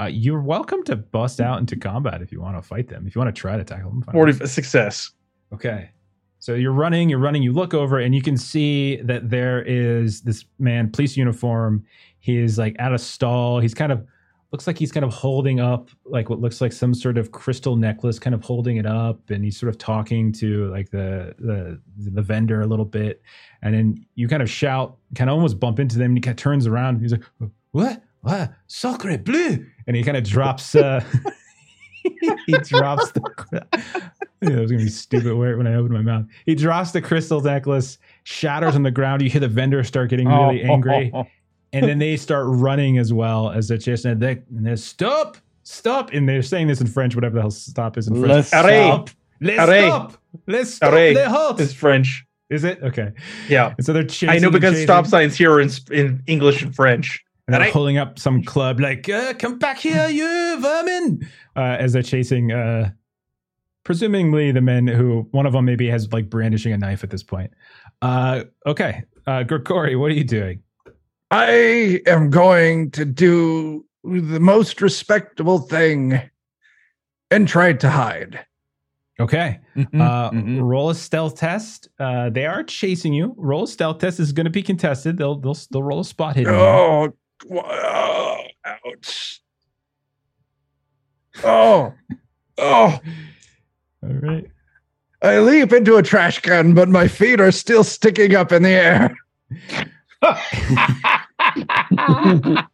[SPEAKER 1] Uh, you're welcome to bust out into combat if you want to fight them. If you want to try to tackle them, fine.
[SPEAKER 6] 40 success.
[SPEAKER 1] Okay. So you're running, you're running, you look over and you can see that there is this man, police uniform. He is like at a stall. He's kind of looks like he's kind of holding up like what looks like some sort of crystal necklace, kind of holding it up, and he's sort of talking to like the the the vendor a little bit. And then you kind of shout, kind of almost bump into them, and he kind of turns around he's like, What? What? Sacre bleu! And he kind of drops uh he drops the yeah, that was gonna be stupid when I opened my mouth. He drops the crystal necklace, shatters on the ground. You hear the vendor start getting really
[SPEAKER 7] Oh.
[SPEAKER 1] angry, and then they start running as well as they're chasing. And they and they're stop, stop, and they're saying this in French, whatever the hell stop is in French.
[SPEAKER 7] Let's.
[SPEAKER 1] Stop. Let's stop. Let's stop. Les halt.
[SPEAKER 6] It's French.
[SPEAKER 1] Is it okay?
[SPEAKER 6] Yeah.
[SPEAKER 1] And so they're chasing.
[SPEAKER 6] I know because stop signs here are in, in English and French.
[SPEAKER 1] And they're
[SPEAKER 6] Arrête.
[SPEAKER 1] holding up some club like, uh, "Come back here, you vermin!" Uh, as they're chasing, uh, presumably the men who one of them maybe has like brandishing a knife at this point. Uh, okay, uh, Grigori, what are you doing?
[SPEAKER 3] I am going to do the most respectable thing and try to hide.
[SPEAKER 1] Okay,
[SPEAKER 7] Mhm,
[SPEAKER 1] uh,
[SPEAKER 7] mhm.
[SPEAKER 1] roll a stealth test. Uh, they are chasing you. Roll a stealth test. This is going to be contested. They'll they'll they'll roll a spot hit.
[SPEAKER 3] Oh, oh, ouch. Oh, oh.
[SPEAKER 1] All right.
[SPEAKER 3] I leap into a trash can, but my feet are still sticking up in the air.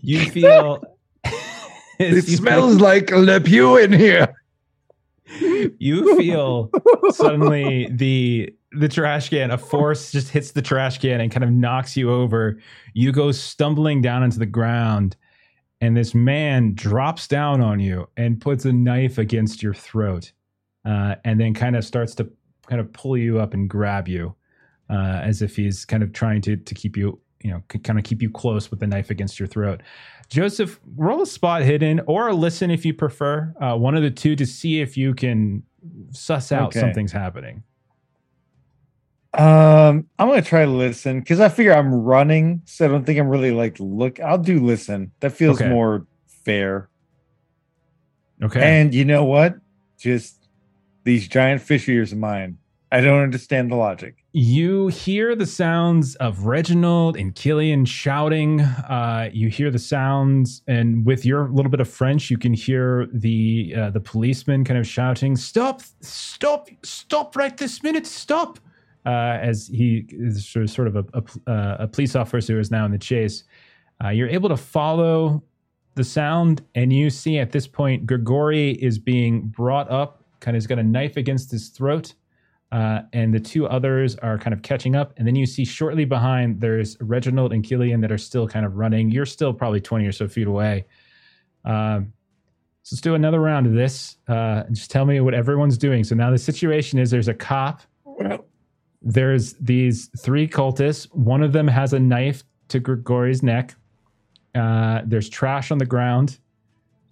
[SPEAKER 1] You feel.
[SPEAKER 3] It
[SPEAKER 1] you
[SPEAKER 3] smells like Le Pew in here.
[SPEAKER 1] you feel suddenly the the trash can a force just hits the trash can and kind of knocks you over. You go stumbling down into the ground and this man drops down on you and puts a knife against your throat uh, and then kind of starts to kind of pull you up and grab you uh, as if he's kind of trying to to keep you you know kind of keep you close with the knife against your throat. Joseph roll a spot hidden or listen if you prefer uh, one of the two to see if you can suss out
[SPEAKER 7] Okay.
[SPEAKER 1] something's happening
[SPEAKER 7] Um, I'm gonna try to listen because I figure I'm running, so I don't think I'm really like look. I'll do listen. That feels
[SPEAKER 1] Okay.
[SPEAKER 7] more fair.
[SPEAKER 1] okay
[SPEAKER 7] And you know what? Just these giant fish ears of mine. I don't understand the logic.
[SPEAKER 1] you hear the sounds of Reginald and Cilian shouting. Uh, you hear the sounds, and with your little bit of French, you can hear the uh, the policeman kind of shouting, "Stop! Stop! Stop! Right this minute! Stop!" Uh, as he is sort of- a, a, uh, a police officer who is now in the chase. Uh, you're able to follow the sound, and you see at this point Grigori is being brought up, kind of has got a knife against his throat uh, and the two others are kind of catching up. And then you see shortly behind there's Reginald and Cilian that are still kind of running. You're still probably 20 or so feet away. Um, so let's do another round of this. Uh, just tell me what everyone's doing. So now the situation is there's a cop.
[SPEAKER 3] Well,
[SPEAKER 1] There's these three cultists. One of them has a knife to Grigori's neck. Uh, there's trash on the ground.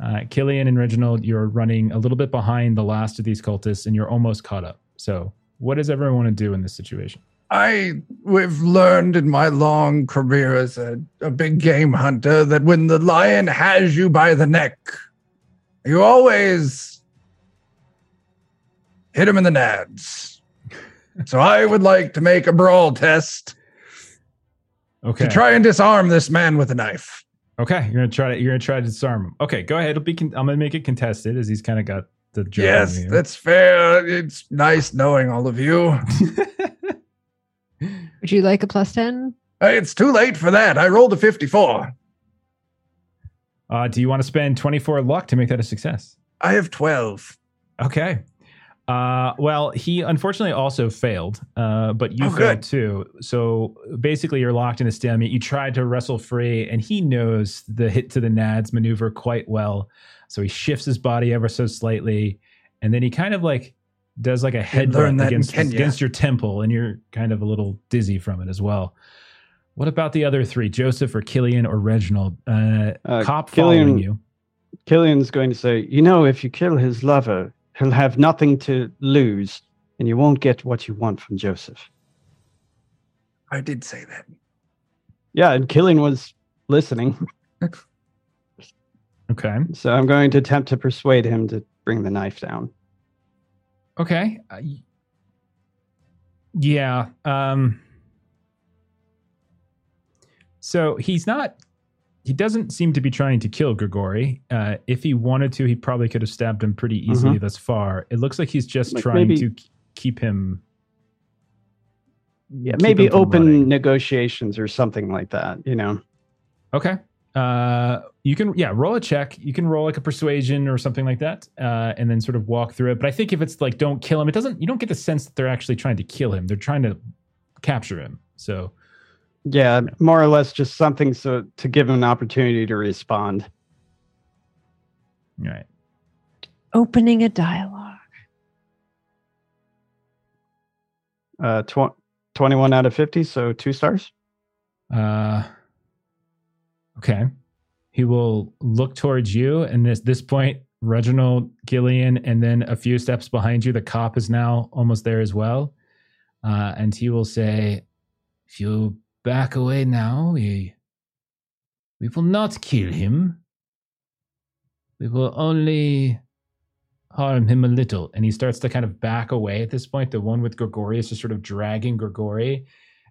[SPEAKER 1] Uh, Cilian and Reginald, you're running a little bit behind the last of these cultists, and you're almost caught up. So, what does everyone want to do in this situation?
[SPEAKER 3] I have learned in my long career as a, a big game hunter that when the lion has you by the neck, you always hit him in the nads. So I would like to make a brawl test
[SPEAKER 1] Okay.
[SPEAKER 3] to try and disarm this man with a knife.
[SPEAKER 1] Okay, you're gonna try to you're gonna try to disarm him. Okay, go ahead. It'll be. Con- I'm gonna make it contested as he's kind of got the job.
[SPEAKER 3] yes, that's fair. It's nice knowing all of you.
[SPEAKER 4] Would you like a plus 10?
[SPEAKER 3] Hey, it's too late for that. I rolled a 54.
[SPEAKER 1] uh, do you want to spend 24 luck to make that a success?
[SPEAKER 3] I have 12.
[SPEAKER 1] Okay. Uh, well, he unfortunately also failed, uh, but you
[SPEAKER 3] Oh,
[SPEAKER 1] failed
[SPEAKER 3] good.
[SPEAKER 1] too. So basically, you're locked in a stalemate. You tried to wrestle free, and he knows the hit to the nads maneuver quite well. So he shifts his body ever so slightly, and then he kind of like does like a headbutt
[SPEAKER 3] learned that in
[SPEAKER 1] against against your temple, and you're kind of a little dizzy from it as well. What about the other three, Joseph or Cilian or Reginald? Uh,
[SPEAKER 5] Uh,
[SPEAKER 1] cop
[SPEAKER 5] Cilian-
[SPEAKER 1] following you.
[SPEAKER 5] Cilian's going to say, you know, if you kill his lover, he'll have nothing to lose, and you won't get what you want from Joseph.
[SPEAKER 3] I did say that.
[SPEAKER 5] Yeah, and Cilian was listening,
[SPEAKER 1] Okay.
[SPEAKER 5] so I'm going to attempt to persuade him to bring the knife down.
[SPEAKER 1] Okay. Uh, yeah. Um, so he's not. He doesn't seem to be trying to kill Grigori. Uh, if he wanted to, he probably could have stabbed him pretty easily thus far. It looks like he's just
[SPEAKER 5] Like
[SPEAKER 1] trying
[SPEAKER 5] maybe-
[SPEAKER 1] to keep him.
[SPEAKER 5] Yeah,
[SPEAKER 1] keep
[SPEAKER 5] maybe
[SPEAKER 1] him
[SPEAKER 5] open
[SPEAKER 1] running.
[SPEAKER 5] negotiations or something like that. You know,
[SPEAKER 1] Okay. Uh, you can yeah roll a check. You can roll like a persuasion or something like that, uh, and then sort of walk through it. But I think if it's like don't kill him, it doesn't. You don't get the sense that they're actually trying to kill him. They're trying to capture him. So
[SPEAKER 5] yeah, more or less just something so to give him an opportunity to respond.
[SPEAKER 1] all right.
[SPEAKER 4] Opening a dialogue.
[SPEAKER 5] Uh, tw- 21 out of 50, so two stars.
[SPEAKER 1] Uh, okay. He will look towards you, and this this point, Reginald Cilian, and then a few steps behind you, the cop is now almost there as well. Uh, and he will say, "If you back away now, we we will not kill him. We will only harm him a little." And he starts to kind of back away at this point. The one with Grigori is just sort of dragging Grigori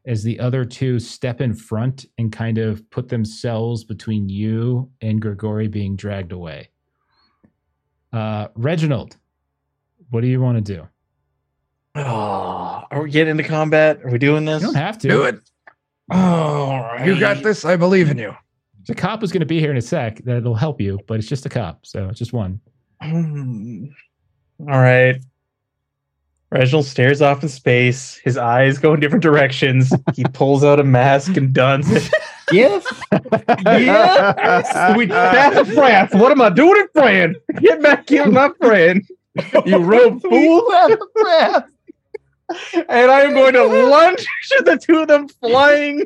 [SPEAKER 1] as the other two step in front and kind of put themselves between you and Grigori being dragged away. Uh, Reginald, what do you want to do?
[SPEAKER 6] Oh, are we getting into combat? Are we doing this?
[SPEAKER 1] You don't have to.
[SPEAKER 3] Do it.
[SPEAKER 6] All right.
[SPEAKER 3] You got this. I believe in you.
[SPEAKER 1] The cop is going to be here in a sec. That'll help you, but it's just a cop, so it's just one.
[SPEAKER 6] Hmm. All right. Reginald stares off in space. His eyes go in different directions. he pulls out a mask and dons it. Yes. yes. We that's a France. What am I doing in France? Get back here, my friend. You rogue fool. And I am going to lunge at the two of them flying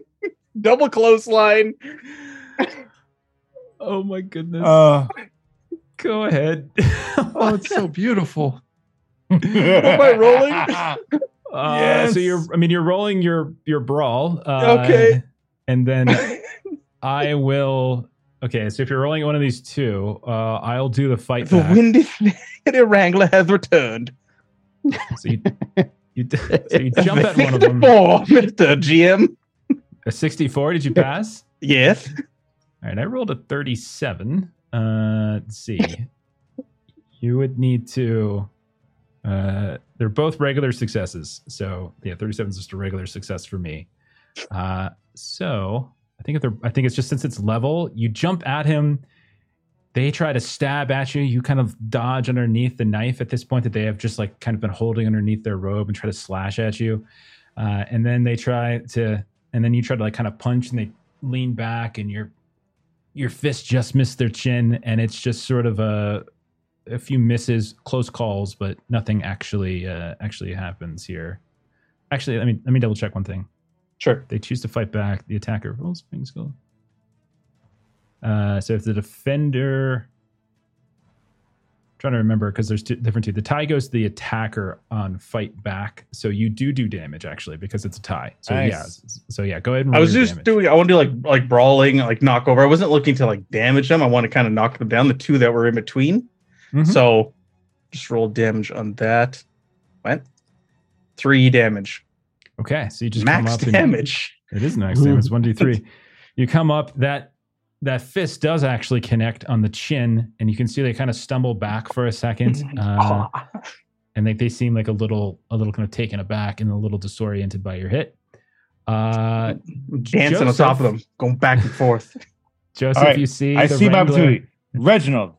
[SPEAKER 6] double clothesline.
[SPEAKER 1] Oh my goodness.
[SPEAKER 7] Uh,
[SPEAKER 1] Go ahead.
[SPEAKER 3] Oh, it's so beautiful.
[SPEAKER 6] Am I rolling?
[SPEAKER 1] Uh,
[SPEAKER 7] Yes.
[SPEAKER 1] So you're, I mean, you're rolling your your brawl. Uh,
[SPEAKER 6] Okay.
[SPEAKER 1] And then I will. Okay, so if you're rolling one of these two, uh, I'll do the fight
[SPEAKER 6] The
[SPEAKER 1] back.
[SPEAKER 6] windy wrangler has returned.
[SPEAKER 1] So you, You, so you jump at one of them.
[SPEAKER 6] Mr. GM.
[SPEAKER 1] A 64. Did you pass?
[SPEAKER 6] Yes.
[SPEAKER 1] All right, I rolled a 37. Uh, let's see. you would need to. Uh, they're both regular successes. So yeah, 37 is just a regular success for me. Uh, so I think if they're, I think it's just since it's level, you jump at him. They try to stab at you. You kind of dodge underneath the knife at this point that they have just like kind of been holding underneath their robe and try to slash at you. Uh, and then they try to, and then you try to like kind of punch and they lean back and your your fist just missed their chin and it's just sort of a a few misses, close calls, but nothing actually uh, actually happens here. Actually, let me let me double check one thing.
[SPEAKER 6] Sure.
[SPEAKER 1] They choose to fight back. The attacker rolls swing skill. Uh, so if the defender, trying to remember because there's two different two. The tie goes to the attacker on fight back, so you do do damage actually because it's a tie. So
[SPEAKER 7] Nice.
[SPEAKER 1] yeah, so yeah, go ahead. And
[SPEAKER 6] I was just
[SPEAKER 1] damage.
[SPEAKER 6] doing. I want to do like like brawling, like knock over. I wasn't looking to like damage them. I want to kind of knock them down. The two that were in between.
[SPEAKER 1] Mhm.
[SPEAKER 6] So just roll damage on that. What? Three damage.
[SPEAKER 1] Okay, so you just come
[SPEAKER 6] Max
[SPEAKER 1] up and-
[SPEAKER 6] damage.
[SPEAKER 1] It is max damage. One, two, three. You come up. That that fist does actually connect on the chin, and you can see they kind of stumble back for a second, uh, and they they seem like a little a little kind of taken aback and a little disoriented by your hit. Uh,
[SPEAKER 6] Dancing on top of them, going back and forth.
[SPEAKER 1] Joseph,
[SPEAKER 2] All right,
[SPEAKER 1] you see
[SPEAKER 2] I
[SPEAKER 1] the
[SPEAKER 2] see my
[SPEAKER 1] Wrangler-
[SPEAKER 2] opportunity. Reginald,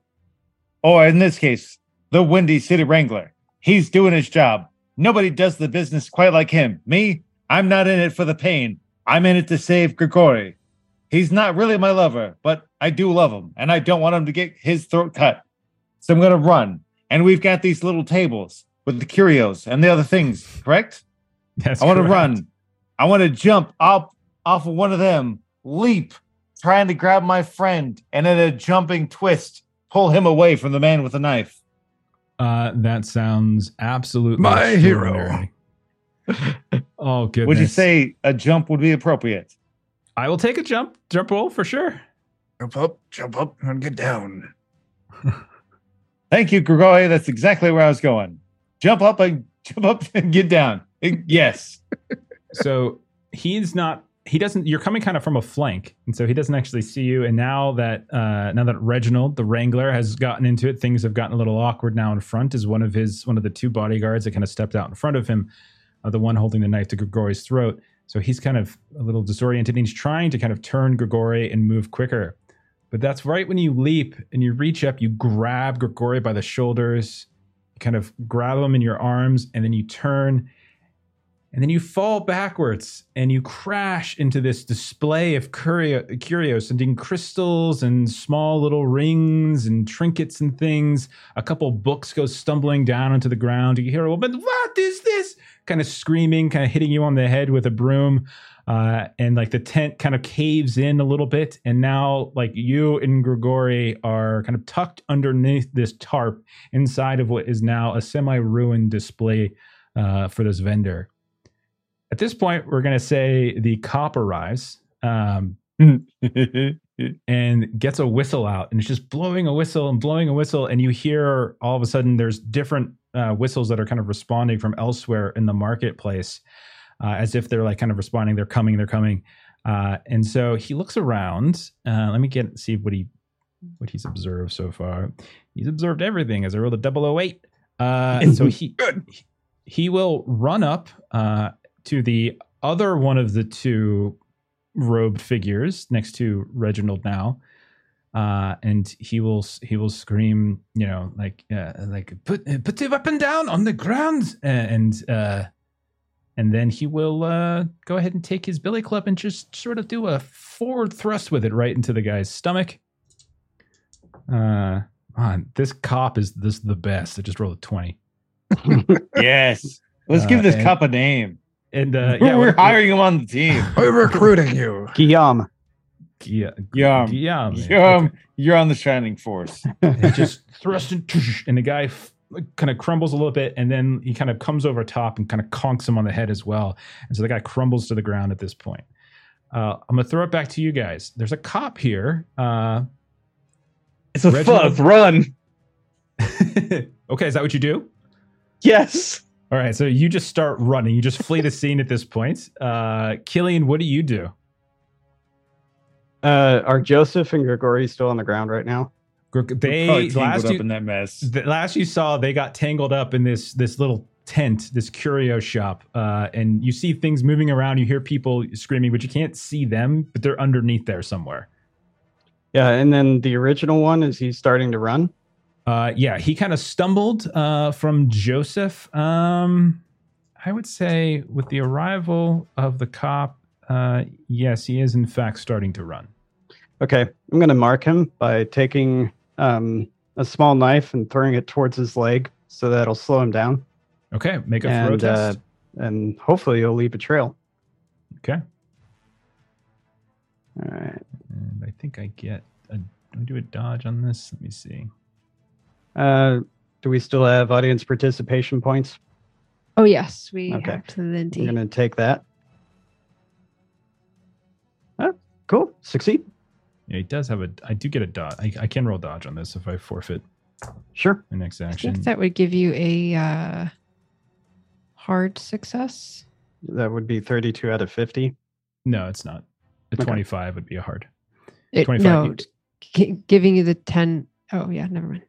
[SPEAKER 2] or in this case, the Windy City Wrangler. He's doing his job. Nobody does the business quite like him. Me, I'm not in it for the pain. I'm in it to save Grigori. He's not really my lover, but I do love him, and I don't want him to get his throat cut. So I'm gonna run. And we've got these little tables with the curios and the other things, correct?
[SPEAKER 1] That's
[SPEAKER 2] I want to run. I want to jump up off of one of them, leap, trying to grab my friend, and in a jumping twist, pull him away from the man with the knife.
[SPEAKER 1] Uh, that sounds absolutely
[SPEAKER 3] My hero.
[SPEAKER 1] oh goodness!
[SPEAKER 2] Would you say a jump would be appropriate?
[SPEAKER 1] I will take a jump jump roll for sure?
[SPEAKER 3] Jump up, jump up, and get down.
[SPEAKER 2] Thank you, Grigori. That's exactly where I was going. Jump up and jump up and get down. Yes.
[SPEAKER 1] so he's not he doesn't you're coming kind of from a flank and so he doesn't actually see you and now that uh now that reginald the wrangler has gotten into it things have gotten a little awkward now in front is one of his one of the two bodyguards that kind of stepped out in front of him uh, the one holding the knife to grigori's throat so he's kind of a little disoriented and he's trying to kind of turn grigori and move quicker but that's right when you leap and you reach up you grab grigori by the shoulders you kind of grab him in your arms and then you turn and then you fall backwards and you crash into this display of curio- curios and crystals and small little rings and trinkets and things. A couple books go stumbling down onto the ground. You hear a woman, what is this? Kind of screaming, kind of hitting you on the head with a broom. Uh, and like the tent kind of caves in a little bit. And now, like you and Grigori are kind of tucked underneath this tarp inside of what is now a semi ruined display uh, for this vendor. At this point, we're going to say the cop arrives um, and gets a whistle out and it's just blowing a whistle and blowing a whistle. And you hear all of a sudden there's different uh, whistles that are kind of responding from elsewhere in the marketplace uh, as if they're like kind of responding, they're coming, they're coming. Uh, and so he looks around. Uh, let me get see what he what he's observed so far. He's observed everything as I rolled a 008. Uh, and so he he will run up uh, to the other one of the two robed figures next to Reginald now, uh, and he will he will scream, you know, like uh, like put put the weapon down on the ground, and uh, and then he will uh, go ahead and take his billy club and just sort of do a forward thrust with it right into the guy's stomach. Uh, man, this cop is this the best. I just rolled a twenty.
[SPEAKER 2] yes. Let's
[SPEAKER 1] Uh,
[SPEAKER 2] give this
[SPEAKER 1] and-
[SPEAKER 2] cop a name.
[SPEAKER 1] And uh,
[SPEAKER 2] We're
[SPEAKER 1] yeah, what-
[SPEAKER 2] hiring him on the team.
[SPEAKER 3] We're recruiting you.
[SPEAKER 5] Guillaume.
[SPEAKER 1] Yeah,
[SPEAKER 2] Yum.
[SPEAKER 1] yeah, man.
[SPEAKER 2] Yum. You're on the Shining Force.
[SPEAKER 1] He just thrust and, and the guy f- kind of crumbles a little bit, and then he kind of comes over top and kind of conks him on the head as well. And so the guy crumbles to the ground at this point. Uh, I'm gonna throw it back to you guys. There's a cop here. Uh,
[SPEAKER 6] It's a
[SPEAKER 1] Reginald-
[SPEAKER 6] fuzz. Run.
[SPEAKER 1] okay, is that what you do?
[SPEAKER 6] Yes.
[SPEAKER 1] All right, so you just start running. You just flee the scene at this point. Uh, Cilian, what do you do?
[SPEAKER 5] Uh, are Joseph and Grigori still on the ground right now?
[SPEAKER 1] Gr-
[SPEAKER 7] Probably
[SPEAKER 1] They
[SPEAKER 7] tangled
[SPEAKER 1] last
[SPEAKER 7] up
[SPEAKER 1] you,
[SPEAKER 7] in that mess.
[SPEAKER 1] the last you saw, they got tangled up in this this little tent, this curio shop, uh, and you see things moving around. You hear people screaming, but you can't see them. But they're underneath there somewhere.
[SPEAKER 5] Yeah, and then the original one is he starting to run?
[SPEAKER 1] Uh, yeah, he kind of stumbled uh, from Joseph. Um, I would say with the arrival of the cop, uh, yes, he is in fact starting to run.
[SPEAKER 5] Okay, I'm going to mark him by taking um, a small knife and throwing it towards his leg, so that'll slow him down,
[SPEAKER 1] Okay, make a throw
[SPEAKER 5] and uh,
[SPEAKER 1] test.
[SPEAKER 5] and hopefully he'll leave a trail.
[SPEAKER 1] okay,
[SPEAKER 5] All right.
[SPEAKER 1] and I think I get a. Do I do a dodge on this? Let me see.
[SPEAKER 5] Uh, do we still have audience participation points?
[SPEAKER 4] Oh yes, we
[SPEAKER 5] Okay.
[SPEAKER 4] have plenty.
[SPEAKER 5] I'm going to take that. Oh, cool. Succeed.
[SPEAKER 1] Yeah, he does have a. I do get a dodge. I, I can roll dodge on this if I forfeit
[SPEAKER 5] Sure.
[SPEAKER 1] my next
[SPEAKER 4] I
[SPEAKER 1] action.
[SPEAKER 4] think that would give you a uh, hard success.
[SPEAKER 5] That would be 32 out of 50.
[SPEAKER 1] no, it's not. A
[SPEAKER 5] Okay.
[SPEAKER 1] twenty-five would be a hard.
[SPEAKER 4] It,
[SPEAKER 1] 25.
[SPEAKER 4] no, gi- giving you the 10. Oh, yeah, never mind.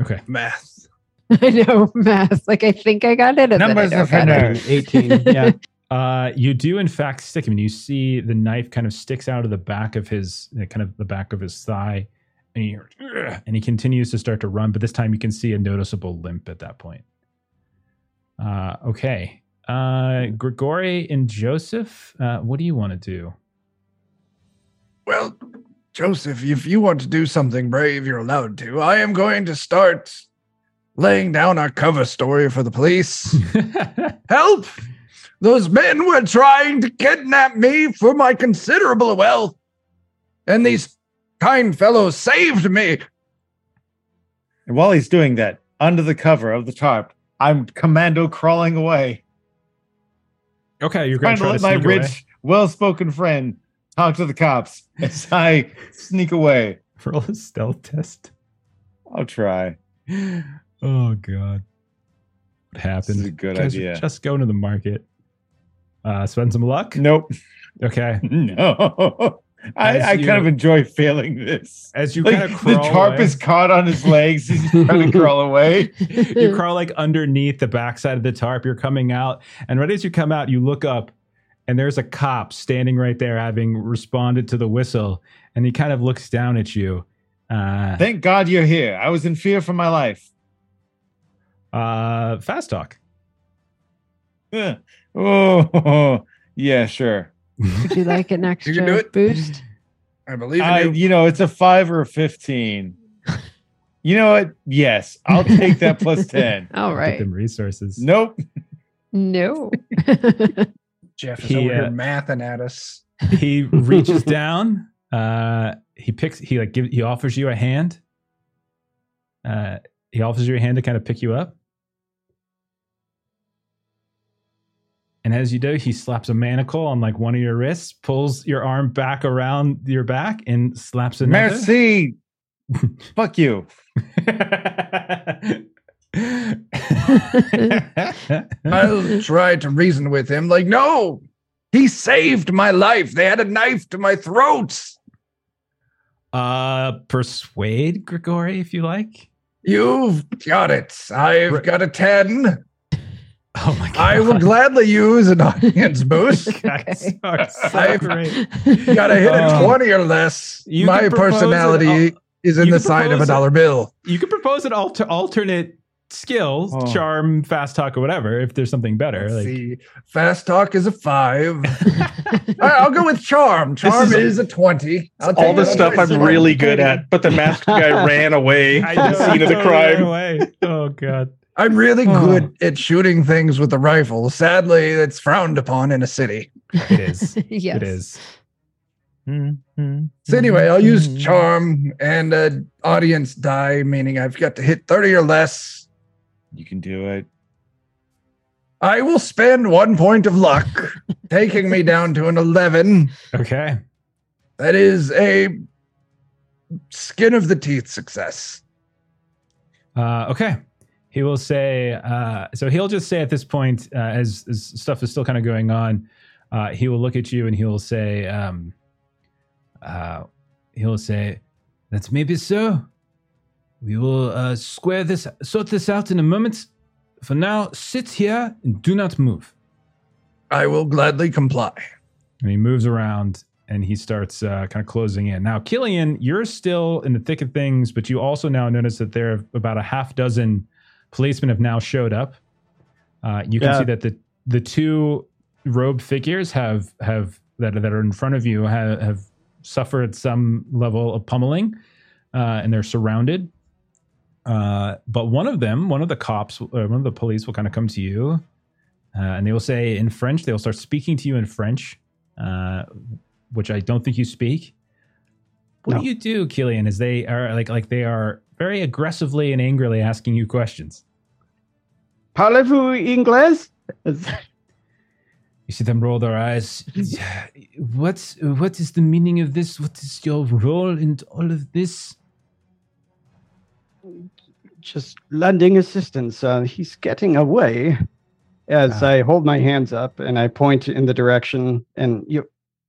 [SPEAKER 1] Okay.
[SPEAKER 3] Math.
[SPEAKER 4] I know math. Like I think I got it. and then I
[SPEAKER 7] Numbers
[SPEAKER 4] don't
[SPEAKER 7] are for
[SPEAKER 4] got
[SPEAKER 5] 18. Yeah.
[SPEAKER 1] Uh, you do in fact stick him, and you see the knife kind of sticks out of the back of his, uh, kind of the back of his thigh, and he and he continues to start to run, but this time you can see a noticeable limp at that point. Uh, okay, uh, Grigori and Joseph, uh, what do you want to do?
[SPEAKER 3] Well, Joseph, if you want to do something brave, you're allowed to. I am going to start laying down our cover story for the police. Help! Those men were trying to kidnap me for my considerable wealth, and these kind fellows saved me.
[SPEAKER 7] And while he's doing that, under the cover of the tarp, I'm commando crawling away,
[SPEAKER 1] okay, you're
[SPEAKER 7] trying
[SPEAKER 1] going
[SPEAKER 7] to
[SPEAKER 1] to
[SPEAKER 7] let my
[SPEAKER 1] sneak away.
[SPEAKER 7] rich, well-spoken friend talk to the cops as I sneak away.
[SPEAKER 1] roll a stealth test.
[SPEAKER 7] I'll try.
[SPEAKER 1] Oh god, what happened?
[SPEAKER 7] This is a good
[SPEAKER 1] Guys
[SPEAKER 7] idea.
[SPEAKER 1] Just go to the market. Uh, spend some luck.
[SPEAKER 7] Nope.
[SPEAKER 1] Okay.
[SPEAKER 7] No. I, I
[SPEAKER 1] you-
[SPEAKER 7] kind of enjoy failing this.
[SPEAKER 1] As you
[SPEAKER 7] Like,
[SPEAKER 1] kind of
[SPEAKER 7] the tarp
[SPEAKER 1] away-
[SPEAKER 7] is caught on his legs. He's trying to crawl away.
[SPEAKER 1] you crawl like underneath the backside of the tarp. You're coming out, and right as you come out, you look up, and there's a cop standing right there, having responded to the whistle, and he kind of looks down at you. Uh,
[SPEAKER 7] Thank God you're here. I was in fear for my life.
[SPEAKER 1] uh, fast talk.
[SPEAKER 7] Eh. Oh, yeah, sure.
[SPEAKER 4] Would you like an extra
[SPEAKER 3] can do it.
[SPEAKER 4] boost?
[SPEAKER 3] I believe in
[SPEAKER 7] I,
[SPEAKER 3] you.
[SPEAKER 7] you know, it's a five or a 15. You know what? Yes, I'll take that plus 10.
[SPEAKER 4] all right Get
[SPEAKER 1] them resources.
[SPEAKER 7] Nope.
[SPEAKER 4] No.
[SPEAKER 3] Jeff is
[SPEAKER 1] He,
[SPEAKER 3] over
[SPEAKER 1] uh,
[SPEAKER 3] here mathing at us.
[SPEAKER 1] He reaches down. Uh, he picks. He like give. He offers you a hand. Uh, he offers you a hand to kind of pick you up. And as you do, he slaps a manacle on like one of your wrists, pulls your arm back around your back, and slaps another.
[SPEAKER 7] Merci. Fuck you.
[SPEAKER 3] I'll try to reason with him. Like, no, he saved my life. They had a knife to my throat.
[SPEAKER 1] uh, persuade Grigori if you like.
[SPEAKER 3] You've got it. I've
[SPEAKER 1] Right.
[SPEAKER 3] got a 10.
[SPEAKER 1] Oh my god!
[SPEAKER 3] I will gladly use an audience boost.
[SPEAKER 1] Guys
[SPEAKER 4] Okay.
[SPEAKER 3] I've-
[SPEAKER 1] great.
[SPEAKER 3] Gotta hit a
[SPEAKER 7] Oh.
[SPEAKER 3] 20 or less.
[SPEAKER 1] You
[SPEAKER 3] my personality
[SPEAKER 1] an
[SPEAKER 3] is in the side of a dollar bill.
[SPEAKER 1] You can propose an alter alternate skills,
[SPEAKER 7] Oh.
[SPEAKER 1] charm, fast talk, or whatever. If there's something better,
[SPEAKER 3] Let's
[SPEAKER 1] like
[SPEAKER 3] see. Fast talk is a five. All right, I'll go with charm. Charm
[SPEAKER 6] is
[SPEAKER 3] is, a 20. I'll
[SPEAKER 6] All the stuff
[SPEAKER 3] I'll
[SPEAKER 6] I'm
[SPEAKER 3] go
[SPEAKER 6] really good at, but the masked guy ran away
[SPEAKER 1] I
[SPEAKER 6] from the
[SPEAKER 1] know,
[SPEAKER 6] scene of the crime.
[SPEAKER 1] Oh god.
[SPEAKER 3] I'm really
[SPEAKER 7] Oh.
[SPEAKER 3] good at shooting things with a rifle. Sadly, it's frowned upon in a city.
[SPEAKER 1] It is.
[SPEAKER 4] yes.
[SPEAKER 1] It is. Mm-hmm.
[SPEAKER 3] So anyway, I'll use mm-hmm. charm and a audience die, meaning I've got to hit 30 or less.
[SPEAKER 7] You can do it.
[SPEAKER 3] I will spend one point of luck, taking me down to an 11.
[SPEAKER 1] Okay.
[SPEAKER 3] That is a skin of the teeth success.
[SPEAKER 1] Uh, okay. he will say. Uh, so he'll just say at this point, uh, as, as stuff is still kind of going on, uh, he will look at you and he will say, um, uh, he will say, "That's maybe so. We will uh, square this, sort this out in a moment. For now, sit here and do not move."
[SPEAKER 3] I will gladly comply.
[SPEAKER 1] And he moves around and he starts uh, kind of closing in. Now, Cilian, you're still in the thick of things, but you also now notice that there are about a half dozen policemen have now showed up. Uh, you can
[SPEAKER 5] Yeah.
[SPEAKER 1] see that the the two robed figures have have that that are in front of you have, have suffered some level of pummeling, uh, and they're surrounded. Uh, but one of them, one of the cops, uh, one of the police, will kind of come to you, uh, and they will say in French. They will start speaking to you in French, uh, which I don't think you speak. What
[SPEAKER 5] No.
[SPEAKER 1] do you do, Cilian? As they are like like they are very aggressively and angrily asking you questions.
[SPEAKER 5] Parlez-vous anglais?
[SPEAKER 1] You see them roll their eyes. What what is the meaning of this? What is your role in all of this?
[SPEAKER 5] Just lending assistance. Uh, he's getting away. As
[SPEAKER 1] Ah.
[SPEAKER 5] I hold my hands up and I point in the direction, and you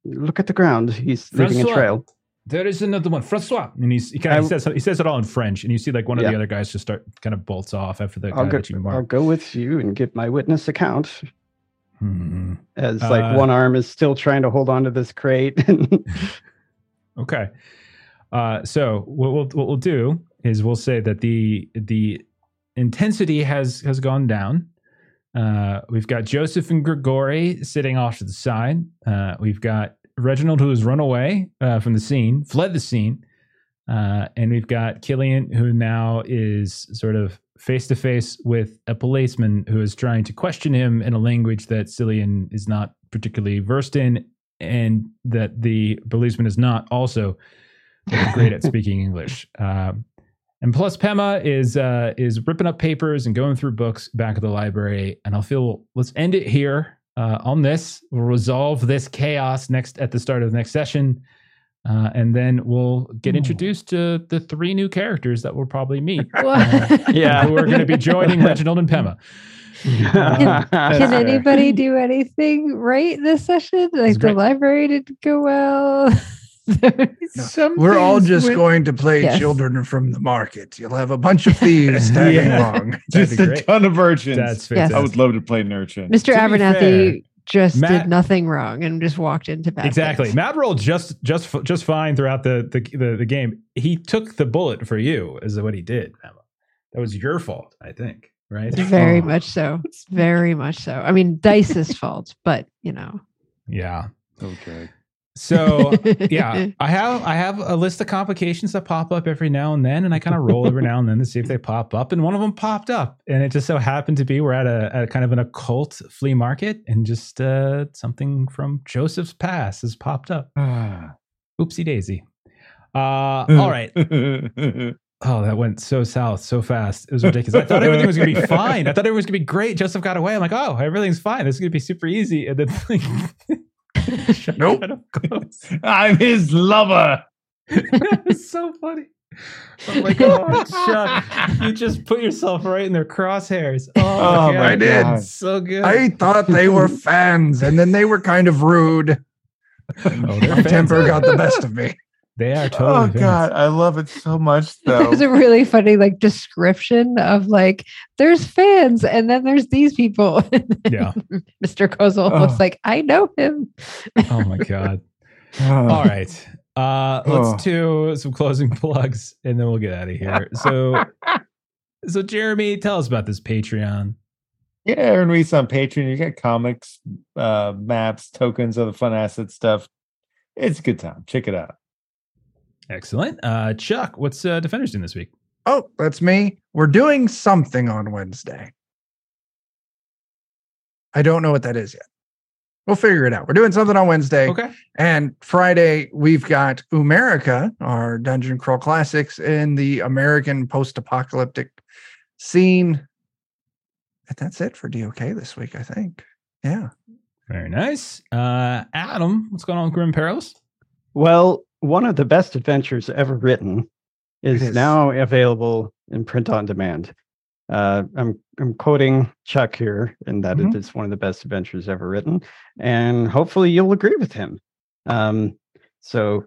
[SPEAKER 5] look at the ground. He's leaving a
[SPEAKER 1] Francois.
[SPEAKER 5] trail.
[SPEAKER 1] There is another one, Francois, and he's, he kind of
[SPEAKER 5] I-
[SPEAKER 1] says he says it all in French, and you see like one of the other guys just start kind of bolts off after the guy
[SPEAKER 5] I'll go,
[SPEAKER 1] that you
[SPEAKER 5] I'll go with you and give my witness account.
[SPEAKER 1] Hmm.
[SPEAKER 5] As
[SPEAKER 1] Uh,
[SPEAKER 5] like one arm is still trying to hold on to this crate.
[SPEAKER 1] Okay. Uh, so what we'll what we'll do is we'll say that the the intensity has has gone down. Uh, we've got Joseph and Grigori sitting off to the side. Uh, we've got Reginald who has run away uh, from the scene, fled the scene, uh, and we've got Cilian who now is sort of face to face with a policeman who is trying to question him in a language that Cillian is not particularly versed in, and that the policeman is not also great at speaking English. Um, and plus, Pema is uh, is ripping up papers and going through books back at the library. And I'll feel let's end it here uh, on this. We'll resolve this chaos next at the start of the next session, uh, and then we'll get introduced to the three new characters that we'll probably meet.
[SPEAKER 4] What?
[SPEAKER 5] Yeah.
[SPEAKER 1] who are going to be joining Reginald and Pema.
[SPEAKER 4] Can
[SPEAKER 2] fair.
[SPEAKER 4] anybody do anything right this session? Like the library didn't go well.
[SPEAKER 3] No, We're all just
[SPEAKER 7] with-
[SPEAKER 3] going to play
[SPEAKER 4] Yes.
[SPEAKER 3] children from the market. You'll have a bunch of thieves tagging
[SPEAKER 7] Yeah.
[SPEAKER 3] along.
[SPEAKER 7] Just a
[SPEAKER 1] great.
[SPEAKER 7] ton of urchins.
[SPEAKER 1] That's
[SPEAKER 4] Yes.
[SPEAKER 7] I would love to play an urchin.
[SPEAKER 4] Mr.
[SPEAKER 1] To
[SPEAKER 4] Abernathy
[SPEAKER 1] fair,
[SPEAKER 4] just
[SPEAKER 1] Matt-
[SPEAKER 4] did nothing wrong and just walked into bad
[SPEAKER 1] Exactly.
[SPEAKER 4] things.
[SPEAKER 1] Matt rolled just just just fine throughout the, the the the game. He took the bullet for you, is what he did. Emma. That was your fault, I think. Right?
[SPEAKER 4] Very
[SPEAKER 7] Oh.
[SPEAKER 4] much so. Very much so. I mean, Dice's fault, but you know.
[SPEAKER 1] Yeah.
[SPEAKER 7] Okay.
[SPEAKER 1] So yeah, I have I have a list of complications that pop up every now and then, and I kind of roll every now and then to see if they pop up. And one of them popped up, and it just so happened to be we're at a, at kind of an occult flea market, and just uh, something from Joseph's past has popped up. Oopsie daisy. Uh, all right. Oh, that went so south so fast. It was ridiculous. I thought everything was gonna be fine. I thought everything was gonna be great. Joseph got away. I'm like, oh, everything's fine. This is gonna be super easy. And then like,
[SPEAKER 3] Nope.
[SPEAKER 1] Shut up, close.
[SPEAKER 7] I'm his lover.
[SPEAKER 1] it's so funny. I'm like, oh, Chuck, you just put yourself right in their crosshairs. Oh,
[SPEAKER 7] Oh,
[SPEAKER 1] my
[SPEAKER 7] my
[SPEAKER 3] I did.
[SPEAKER 7] God.
[SPEAKER 1] So good.
[SPEAKER 3] I thought they were fans, and then they were kind of rude.
[SPEAKER 1] oh, they're
[SPEAKER 3] My temper got the best of me.
[SPEAKER 1] They are totally.
[SPEAKER 7] Oh
[SPEAKER 1] fans.
[SPEAKER 7] God, I love it so much
[SPEAKER 4] That
[SPEAKER 7] though.
[SPEAKER 4] was a really funny like description of like there's fans and then there's these people.
[SPEAKER 1] Yeah.
[SPEAKER 4] Mr. Kozel
[SPEAKER 7] Oh.
[SPEAKER 4] was like, I know him.
[SPEAKER 1] Oh my god.
[SPEAKER 7] Oh.
[SPEAKER 1] All right. Uh,
[SPEAKER 7] Oh.
[SPEAKER 1] let's do some closing plugs and then we'll get out of here. So, so Jeremy, tell us about this Patreon.
[SPEAKER 7] Yeah, Aaron Reese on Patreon. You get comics, uh, maps, tokens, other fun asset stuff. It's a good time. Check it out.
[SPEAKER 1] Excellent. Uh, Chuck, what's uh, Defenders doing this week?
[SPEAKER 3] Oh, that's me. We're doing something on Wednesday. I don't know what that is yet. We'll figure it out. We're doing something on Wednesday.
[SPEAKER 1] Okay.
[SPEAKER 3] And Friday, we've got Umerica, our Dungeon Crawl Classics in the American post apocalyptic scene. And that's it for DOK this week, I think. Yeah.
[SPEAKER 1] Very nice. Uh, Adam, what's going on with Grim Perilous?
[SPEAKER 5] Well, one of the best adventures ever written is,
[SPEAKER 3] is.
[SPEAKER 5] now available in print on demand. Uh, I'm I'm quoting Chuck here, in that
[SPEAKER 2] Mhm.
[SPEAKER 5] it is one of the best adventures ever written, and hopefully you'll agree with him. Um, so,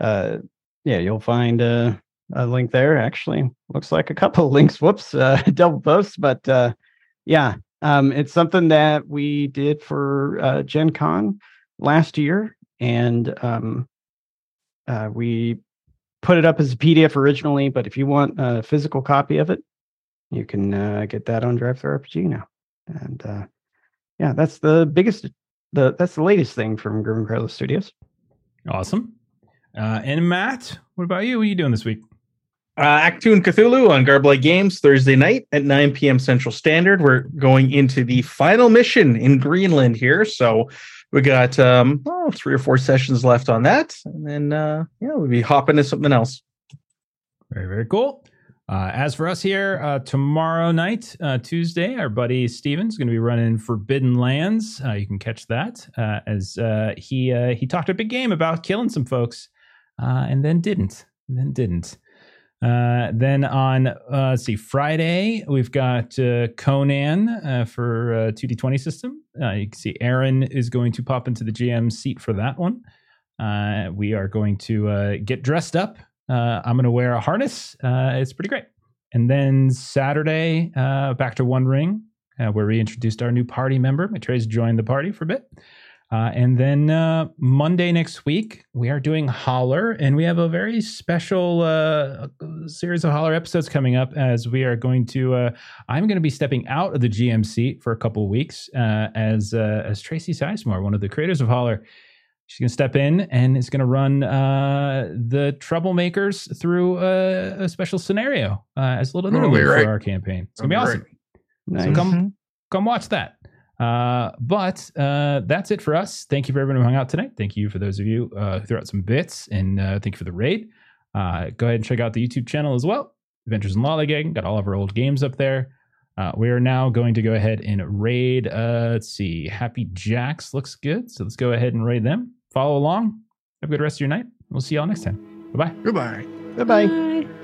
[SPEAKER 5] uh, yeah, you'll find a, a link there. Actually, looks like a couple of links. Whoops, uh, double posts, but uh, yeah, um, it's something that we did for uh, Gen Con last year, and um, uh, we put it up as a PDF originally. But if you want a physical copy of it, you can uh, get that on Drive Through RPG now. And uh, yeah, that's the biggest, the that's the latest thing from Grim and Perilous Studios.
[SPEAKER 1] Awesome. Uh, and Matt, what about you? What are you doing this week?
[SPEAKER 6] Uh, Achtung! Cthulhu on Garblag Games Thursday night at 9 p.m. Central Standard. We're going into the final mission in Greenland here. So we got um, oh, three or four sessions left on that. And then, uh, yeah, we'll be hopping to something else.
[SPEAKER 1] Very, very cool. Uh, as for us here, uh, tomorrow night, uh, Tuesday, our buddy Steven's going to be running Forbidden Lands. Uh, you can catch that uh, as uh, he he talked a big game about killing some folks, and then didn't, and then didn't. Uh, then on uh, let's see, Friday we've got uh, Conan uh, for uh, 2d20 system. Uh, you can see Aaron is going to pop into the GM seat for that one. Uh, we are going to uh, get dressed up uh, I'm going to wear a harness. Uh, it's pretty great. And then Saturday, uh, back to One Ring, uh, where we introduced our new party member. Maitreya's joined the party for a bit. Uh, and then uh, Monday next week, we are doing Holler, and we have a very special uh, series of Holler episodes coming up as we are going to. Uh, I'm going to be stepping out of the GM seat for a couple of weeks uh, as uh, as Tracy Sizemore, one of the creators of Holler. She's going to step in and is going to run uh, the troublemakers through a, a special scenario uh, as a little
[SPEAKER 3] That'll
[SPEAKER 6] interlude
[SPEAKER 3] be right.
[SPEAKER 6] for our campaign. It's going to be awesome.
[SPEAKER 3] be
[SPEAKER 5] Nice.
[SPEAKER 1] So come come watch that. Uh, but uh, that's it for us. Thank you for everyone who hung out tonight. Thank you for those of you uh, who threw out some bits, and uh, thank you for the raid. Uh, go ahead and check out the YouTube channel as well. Adventures in Lollygagging got all of our old games up there. Uh, we are now going to go ahead and raid. Uh, let's see, Happy Jacks looks good, so let's go ahead and raid them. Follow along. Have a good rest of your night. We'll see y'all next time. Bye bye.
[SPEAKER 3] Goodbye.
[SPEAKER 5] Bye bye.
[SPEAKER 4] Bye.